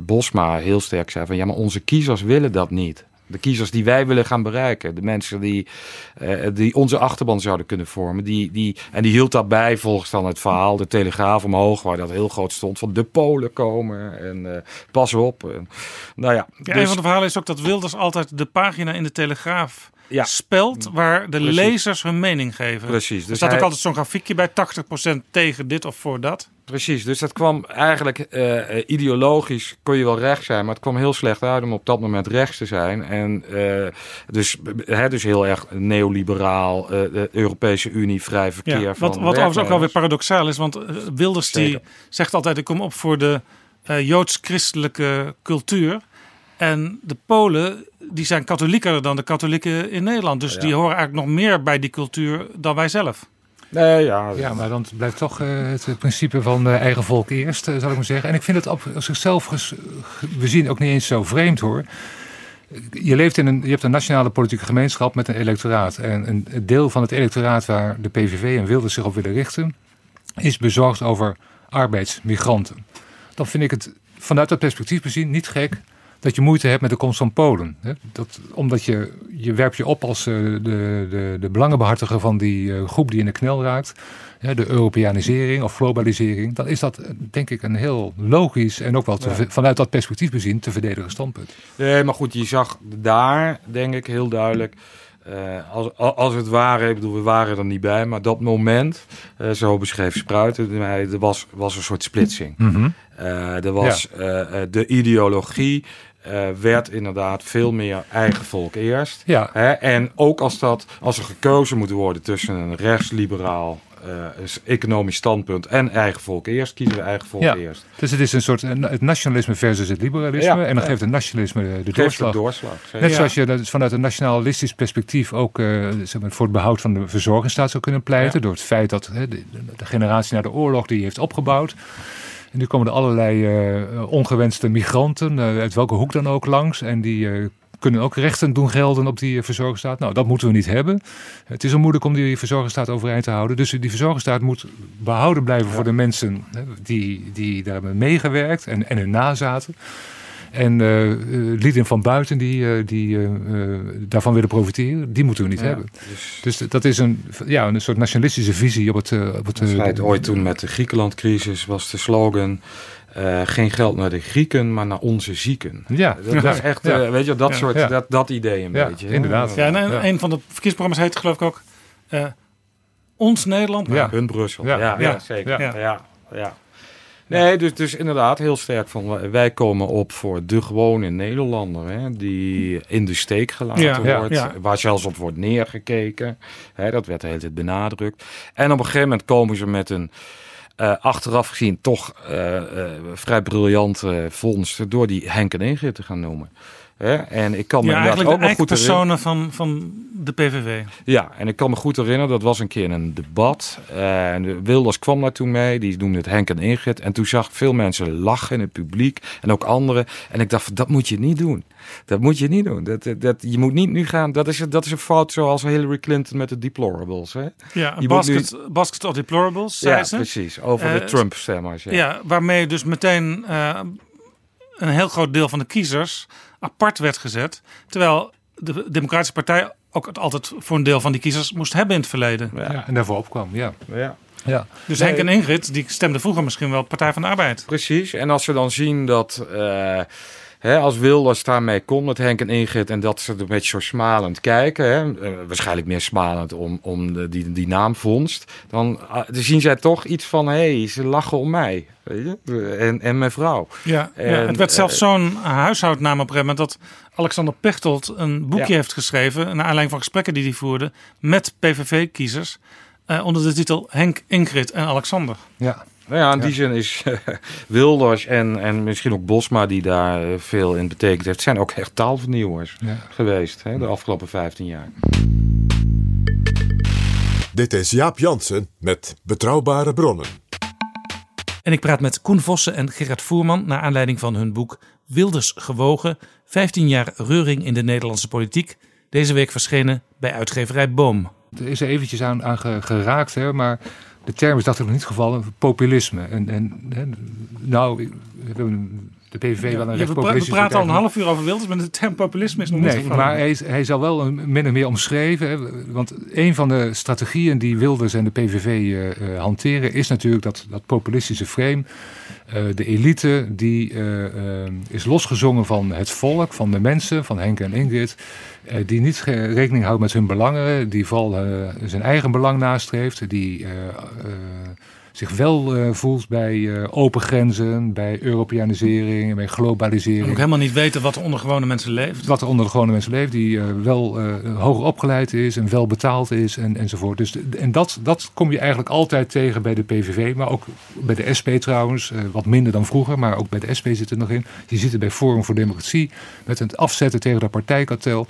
Bosma heel sterk zei van, ja, maar onze kiezers willen dat niet. De kiezers die wij willen gaan bereiken. De mensen die, eh, die onze achterban zouden kunnen vormen. Die, die, en die hield daarbij volgens dan het verhaal, de Telegraaf omhoog, waar dat heel groot stond, van de Polen komen. En eh, pas op. En, nou ja, Ja, dus- Een van de verhalen is ook dat Wilders altijd de pagina in de Telegraaf Ja. spelt waar de Precies. lezers hun mening geven. Precies. Er Dus staat hij- ook altijd zo'n grafiekje bij 80% tegen dit of voor dat. Precies, dus dat kwam eigenlijk eh, eh, ideologisch kon je wel rechts zijn, maar het kwam heel slecht uit om op dat moment rechts te zijn. En eh, dus, hè, dus heel erg neoliberaal, de Europese Unie, vrij verkeer. Ja, van wat, wat overigens ook wel weer werknemers. paradoxaal is, want Wilders die zegt altijd: ik kom op voor de joods-christelijke cultuur. En de Polen die zijn katholieker dan de katholieken in Nederland. Dus Ja. die horen eigenlijk nog meer bij die cultuur dan wij zelf. Nee, ja, Ja, maar dan blijft toch eh, het principe van eh, eigen volk eerst, eh, zal ik maar zeggen. En ik vind het op zichzelf, we zien ook niet eens zo vreemd hoor. je leeft in een, je hebt een nationale politieke gemeenschap met een electoraat. En een een deel van het electoraat waar de PVV en Wilders zich op willen richten, is bezorgd over arbeidsmigranten. Dan vind ik het vanuit dat perspectief bezien niet gek dat je moeite hebt met de komst van Polen. Dat, omdat je, je werpt je op als eh, de, de, de belangenbehartiger van die eh, groep die in de knel raakt. de Europeanisering of globalisering. Dan is dat denk ik een heel logisch en ook wel te, Ja. vanuit dat perspectief bezien te verdedigen standpunt. Nee, maar goed, je zag daar, denk ik, heel duidelijk. eh, als, als het ware, ik bedoel, we waren er niet bij, maar dat moment, zo beschreef Spruiten, er was, was een soort splitsing. Eh, er was de ideologie. Eh, werd inderdaad veel meer eigen volk eerst. Ja. Hè? En ook als, dat, als er gekozen moet worden tussen een rechtsliberaal eh, is economisch standpunt en eigen volk eerst, kiezen we eigen volk Ja. eerst. Dus het is een soort eh, het nationalisme versus het liberalisme. Ja, en dan geeft het nationalisme de, Geeft doorslag. Net Ja. zoals je dat vanuit een nationalistisch perspectief ook zeg maar, voor het behoud van de verzorgingsstaat zou kunnen pleiten. Door het feit dat hè, de, de generatie na de oorlog die heeft opgebouwd. En nu komen er allerlei eh, ongewenste migranten, eh, uit welke hoek dan ook, langs. En die eh, kunnen ook rechten doen gelden op die verzorgingsstaat. Nou, dat moeten we niet hebben. Het is al moeilijk om die verzorgingsstaat overeind te houden. Dus die verzorgingsstaat moet behouden blijven voor de mensen die, die daar hebben meegewerkt en, en hun nazaten. En eh lieden van buiten die, eh, die eh, daarvan willen profiteren, die moeten we niet Ja, hebben. dus- Dus dat is een, ja, een soort nationalistische visie op het. op het feit ooit toen met de Griekenlandcrisis was de slogan... eh, geen geld naar de Grieken, maar naar onze zieken. Ja, Dat was echt, Ja. eh, weet je, dat Ja. soort, Ja. dat, dat idee een Ja, beetje. inderdaad. Ja, en een, van de verkiezingsprogramma's heet geloof ik ook eh, Ons Nederland. Ja. Hun Brussel. Ja. Ja, ja, Ja. zeker. Ja. Ja. Nee, dus, dus inderdaad heel sterk van wij komen op voor de gewone Nederlander, hè, die in de steek gelaten Ja, wordt, ja. waar zelfs op wordt neergekeken. Hè, dat werd de hele tijd benadrukt. En op een gegeven moment komen ze met een eh, achteraf gezien toch eh, eh, vrij briljante vondst door die Henk en Ingrid te gaan noemen. Hè, en ik kan me Ja, inderdaad ook de nog goed personen van, van de PVV. Ja, en ik kan me goed herinneren, dat was een keer een debat. Eh, En de Wilders kwam daar toen mee, die noemde het Henk en Ingrid. En toen zag ik veel mensen lachen in het publiek en ook anderen. En ik dacht, dat moet je niet doen. Dat moet je niet doen. Dat, dat, je moet niet nu gaan, dat is, dat is een fout zoals Hillary Clinton met de deplorables. Hè? Ja, Je basket, basket of deplorables, zei Ja, ze. precies. Over Eh, de Trump-stemmers. Ja. Ja, waarmee dus meteen eh, een heel groot deel van de kiezers apart werd gezet. Terwijl de Democratische Partij ook het altijd voor een deel van die kiezers moest hebben in het verleden. ja, en daarvoor opkwam. Ja. Ja. Ja. Dus Nee. Henk en Ingrid, die stemden vroeger misschien wel Partij van de Arbeid. Precies. En als we dan zien dat. eh, hè, als Wilders daarmee komt met Henk en Ingrid. en dat ze er een beetje zo smalend kijken. Hè, eh, waarschijnlijk meer smalend om, om de, die, die naam vondst. Dan, ah, dan zien zij toch iets van. hé, hey, ze lachen om mij. Weet je? En, en mijn vrouw. Ja, het werd zelfs eh, zo'n huishoudnaam op een gegeven moment dat Alexander Pechtold een boekje Ja. heeft geschreven. Naar aanleiding van gesprekken die hij voerde met PVV-kiezers. eh, onder de titel Henk, Ingrid en Alexander. Ja. Nou ja, in Ja. die zin is Wilders en, en misschien ook Bosma, die daar eh, veel in betekend heeft, zijn ook echt taalvernieuwers Ja. geweest hè, de afgelopen 15 jaar. Dit is Jaap Jansen met Betrouwbare Bronnen. En ik praat met Koen Vossen en Gerard Voerman naar aanleiding van hun boek Wilders gewogen. 15 jaar reuring in de Nederlandse politiek. Deze week verschenen bij uitgeverij Boom. Er is er eventjes aan, aan ge- geraakt, hè, maar de term is dacht ik nog niet gevallen, populisme. En, en hè, nou, de PVV wel een Ja, recht we, pra- we praten al een half uur over Wilders, maar de term populisme is nog niet Nee, gevallen. maar hij hij is al wel een, min of meer omschreven. Hè, want een van de strategieën die Wilders en de PVV eh, eh, hanteren... is natuurlijk dat, dat populistische frame. Eh, de elite die eh, eh, is losgezongen van het volk, van de mensen, van Henk en Ingrid... die niet rekening houdt met hun belangen, die vooral zijn eigen belang nastreeft... die... zich wel eh, voelt bij eh, open grenzen, bij Europeanisering, bij globalisering. En ook helemaal niet weten wat er onder gewone mensen leeft. Wat er onder de gewone mensen leeft, die eh, wel hoger opgeleid is en wel betaald is en, enzovoort. Dus, en dat, dat kom je eigenlijk altijd tegen bij de PVV, maar ook bij de SP trouwens. wat minder dan vroeger, maar ook bij de SP zit het nog in. Je zit het bij Forum voor Democratie met het afzetten tegen dat partijkartel.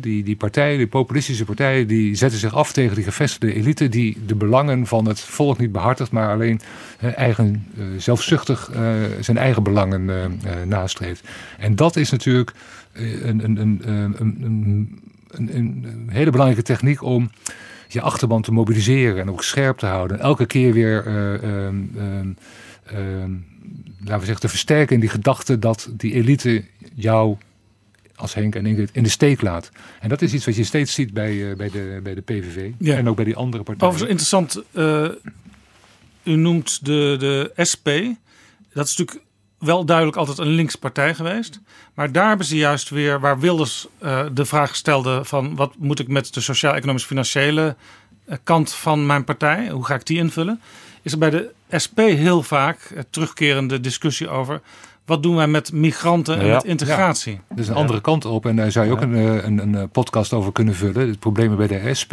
Die, die partijen, die populistische partijen, die zetten zich af tegen die gevestigde elite die de belangen van het volk niet behartigt, maar alleen eigen, eh, zelfzuchtig eh, zijn eigen belangen eh, nastreeft. En dat is natuurlijk een, een, een, een, een, hele belangrijke techniek om je achterban te mobiliseren en ook scherp te houden. Elke keer weer, eh, ehm, ehm, ehm, laten we zeggen, te versterken in die gedachte dat die elite jou als Henk en Ingrid in de steek laat. En dat is iets wat je steeds ziet bij, eh, bij, de, bij de PVV Ja. en ook bij die andere partijen. Overigens interessant, eh, u noemt de, de SP. Dat is natuurlijk wel duidelijk altijd een linkse partij geweest. Maar daar hebben ze juist weer, waar Wilders eh, de vraag stelde van... wat moet ik met de sociaal-economisch-financiële kant van mijn partij? Hoe ga ik die invullen? Is er bij de SP heel vaak terugkerende discussie over... wat doen wij met migranten en Ja. met integratie? Dat is een andere kant op en daar zou je ook een, eh, een, een eh, podcast over kunnen vullen. Het probleem bij de SP.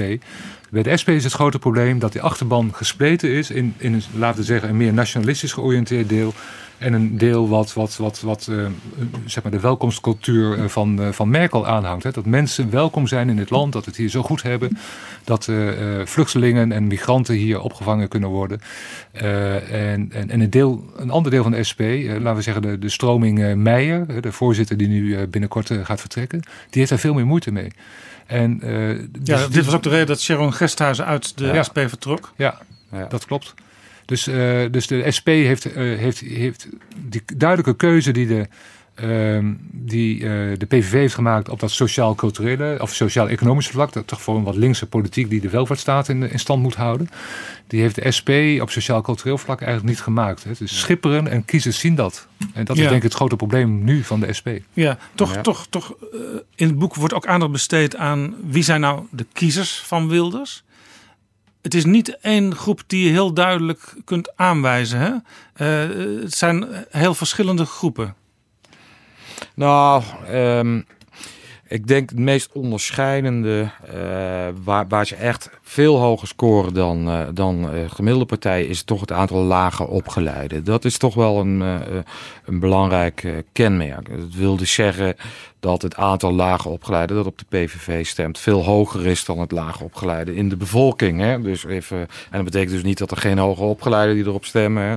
Bij de SP is het grote probleem dat die achterban gespleten is in, in een, laten we zeggen, een meer nationalistisch georiënteerd deel. En een deel wat, wat, wat, wat eh, zeg maar de welkomstcultuur eh, van, eh, van Merkel aanhangt. Hè. Dat mensen welkom zijn in dit land, dat we het hier zo goed hebben. Dat eh, eh, vluchtelingen en migranten hier opgevangen kunnen worden. Eh, en en, en een, deel, een ander deel van de SP, eh, laten we zeggen de, de stroming eh, Meijer, de voorzitter die nu eh, binnenkort gaat vertrekken, die heeft daar veel meer moeite mee. En, eh, Ja, dus- dit was ook de reden dat Sharon Gesthuizen uit de Ja. SP vertrok. ja, Ja. dat klopt. Dus, eh, dus de SP heeft, eh, heeft, heeft die duidelijke keuze die de, ehm, die, eh, de PVV heeft gemaakt op dat sociaal-culturele of sociaal-economische vlak, dat toch voor een wat linkse politiek die de welvaartsstaat in, in stand moet houden, die heeft de SP op sociaal-cultureel vlak eigenlijk niet gemaakt. Hè. Dus schipperen en kiezers zien dat. En dat is denk ik het grote probleem nu van de SP. Ja, toch, Ja. toch, toch. in het boek wordt ook aandacht besteed aan wie zijn nou de kiezers van Wilders. Het is niet één groep die je heel duidelijk kunt aanwijzen. Hè? Eh, het zijn heel verschillende groepen. Nou, ehm, ik denk het meest onderscheidende, eh, waar, waar ze echt veel hoger scoren dan, eh, dan gemiddelde partijen, is toch het aantal lage opgeleiden. Dat is toch wel een, een belangrijk kenmerk. Dat wil dus zeggen dat het aantal lage opgeleiden dat op de PVV stemt veel hoger is dan het lage opgeleide in de bevolking. Hè? Dus even, en dat betekent dus niet dat er geen hoge opgeleiden die erop stemmen. Hè?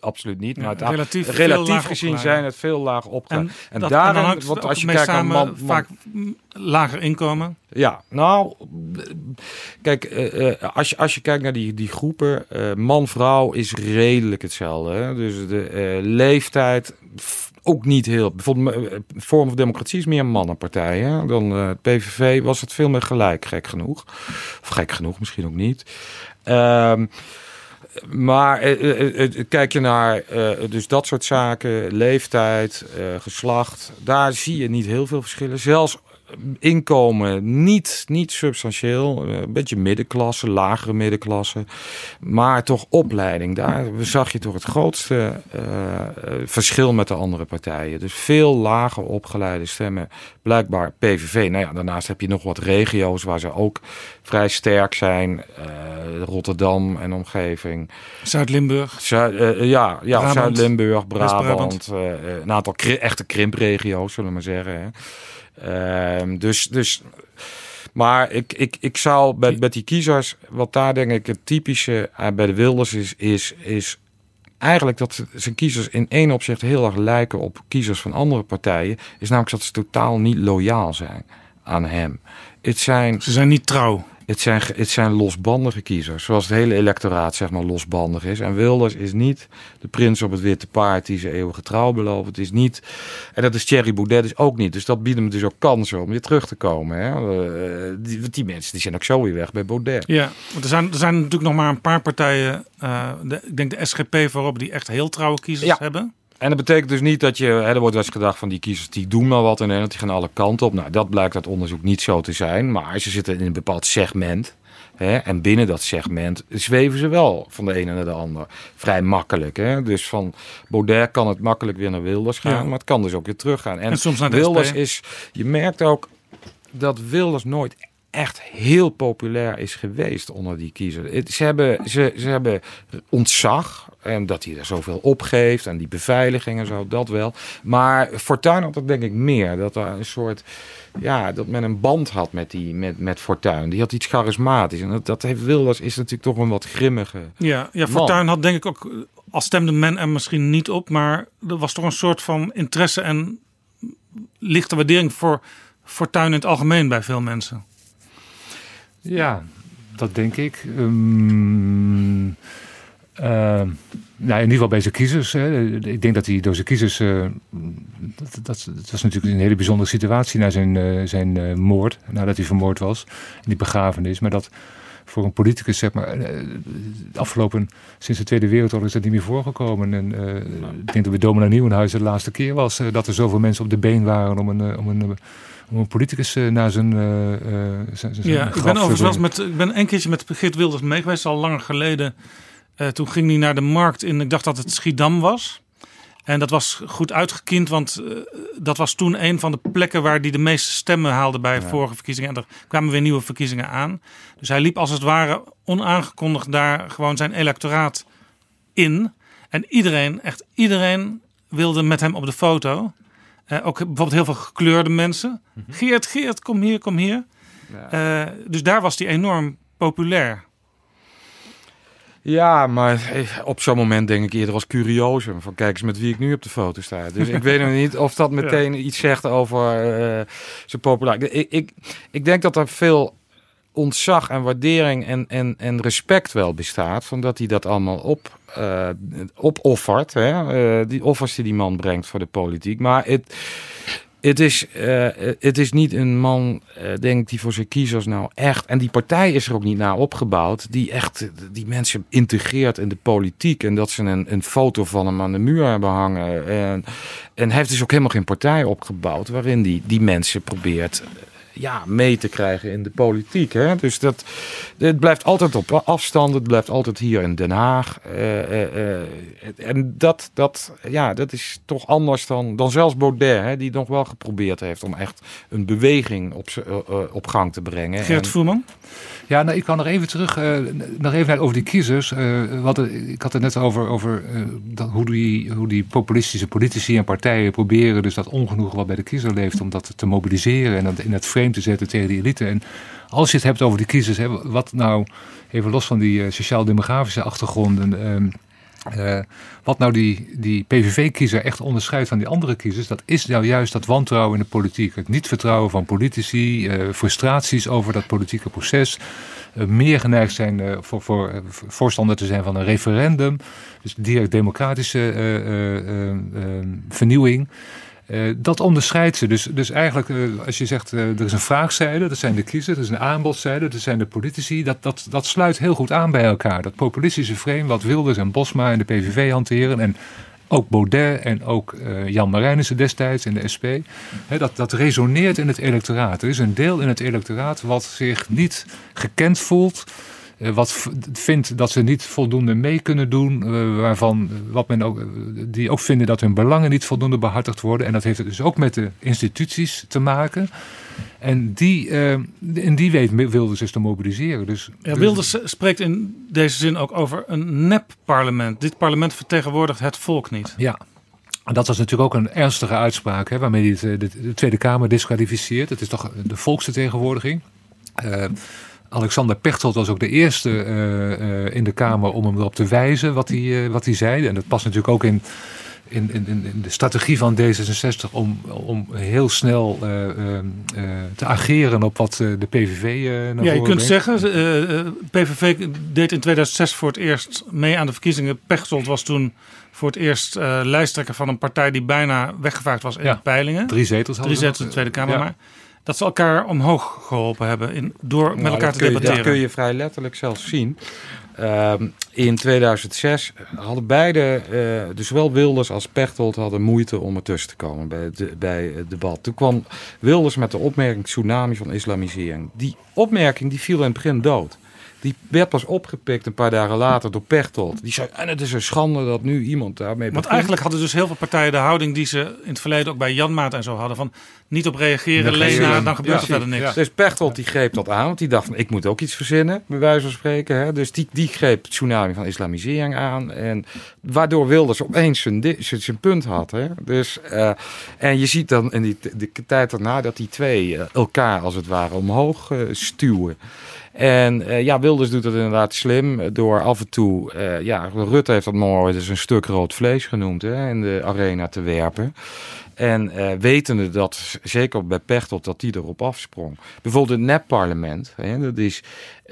Absoluut niet. Ja, maar het, relatief gezien opgeleiden. zijn het veel laag opgeleid. En, En, dat, en want als je kijkt naar man, man- vaak lager inkomen. ja, nou, kijk, eh, eh, als, je, als je kijkt naar die, die groepen, eh, man-vrouw is redelijk hetzelfde. Hè? Dus de eh, leeftijd ook niet heel. Bijvoorbeeld, eh, Forum voor Democratie is meer een mannenpartij. Hè? Dan eh, het PVV was het veel meer gelijk, gek genoeg. Of gek genoeg, misschien ook niet. Ehm, maar eh, eh, eh, kijk je naar eh, dus dat soort zaken, leeftijd, eh, geslacht, daar zie je niet heel veel verschillen. Zelfs inkomen niet, niet substantieel, eh, een beetje middenklasse, lagere middenklasse, maar toch opleiding. Daar zag je toch het grootste eh, eh, verschil met de andere partijen. Dus veel lager opgeleide stemmen, blijkbaar PVV. Nou ja, daarnaast heb je nog wat regio's waar ze ook vrij sterk zijn. Rotterdam en omgeving. Zuid-Limburg. Zuid, ja, ja. Zuid-Limburg, Brabant. Een aantal kri- echte krimpregio's, zullen we maar zeggen. Hè. Ehm, dus, dus, maar ik, ik, ik zou bij, bij die kiezers, wat daar denk ik het typische eh, bij de Wilders is, is, is eigenlijk dat zijn kiezers in één opzicht heel erg lijken op kiezers van andere partijen. Is namelijk dat ze totaal niet loyaal zijn aan hem. Het zijn Ze zijn niet trouw. Het zijn, het zijn losbandige kiezers. Zoals het hele electoraat zeg maar losbandig is. En Wilders is niet de prins op het witte paard die ze eeuwige trouw belooft. Het is niet... En dat is Thierry Baudet dus ook niet. Dus dat biedt hem dus ook kansen om weer terug te komen. Hè? Eh, die, die mensen die zijn ook zo weer weg bij Baudet. Ja, want er zijn, er zijn natuurlijk nog maar een paar partijen. eh, de, ik denk de SGP voorop, die echt heel trouwe kiezers Ja. hebben. En dat betekent dus niet dat je... Hè, er wordt wel eens gedacht van die kiezers die doen maar wat in Nederland. Die gaan alle kanten op. Nou, dat blijkt uit onderzoek niet zo te zijn. Maar ze zitten in een bepaald segment. Hè, en binnen dat segment zweven ze wel van de ene naar de ander. Vrij makkelijk. Hè? Dus van Baudet kan het makkelijk weer naar Wilders gaan. Ja. Maar het kan dus ook weer teruggaan. En, En soms naar de Wilders is... Je merkt ook dat Wilders nooit echt heel populair is geweest onder die kiezers. Het- Ze hebben, ze, ze hebben ontzag en dat hij er zoveel opgeeft en die beveiliging en zo, dat wel. Maar Fortuyn had dat denk ik meer. Dat er een soort, ja, dat men een band had met, die, met, met Fortuyn. Die had iets charismatisch. En dat, dat heeft Wilders is natuurlijk toch een wat grimmige. Ja, ja Man. Fortuyn had denk ik ook, al stemde men er misschien niet op, maar er was toch een soort van interesse en lichte waardering voor fortuin in het algemeen bij veel mensen. Ja, dat denk ik. Eh, nou, in ieder geval bij zijn kiezers. Hè. Ik denk dat hij door zijn kiezers. eh, dat, dat, was natuurlijk een hele bijzondere situatie na zijn, eh, zijn eh, moord. Nadat hij vermoord was. En die begrafenis. Maar dat voor een politicus, zeg maar. afgelopen. sinds de Tweede Wereldoorlog is dat niet meer voorgekomen. En eh, ik denk dat bij Domina Nieuwenhuizen de laatste keer was. dat er zoveel mensen op de been waren om een. om een om een politicus eh, naar zijn, eh, eh, zijn, zijn Ja, ik ben overigens met, ik ben een keertje met Geert Wilders mee geweest, al langer geleden. Toen ging hij naar de markt in, ik dacht dat het Schiedam was. En dat was goed uitgekiend, want dat was toen een van de plekken waar hij de meeste stemmen haalde bij vorige verkiezingen. En er kwamen weer nieuwe verkiezingen aan. Dus hij liep als het ware onaangekondigd daar gewoon zijn electoraat in. En iedereen, echt iedereen, wilde met hem op de foto. Eh, ook bijvoorbeeld heel veel gekleurde mensen. Geert, Geert, kom hier, kom hier. Eh, dus daar was hij enorm populair. Ja, maar op zo'n moment denk ik eerder als curiosum. Van kijk eens met wie ik nu op de foto sta. Dus ik weet nog niet of dat meteen iets zegt over eh, zijn populariteit. Ik, ik, ik denk dat er veel ontzag en waardering en, en, en respect wel bestaat. Van dat hij dat allemaal op, eh, opoffert. Hè? Eh, die offers die die man brengt voor de politiek. Maar het... Het is, eh, het is niet een man, denk ik, die voor zijn kiezers nou echt... En die partij is er ook niet naar opgebouwd. Die echt die mensen integreert in de politiek. En dat ze een, een foto van hem aan de muur hebben hangen. En, hij heeft dus ook helemaal geen partij opgebouwd... waarin die, die mensen probeert ja, mee te krijgen in de politiek. Hè? Dus dat, het blijft altijd op afstand. Het blijft altijd hier in Den Haag. Eh, eh, eh, en dat, dat, ja, dat is toch anders dan, dan zelfs Baudet, hè, die nog wel geprobeerd heeft om echt een beweging op, op gang te brengen. Geert En- Voerman? Ja, nou, ik kan nog even terug, eh, nog even over die kiezers. Eh, wat, ik had het net over, over eh, hoe, die, hoe die populistische politici en partijen proberen dus dat ongenoegen wat bij de kiezer leeft, om dat te mobiliseren en dat in het frame te zetten tegen de elite. En als je het hebt over die kiezers, hè, wat nou, even los van die sociaal-demografische achtergronden. Eh, wat nou die, die PVV-kiezer echt onderscheidt van die andere kiezers, dat is nou juist dat wantrouwen in de politiek. Het niet vertrouwen van politici, eh, frustraties over dat politieke proces. eh, meer geneigd zijn voor, voor, voorstander te zijn van een referendum. Dus direct democratische vernieuwing. Eh, dat onderscheidt ze. Dus, dus eigenlijk, eh, als je zegt eh, er is een vraagzijde, dat zijn de kiezers, er is een aanbodzijde, dat zijn de politici. Dat, dat, dat sluit heel goed aan bij elkaar. Dat populistische frame wat Wilders en Bosma en de PVV hanteren. En ook Baudet en ook Jan Marijnissen destijds in de SP. Dat, dat resoneert in het electoraat. Er is een deel in het electoraat wat zich niet gekend voelt. Eh, wat vindt dat ze niet voldoende mee kunnen doen. eh, waarvan eh, wat men ook, die ook vinden dat hun belangen niet voldoende behartigd worden. En dat heeft het dus ook met de instituties te maken. En die, eh, in die weet Wilders dus te mobiliseren. Dus, Ja, dus- Wilders spreekt in deze zin ook over een nep-parlement. Dit parlement vertegenwoordigt het volk niet. Ja. En dat was natuurlijk ook een ernstige uitspraak, hè, waarmee hij de, de Tweede Kamer disqualificeert. Het is toch de volksvertegenwoordiging. Eh, Alexander Pechtold was ook de eerste eh, eh, in de Kamer om hem erop te wijzen wat hij, eh, wat hij zei. En dat past natuurlijk ook in, in, in, in de strategie van D66 om, om heel snel te ageren op wat de PVV naar Ja, je kunt brengt. zeggen, PVV deed in 2006 voor het eerst mee aan de verkiezingen. Pechtold was toen voor het eerst lijsttrekker van een partij die bijna weggevaagd was in Ja, de peilingen. Drie zetels hadden Drie ze zetels in de. Tweede Kamer. Ja. Maar dat ze elkaar omhoog geholpen hebben in, door met Nou, elkaar te je- debatteren. Dat kun je vrij letterlijk zelfs zien. Ehm, in 2006 hadden beide, eh, dus zowel Wilders als Pechtold, hadden moeite om ertussen te komen bij het, de- bij het debat. Toen kwam Wilders met de opmerking tsunami van islamisering. Die opmerking die viel in het begin dood. Die werd pas opgepikt een paar dagen later door Pechtold. Die zei, en het is een schande dat nu iemand daarmee Want begint." eigenlijk hadden dus heel veel partijen de houding die ze in het verleden ook bij Janmaat en zo hadden. Van niet op reageren, lenen, dan gebeurt er verder niks. Dus Pechtold die greep dat aan, want die dacht van ik moet ook iets verzinnen, bij wijze van spreken. Hè. Dus die, die greep tsunami van islamisering aan. En waardoor Wilders opeens zijn, zijn, punt had. Hè. Dus, eh, en je ziet dan in die de tijd daarna dat die twee eh, elkaar als het ware omhoog eh, stuwen. En eh, ja, Wilders doet dat inderdaad slim eh, door af en toe, eh, ja, Rutte heeft dat mooi dus een stuk rood vlees genoemd hè, in de arena te werpen. En wetende dat, zeker bij Pechtold, dat die erop afsprong. Bijvoorbeeld het nepparlement. Hè, dat, is,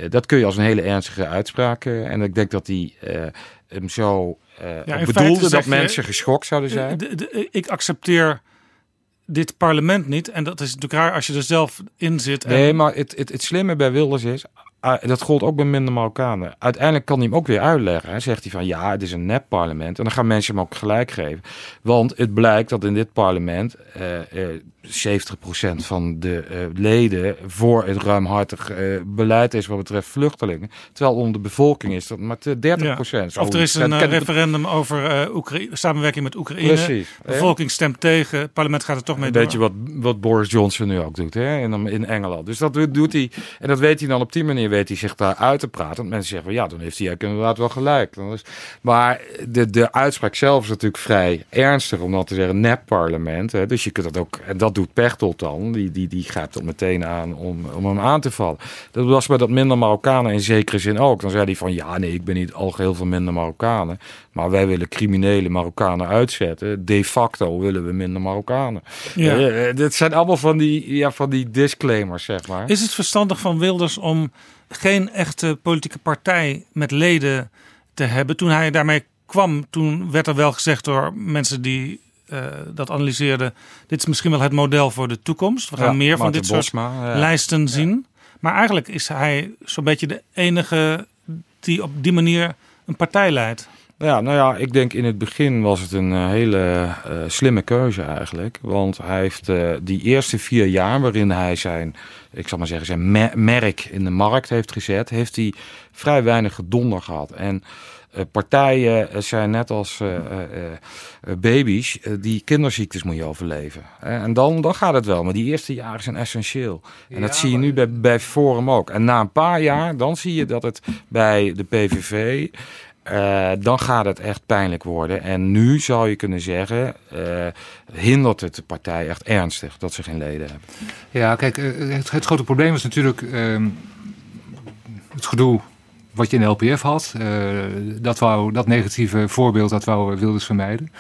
dat kun je als een hele ernstige uitspraak. en ik denk dat die hem zo bedoelde dat je- mensen geschokt zouden zijn. Ik accepteer dit parlement niet. En dat is natuurlijk raar als je er zelf in zit. Nee, maar het, het, het slimme bij Wilders is, ah, dat gold ook bij minder Marokkanen. Uiteindelijk kan hij hem ook weer uitleggen. Hè. Zegt hij van ja, het is een nep parlement. En dan gaan mensen hem ook gelijk geven. Want het blijkt dat in dit parlement eh, eh, 70% van de eh, leden voor het ruimhartig eh, beleid is wat betreft vluchtelingen. Terwijl onder de bevolking is dat maar 30%. Ja. Of er is een eh, referendum over Oekraïne, samenwerking met Oekraïne. Precies. De bevolking stemt tegen, het parlement gaat er toch mee Een door. beetje wat, wat Boris Johnson nu ook doet hè, in, in Engeland. Dus dat doet- hij. En dat weet hij dan op die manier weet hij zich daar uit te praten. Want mensen zeggen, ja, dan heeft hij inderdaad wel gelijk. Maar de, de uitspraak zelf is natuurlijk vrij ernstig. Om dan te zeggen, nep parlement. Hè. Dus je kunt dat ook, en dat doet Pechtold dan. Die, die, die grijpt dan meteen aan om, om hem aan te vallen. Dat was bij dat minder Marokkanen in zekere zin ook. Dan zei hij van, ja, nee, ik ben niet al geheel van minder Marokkanen. Maar wij willen criminele Marokkanen uitzetten. De facto willen we minder Marokkanen. Ja. Eh, eh, dit zijn allemaal van die, ja, van die disclaimers, zeg maar. Is het verstandig van Wilders om geen echte politieke partij met leden te hebben? Toen hij daarmee kwam, toen werd er wel gezegd door mensen die eh, dat analyseerden... dit is misschien wel het model voor de toekomst. We gaan Ja, meer van dit soort ja. lijsten zien. Maar eigenlijk is hij zo'n beetje de enige die op die manier een partij leidt. Ja, nou ja, ik denk in het begin was het een eh, hele eh, slimme keuze eigenlijk. Want hij heeft die eerste vier jaar waarin hij zijn, ik zal maar zeggen, zijn me- merk in de markt heeft gezet, heeft hij vrij weinig gedonder gehad. En partijen eh, zijn net als eh, eh, eh, baby's, eh, die kinderziektes moet je overleven. Eh, en dan, dan gaat het wel, maar die eerste jaren zijn essentieel. En dat zie je nu bij, bij Forum ook. En na een paar jaar, dan zie je dat het bij de PVV... eh, dan gaat het echt pijnlijk worden. En nu zou je kunnen zeggen, eh, hindert het de partij echt ernstig dat ze geen leden hebben. Ja, kijk, eh, het, het grote probleem is natuurlijk ehm, het gedoe wat je in de LPF had. Eh, dat, wou, dat negatieve voorbeeld, dat wou Wilders vermijden.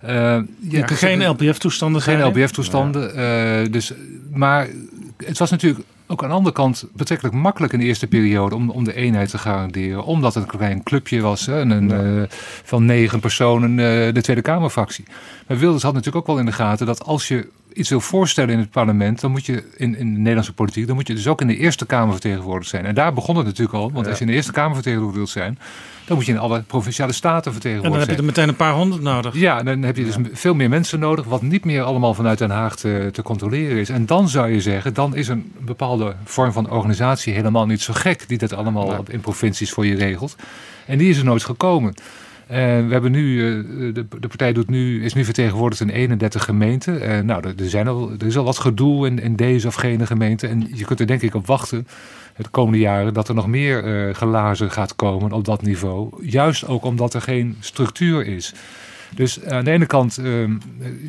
Eh, je Ja, kunt geen LPF-toestanden Geen. LPF-toestanden. eh, dus, maar het was natuurlijk ook aan de andere kant betrekkelijk makkelijk in de eerste periode om, om de eenheid te garanderen. Omdat het een klein clubje was hè, en een, eh, van negen personen eh, de Tweede Kamerfractie. Maar Wilders had natuurlijk ook wel in de gaten dat als je iets wil voorstellen in het parlement, dan moet je in, in de Nederlandse politiek, dan moet je dus ook in de Eerste Kamer vertegenwoordigd zijn. En daar begon het natuurlijk al, want als je in de Eerste Kamer vertegenwoordigd wilt zijn, dan moet je in alle provinciale staten En dan vertegenwoordigd heb je zijn. er meteen een paar honderd nodig. Ja, dan heb je dus veel meer mensen nodig, wat niet meer allemaal vanuit Den Haag te, te controleren is. En dan zou je zeggen, dan is een bepaalde vorm van organisatie helemaal niet zo gek, die dat allemaal in provincies voor je regelt. En die is er nooit gekomen. We hebben nu, eh, de, de partij doet nu, is nu vertegenwoordigd in 31 gemeenten. Eh, nou, er, zijn al, er is al wat gedoe in, deze of gene gemeente. En je kunt er denk ik op wachten, de komende jaren, dat er nog meer eh glazen gaat komen op dat niveau. Juist ook omdat er geen structuur is. Dus aan de ene kant,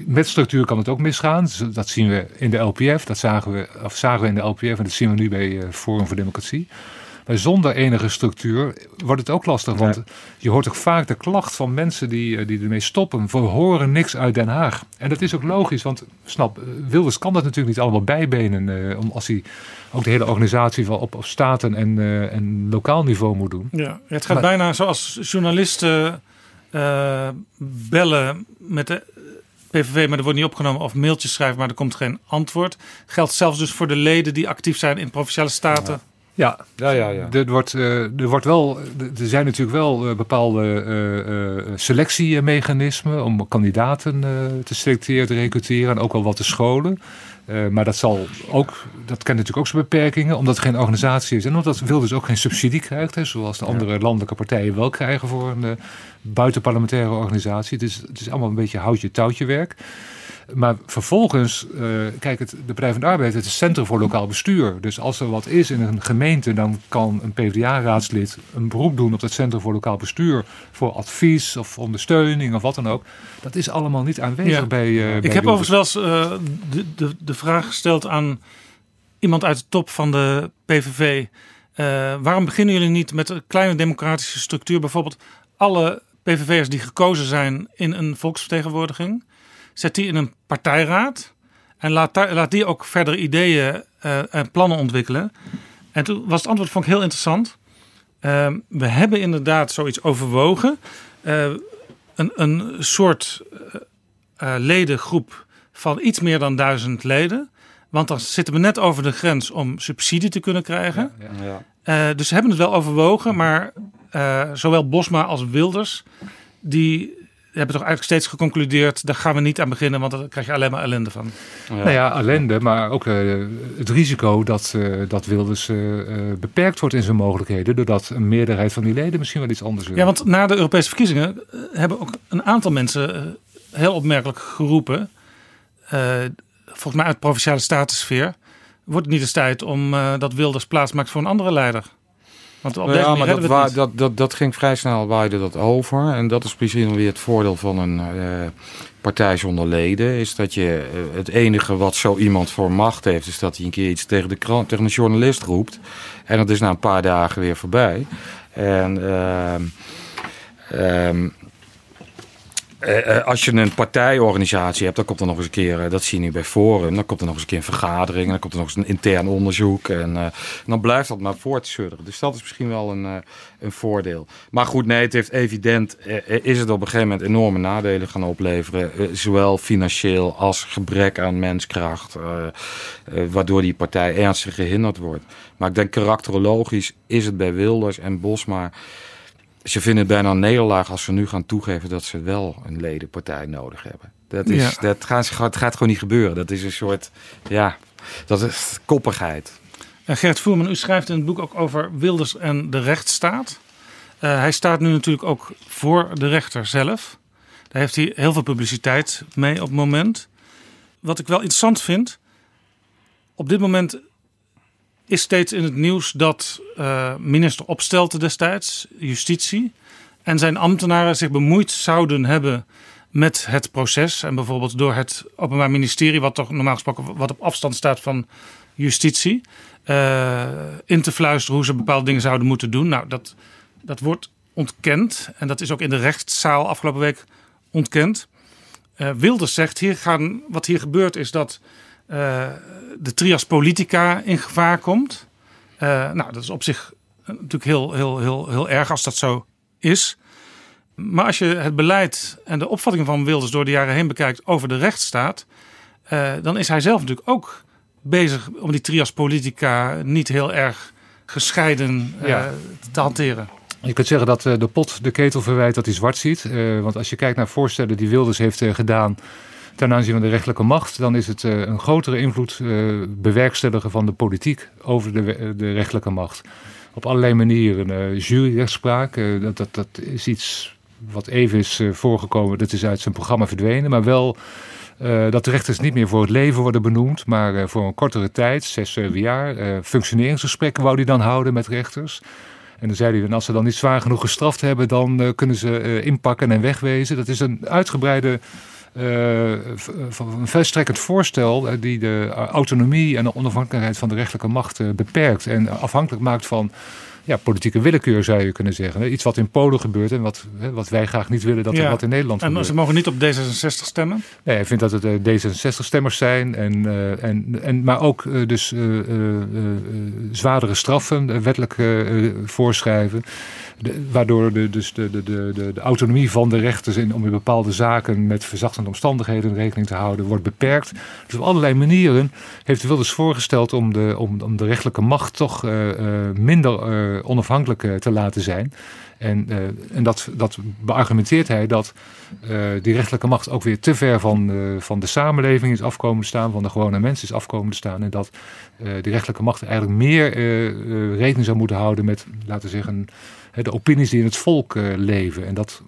met structuur kan het ook misgaan. Dus Dat zien we in de LPF, dat zagen we, of zagen we in de LPF en dat zien we nu bij Forum voor Democratie. Maar zonder enige structuur wordt het ook lastig. Want je hoort ook vaak de klacht van mensen die, eh, die ermee stoppen. We horen niks uit Den Haag. En dat is ook logisch, want snap, eh, Wilders kan dat natuurlijk niet allemaal bijbenen. eh, om als hij ook de hele organisatie wel op, op staten en, eh, en lokaal niveau moet doen. Ja, het gaat Maar- bijna zoals journalisten eh, bellen met de PVV, maar er wordt niet opgenomen. Of mailtjes schrijven, maar er komt geen antwoord. Geldt zelfs dus voor de leden die actief zijn in provinciale staten. Ja, Ja, ja, ja. Er, wordt, eh, er, wordt wel, er zijn natuurlijk wel eh, bepaalde eh, selectiemechanismen om kandidaten te selecteren, te recruteren en ook wel wat te scholen. Maar dat, zal ook, dat kent natuurlijk ook zijn beperkingen, omdat het geen organisatie is. En omdat Wilders ook geen subsidie krijgt, hè, zoals de andere landelijke partijen wel krijgen voor een buitenparlementaire organisatie. Het is, het is allemaal een beetje houtje-touwtje werk. Maar vervolgens, eh, kijk, het, de Partij van de Arbeid het is het Centrum voor Lokaal Bestuur. Dus als er wat is in een gemeente, dan kan een PvdA-raadslid een beroep doen op het Centrum voor Lokaal Bestuur. Voor advies of ondersteuning of wat dan ook. Dat is allemaal niet aanwezig Ja. bij. eh, Ik bij heb overigens wel eens eh, de, de, de vraag gesteld aan iemand uit de top van de PVV. eh, waarom beginnen jullie niet met een kleine democratische structuur? Bijvoorbeeld alle PVV'ers die gekozen zijn in een volksvertegenwoordiging. Zet die in een partijraad. En laat, daar, laat die ook verder ideeën eh, en plannen ontwikkelen. En toen was het antwoord vond ik heel interessant. Ehm, we hebben inderdaad zoiets overwogen. Eh, een, een soort eh, ledengroep van iets meer dan duizend leden. Want dan zitten we net over de grens om subsidie te kunnen krijgen. Ja. Dus ze hebben het wel overwogen, maar zowel Bosma als Wilders, die hebben toch eigenlijk steeds geconcludeerd, daar gaan we niet aan beginnen, want daar krijg je alleen maar ellende van. Nou ja, ellende, maar ook eh, het risico dat, eh, dat Wilders eh, eh, beperkt wordt in zijn mogelijkheden. Doordat een meerderheid van die leden misschien wel iets anders wil. Ja, want na de Europese verkiezingen hebben ook een aantal mensen heel opmerkelijk geroepen, eh, volgens mij uit de provinciale statensfeer, wordt het niet eens tijd om eh, dat Wilders plaats maakt voor een andere leider? Want op ja, maar dat, dat, dat, dat ging vrij snel, waaide dat over. En dat is misschien weer het voordeel van een eh, partij zonder leden. Is dat je eh, het enige wat zo iemand voor macht heeft, is dat hij een keer iets tegen de krant, tegen een journalist roept. En dat is na een paar dagen weer voorbij. En ehm, ehm, eh, eh, als je een partijorganisatie hebt, dan komt er nog eens een keer, eh, dat zie je nu bij Forum, dan komt er nog eens een keer een vergadering, dan komt er nog eens een intern onderzoek en dan blijft dat maar voortsudderen. Dus dat is misschien wel een, een voordeel. Maar goed, nee, het heeft evident, is het op een gegeven moment enorme nadelen gaan opleveren, zowel financieel als gebrek aan menskracht, waardoor die partij ernstig gehinderd wordt. Maar ik denk karakterologisch is het bij Wilders en Bosma ze vinden het bijna een nederlaag als ze nu gaan toegeven dat ze wel een ledenpartij nodig hebben. Dat, is, Ja. dat gaat, gaat gewoon niet gebeuren. Dat is een soort, ja, dat is koppigheid. En Gert Voerman, u schrijft in het boek ook over Wilders en de rechtsstaat. Eh, hij staat nu natuurlijk ook voor de rechter zelf. Daar heeft hij heel veel publiciteit mee op het moment. Wat ik wel interessant vind, op dit moment is steeds in het nieuws dat eh, minister Opstelten destijds, justitie, en zijn ambtenaren zich bemoeid zouden hebben met het proces. En bijvoorbeeld door het Openbaar Ministerie, wat toch normaal gesproken wat op afstand staat van justitie, eh, in te fluisteren hoe ze bepaalde dingen zouden moeten doen. Nou, dat, dat wordt ontkend. En dat is ook in de rechtszaal afgelopen week ontkend. Eh, Wilders zegt, hier gaan, wat hier gebeurt is dat eh, de trias politica in gevaar komt. Eh, nou, dat is op zich natuurlijk heel, heel, heel, heel erg als dat zo is. Maar als je het beleid en de opvattingen van Wilders door de jaren heen bekijkt over de rechtsstaat, eh, dan is hij zelf natuurlijk ook bezig om die trias politica niet heel erg gescheiden Ja. te hanteren. Je kunt zeggen dat de pot de ketel verwijt dat hij zwart ziet. Want als je kijkt naar voorstellen die Wilders heeft gedaan ten aanzien van de rechterlijke macht, dan is het eh, een grotere invloed eh, bewerkstelligen van de politiek over de, de macht. Op allerlei manieren. Eh juryrechtspraak, dat, dat, dat is iets wat even is voorgekomen. Dat is uit zijn programma verdwenen. Maar wel dat de rechters niet meer voor het leven worden benoemd, maar voor een kortere tijd, zes, zeven jaar. Eh, functioneringsgesprekken wou hij dan houden met rechters. En dan zei hij, als ze dan niet zwaar genoeg gestraft hebben, dan kunnen ze inpakken en wegwezen. Dat is een uitgebreide, eh, een verstrekkend voorstel eh, die de autonomie en de onafhankelijkheid van de rechterlijke macht eh, beperkt. En afhankelijk maakt van ja, politieke willekeur, zou je kunnen zeggen. Iets wat in Polen gebeurt en wat, wat wij graag niet willen dat er wat in Nederland En gebeurt. ze mogen niet op D66 stemmen. Nee, hij vindt dat het eh, D66-stemmers zijn, en, en, en, maar ook dus zwaardere straffen, wettelijk voorschrijven. Waardoor de, dus de, de, de, de, autonomie van de rechters in, om in bepaalde zaken met verzachtende omstandigheden rekening te houden wordt beperkt. Dus op allerlei manieren heeft Wilders voorgesteld om de, om, om de rechtelijke macht toch eh, eh, minder eh, onafhankelijk te laten zijn. En, en dat, dat beargumenteert hij dat die rechtelijke macht ook weer te ver van, van de samenleving is afkomen te staan, van de gewone mens is afkomen te staan. En dat die rechtelijke macht eigenlijk meer rekening zou moeten houden met, laten we zeggen, de opinies die in het volk eh, leven. En dat,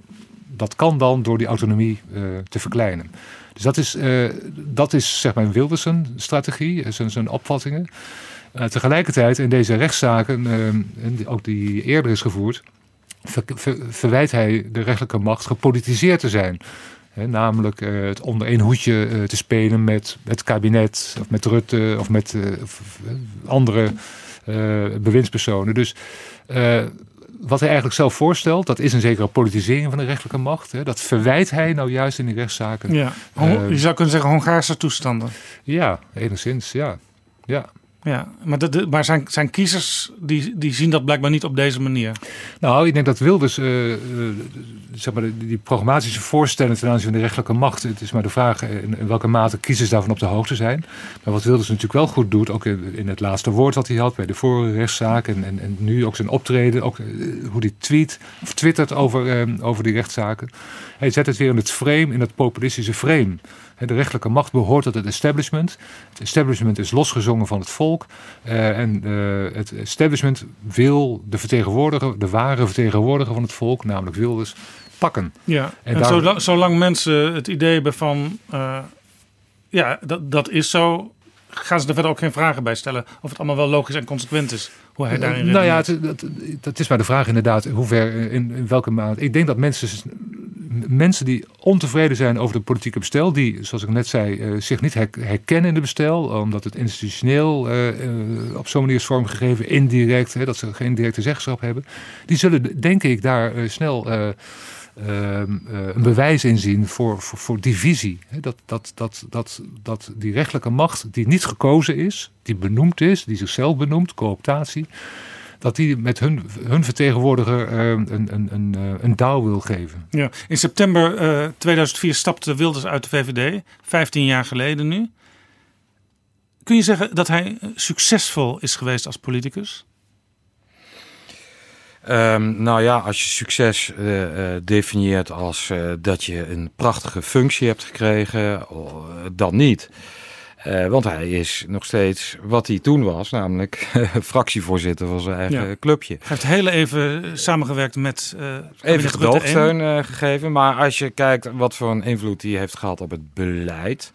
dat kan dan door die autonomie eh, te verkleinen. Dus dat is, eh, dat is zeg maar Wilders' strategie, eh, zijn, zijn opvattingen. Tegelijkertijd in deze rechtszaken, ook die eerder is gevoerd, ver- ver- verwijt hij de rechtelijke macht gepolitiseerd te zijn. Namelijk het onder één hoedje te spelen met het kabinet, of met Rutte, of met andere bewindspersonen. Dus wat hij eigenlijk zelf voorstelt, dat is een zekere politisering van de rechterlijke macht. Hè. Dat verwijt hij nou juist in die rechtszaken. Ja. Eh, je zou kunnen zeggen Hongaarse toestanden. Ja, enigszins, ja. ja. Ja, maar, zijn, zijn kiezers die, die zien dat blijkbaar niet op deze manier. Nou, ik denk dat Wilders, eh, eh, zeg maar, die, programmatische voorstellen ten aanzien van de rechterlijke macht. Het is maar de vraag in, in welke mate kiezers daarvan op de hoogte zijn. Maar wat Wilders natuurlijk wel goed doet, ook in, in het laatste woord wat hij had bij de vorige rechtszaak. En, en, nu ook zijn optreden, ook eh, hoe hij tweet of twittert over, eh, over die rechtszaken. Hij zet het weer in het frame, in het populistische frame. De rechterlijke macht behoort tot het establishment. Het establishment is losgezongen van het volk. Eh, en eh, het establishment wil de vertegenwoordiger, de ware vertegenwoordiger van het volk, namelijk Wilders, pakken. Ja, en, En daar- zolang, zolang mensen het idee hebben van, eh, ja, dat, dat is zo, gaan ze er verder ook geen vragen bij stellen of het allemaal wel logisch en consequent is hoe hij daarin nou ja, het, dat, dat is maar de vraag inderdaad, hoe ver, in, in welke mate. Ik denk dat mensen, mensen die ontevreden zijn over de politieke bestel, die, zoals ik net zei, eh, zich niet her- herkennen in de bestel, omdat het institutioneel eh, eh, op zo'n manier is vormgegeven, indirect, hè, dat ze geen directe zeggenschap hebben, die zullen, denk ik, daar snel een bewijs in zien voor, voor, voor divisie. Dat, dat, dat, dat, dat die rechtelijke macht, die niet gekozen is, die benoemd is, die zichzelf benoemt, cooptatie, dat die met hun, hun vertegenwoordiger eh, een, een, een, eh, een douw wil geven. Ja, in september eh, 2004 stapte Wilders uit de VVD, 15 jaar geleden nu. Kun je zeggen dat hij eh, succesvol is geweest als politicus? Ehm, nou ja, als je succes eh, eh, definieert als eh, dat je een prachtige functie hebt gekregen, dan niet. Eh, want hij is nog steeds wat hij toen was, namelijk fractievoorzitter van zijn eigen Ja. clubje. Hij heeft heel even samengewerkt met eh Even gedoogsteun eh, gegeven. Maar als je kijkt wat voor een invloed hij heeft gehad op het beleid.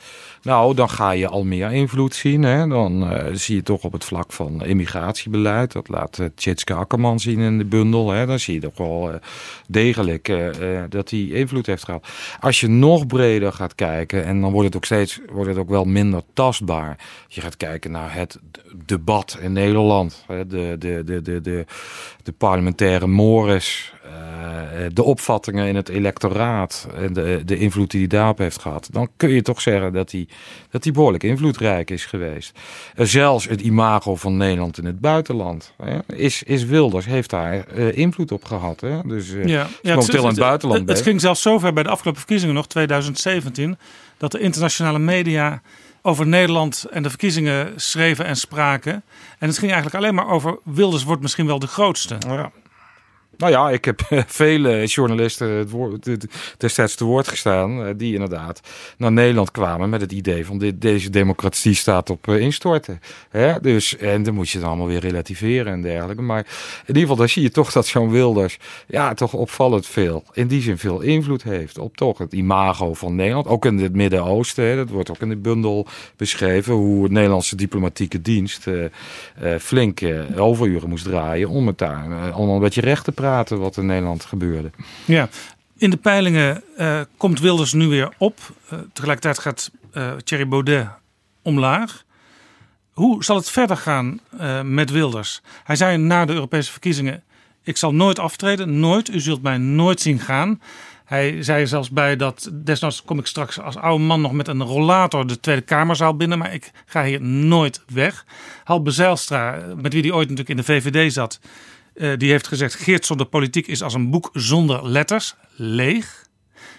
Nou, dan ga je al meer invloed zien. Hè? Dan eh, zie je toch op het vlak van immigratiebeleid. Dat laat uh, Tjitske Akkerman zien in de bundel. Hè? Dan zie je toch wel eh, degelijk dat hij invloed heeft gehad. Als je nog breder gaat kijken. En dan wordt het ook steeds wordt het ook wel minder tastbaar. Je gaat kijken naar het debat in Nederland. Hè? De, de, de, de, de, de parlementaire mores. Eh, de opvattingen in het electoraat en de, de invloed die hij daarop heeft gehad, dan kun je toch zeggen dat hij, dat hij behoorlijk invloedrijk is geweest. Eh, zelfs het imago van Nederland in het buitenland hè, is, is Wilders, heeft daar eh, invloed op gehad. Hè? Dus eh, Ja, momenteel in het buitenland Het, het bent. ging zelfs zover bij de afgelopen verkiezingen nog, 2017, dat de internationale media over Nederland en de verkiezingen schreven en spraken. En het ging eigenlijk alleen maar over Wilders wordt misschien wel de grootste. Ja. Nou ja, ik heb vele journalisten het woord, destijds te woord gestaan. eh, die inderdaad naar Nederland kwamen met het idee van dit, deze democratie staat op eh, instorten. Dus, en dan moet je het allemaal weer relativeren en dergelijke. Maar in ieder geval, dan zie je toch dat zo'n Wilders. ja, toch opvallend veel. in die zin veel invloed heeft op toch het imago van Nederland. Ook in het Midden-Oosten. Dat wordt ook in de bundel beschreven. hoe het Nederlandse diplomatieke dienst. eh, eh, flink overuren moest draaien. om het daar allemaal een beetje recht te praten. Wat in Nederland gebeurde. Ja, in de peilingen eh, komt Wilders nu weer op. Eh, tegelijkertijd gaat eh, Thierry Baudet omlaag. Hoe zal het verder gaan met Wilders? Hij zei na de Europese verkiezingen: Ik zal nooit aftreden, nooit. U zult mij nooit zien gaan. Hij zei er zelfs bij dat desnoods kom ik straks als oude man nog met een rollator de Tweede Kamerzaal binnen, maar ik ga hier nooit weg. Halbe Zijlstra, met wie hij ooit natuurlijk in de VVD zat, die heeft gezegd: Geert zonder politiek is als een boek zonder letters, leeg.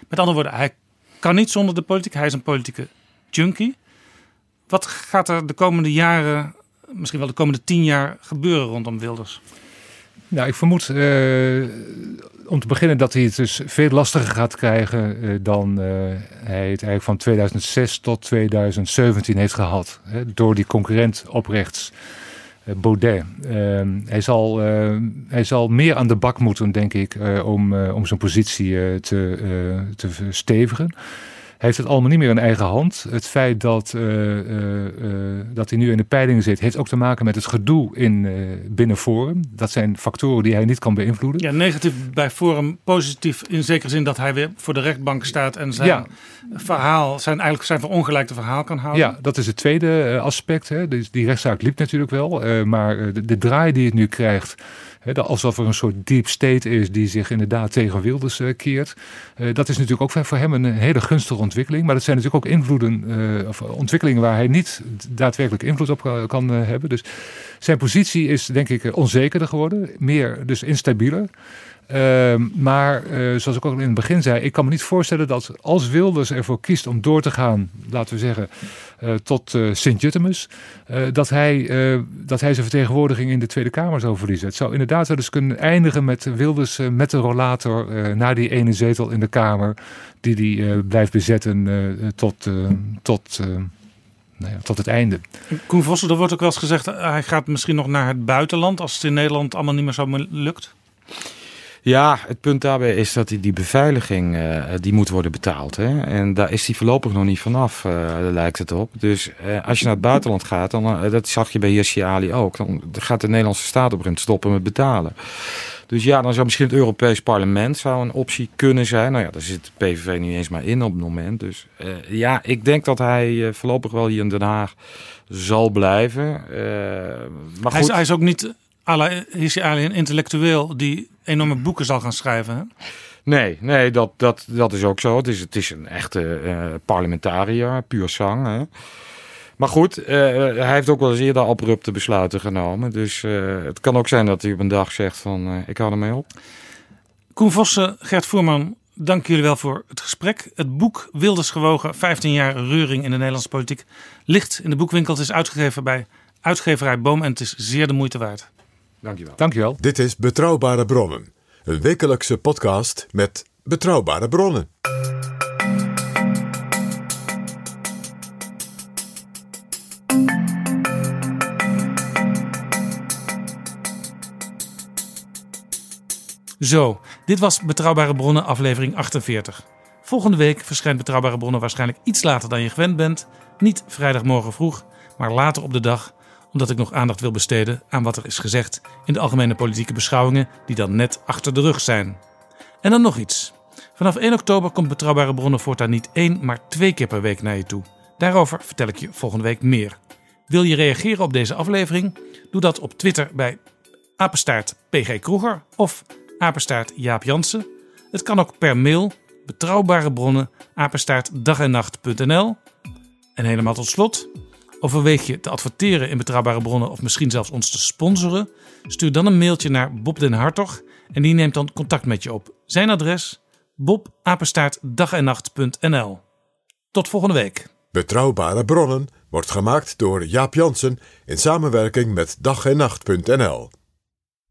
Met andere woorden, hij kan niet zonder de politiek. Hij is een politieke junkie. Wat gaat er de komende jaren, misschien wel de komende tien jaar, gebeuren rondom Wilders? Nou, ik vermoed eh, om te beginnen dat hij het dus veel lastiger gaat krijgen eh, dan eh, hij het eigenlijk van 2006 tot 2017 heeft gehad. Hè, door die concurrent op rechts, eh, Baudet. Ehm, hij, zal, eh, hij zal meer aan de bak moeten, denk ik, eh, om, eh, om zijn positie eh, te, eh, te verstevigen. Heeft het allemaal niet meer in eigen hand. Het feit dat, eh, eh, eh, dat hij nu in de peilingen zit, heeft ook te maken met het gedoe in, binnen Forum. Dat zijn factoren die hij niet kan beïnvloeden. Ja, negatief bij Forum, positief in zekere zin dat hij weer voor de rechtbank staat en zijn Ja. verhaal, zijn eigenlijk zijn verongelijkte verhaal kan houden. Ja, dat is het tweede aspect. Hè. Dus die rechtszaak liep natuurlijk wel. maar de, de draai die het nu krijgt. Dat alsof er een soort deep state is die zich inderdaad tegen Wilders eh, keert. eh, dat is natuurlijk ook voor hem een hele gunstige ontwikkeling. Maar dat zijn natuurlijk ook invloeden, eh, of ontwikkelingen waar hij niet daadwerkelijk invloed op kan, eh, hebben. Dus zijn positie is denk ik eh, onzekerder geworden. Meer, dus instabieler. Ehm, maar eh, zoals ik ook in het begin zei, ik kan me niet voorstellen dat als Wilders ervoor kiest om door te gaan, laten we zeggen, eh, tot eh Sint-Jutemus, dat, hij, dat hij zijn vertegenwoordiging in de Tweede Kamer zou verliezen. Het zou inderdaad wel eens kunnen eindigen met Wilders met de rollator naar die ene zetel in de Kamer, die hij blijft bezetten tot, tot, nou ja, tot het einde. Koen Vossen, er wordt ook wel eens gezegd, hij gaat misschien nog naar het buitenland als het in Nederland allemaal niet meer zo lukt. Ja, het punt daarbij is dat die, die beveiliging, eh, die moet worden betaald. Hè? En daar is die voorlopig nog niet vanaf, eh lijkt het op. Dus eh, als je naar het buitenland gaat, dan, dat zag je bij Hirsi Ali ook, dan gaat de Nederlandse staat op een stoppen met betalen. Dus ja, dan zou misschien het Europees Parlement zou een optie kunnen zijn. Nou ja, daar zit de PVV niet eens maar in op het moment. Dus ja, ik denk dat hij voorlopig wel hier in Den Haag zal blijven. Maar Hij is, goed. hij is ook niet, Hirsi Ali, een intellectueel die enorme boeken zal gaan schrijven. Hè? Nee, nee dat, dat, dat is ook zo. Het is, het is een echte eh, parlementariër, puur zang. Hè. Maar goed, eh, hij heeft ook wel eens eerder abrupte besluiten genomen. Dus eh, het kan ook zijn dat hij op een dag zegt van ik hou ermee op. Koen Vossen, Gert Voerman, dank jullie wel voor het gesprek. Het boek Wilders gewogen, 15 jaar reuring in de Nederlandse politiek, ligt in de boekwinkel. Het is uitgegeven bij uitgeverij Boom en het is zeer de moeite waard. Dankjewel. Dankjewel. Dit is Betrouwbare Bronnen. Een wekelijkse podcast met betrouwbare bronnen. Zo, dit was Betrouwbare Bronnen aflevering 48. Volgende week verschijnt Betrouwbare Bronnen waarschijnlijk iets later dan je gewend bent. Niet vrijdagmorgen vroeg, maar later op de dag. Omdat ik nog aandacht wil besteden aan wat er is gezegd in de algemene politieke beschouwingen die dan net achter de rug zijn. En dan nog iets. Vanaf 1 oktober komt Betrouwbare Bronnen voortaan niet één, maar twee keer per week naar je toe. Daarover vertel ik je volgende week meer. Wil je reageren op deze aflevering? Doe dat op Twitter bij apenstaart PG Kroeger of apenstaart Jaap Jansen. Het kan ook per mail betrouwbare bronnen apenstaart dag en nacht.nl. En helemaal tot slot, overweeg je te adverteren in betrouwbare bronnen of misschien zelfs ons te sponsoren? Stuur dan een mailtje naar Bob den Hartog en die neemt dan contact met je op. Zijn adres bob apenstaart dag en nacht.nl. Tot volgende week. Betrouwbare Bronnen wordt gemaakt door Jaap Jansen in samenwerking met dag en nacht.nl.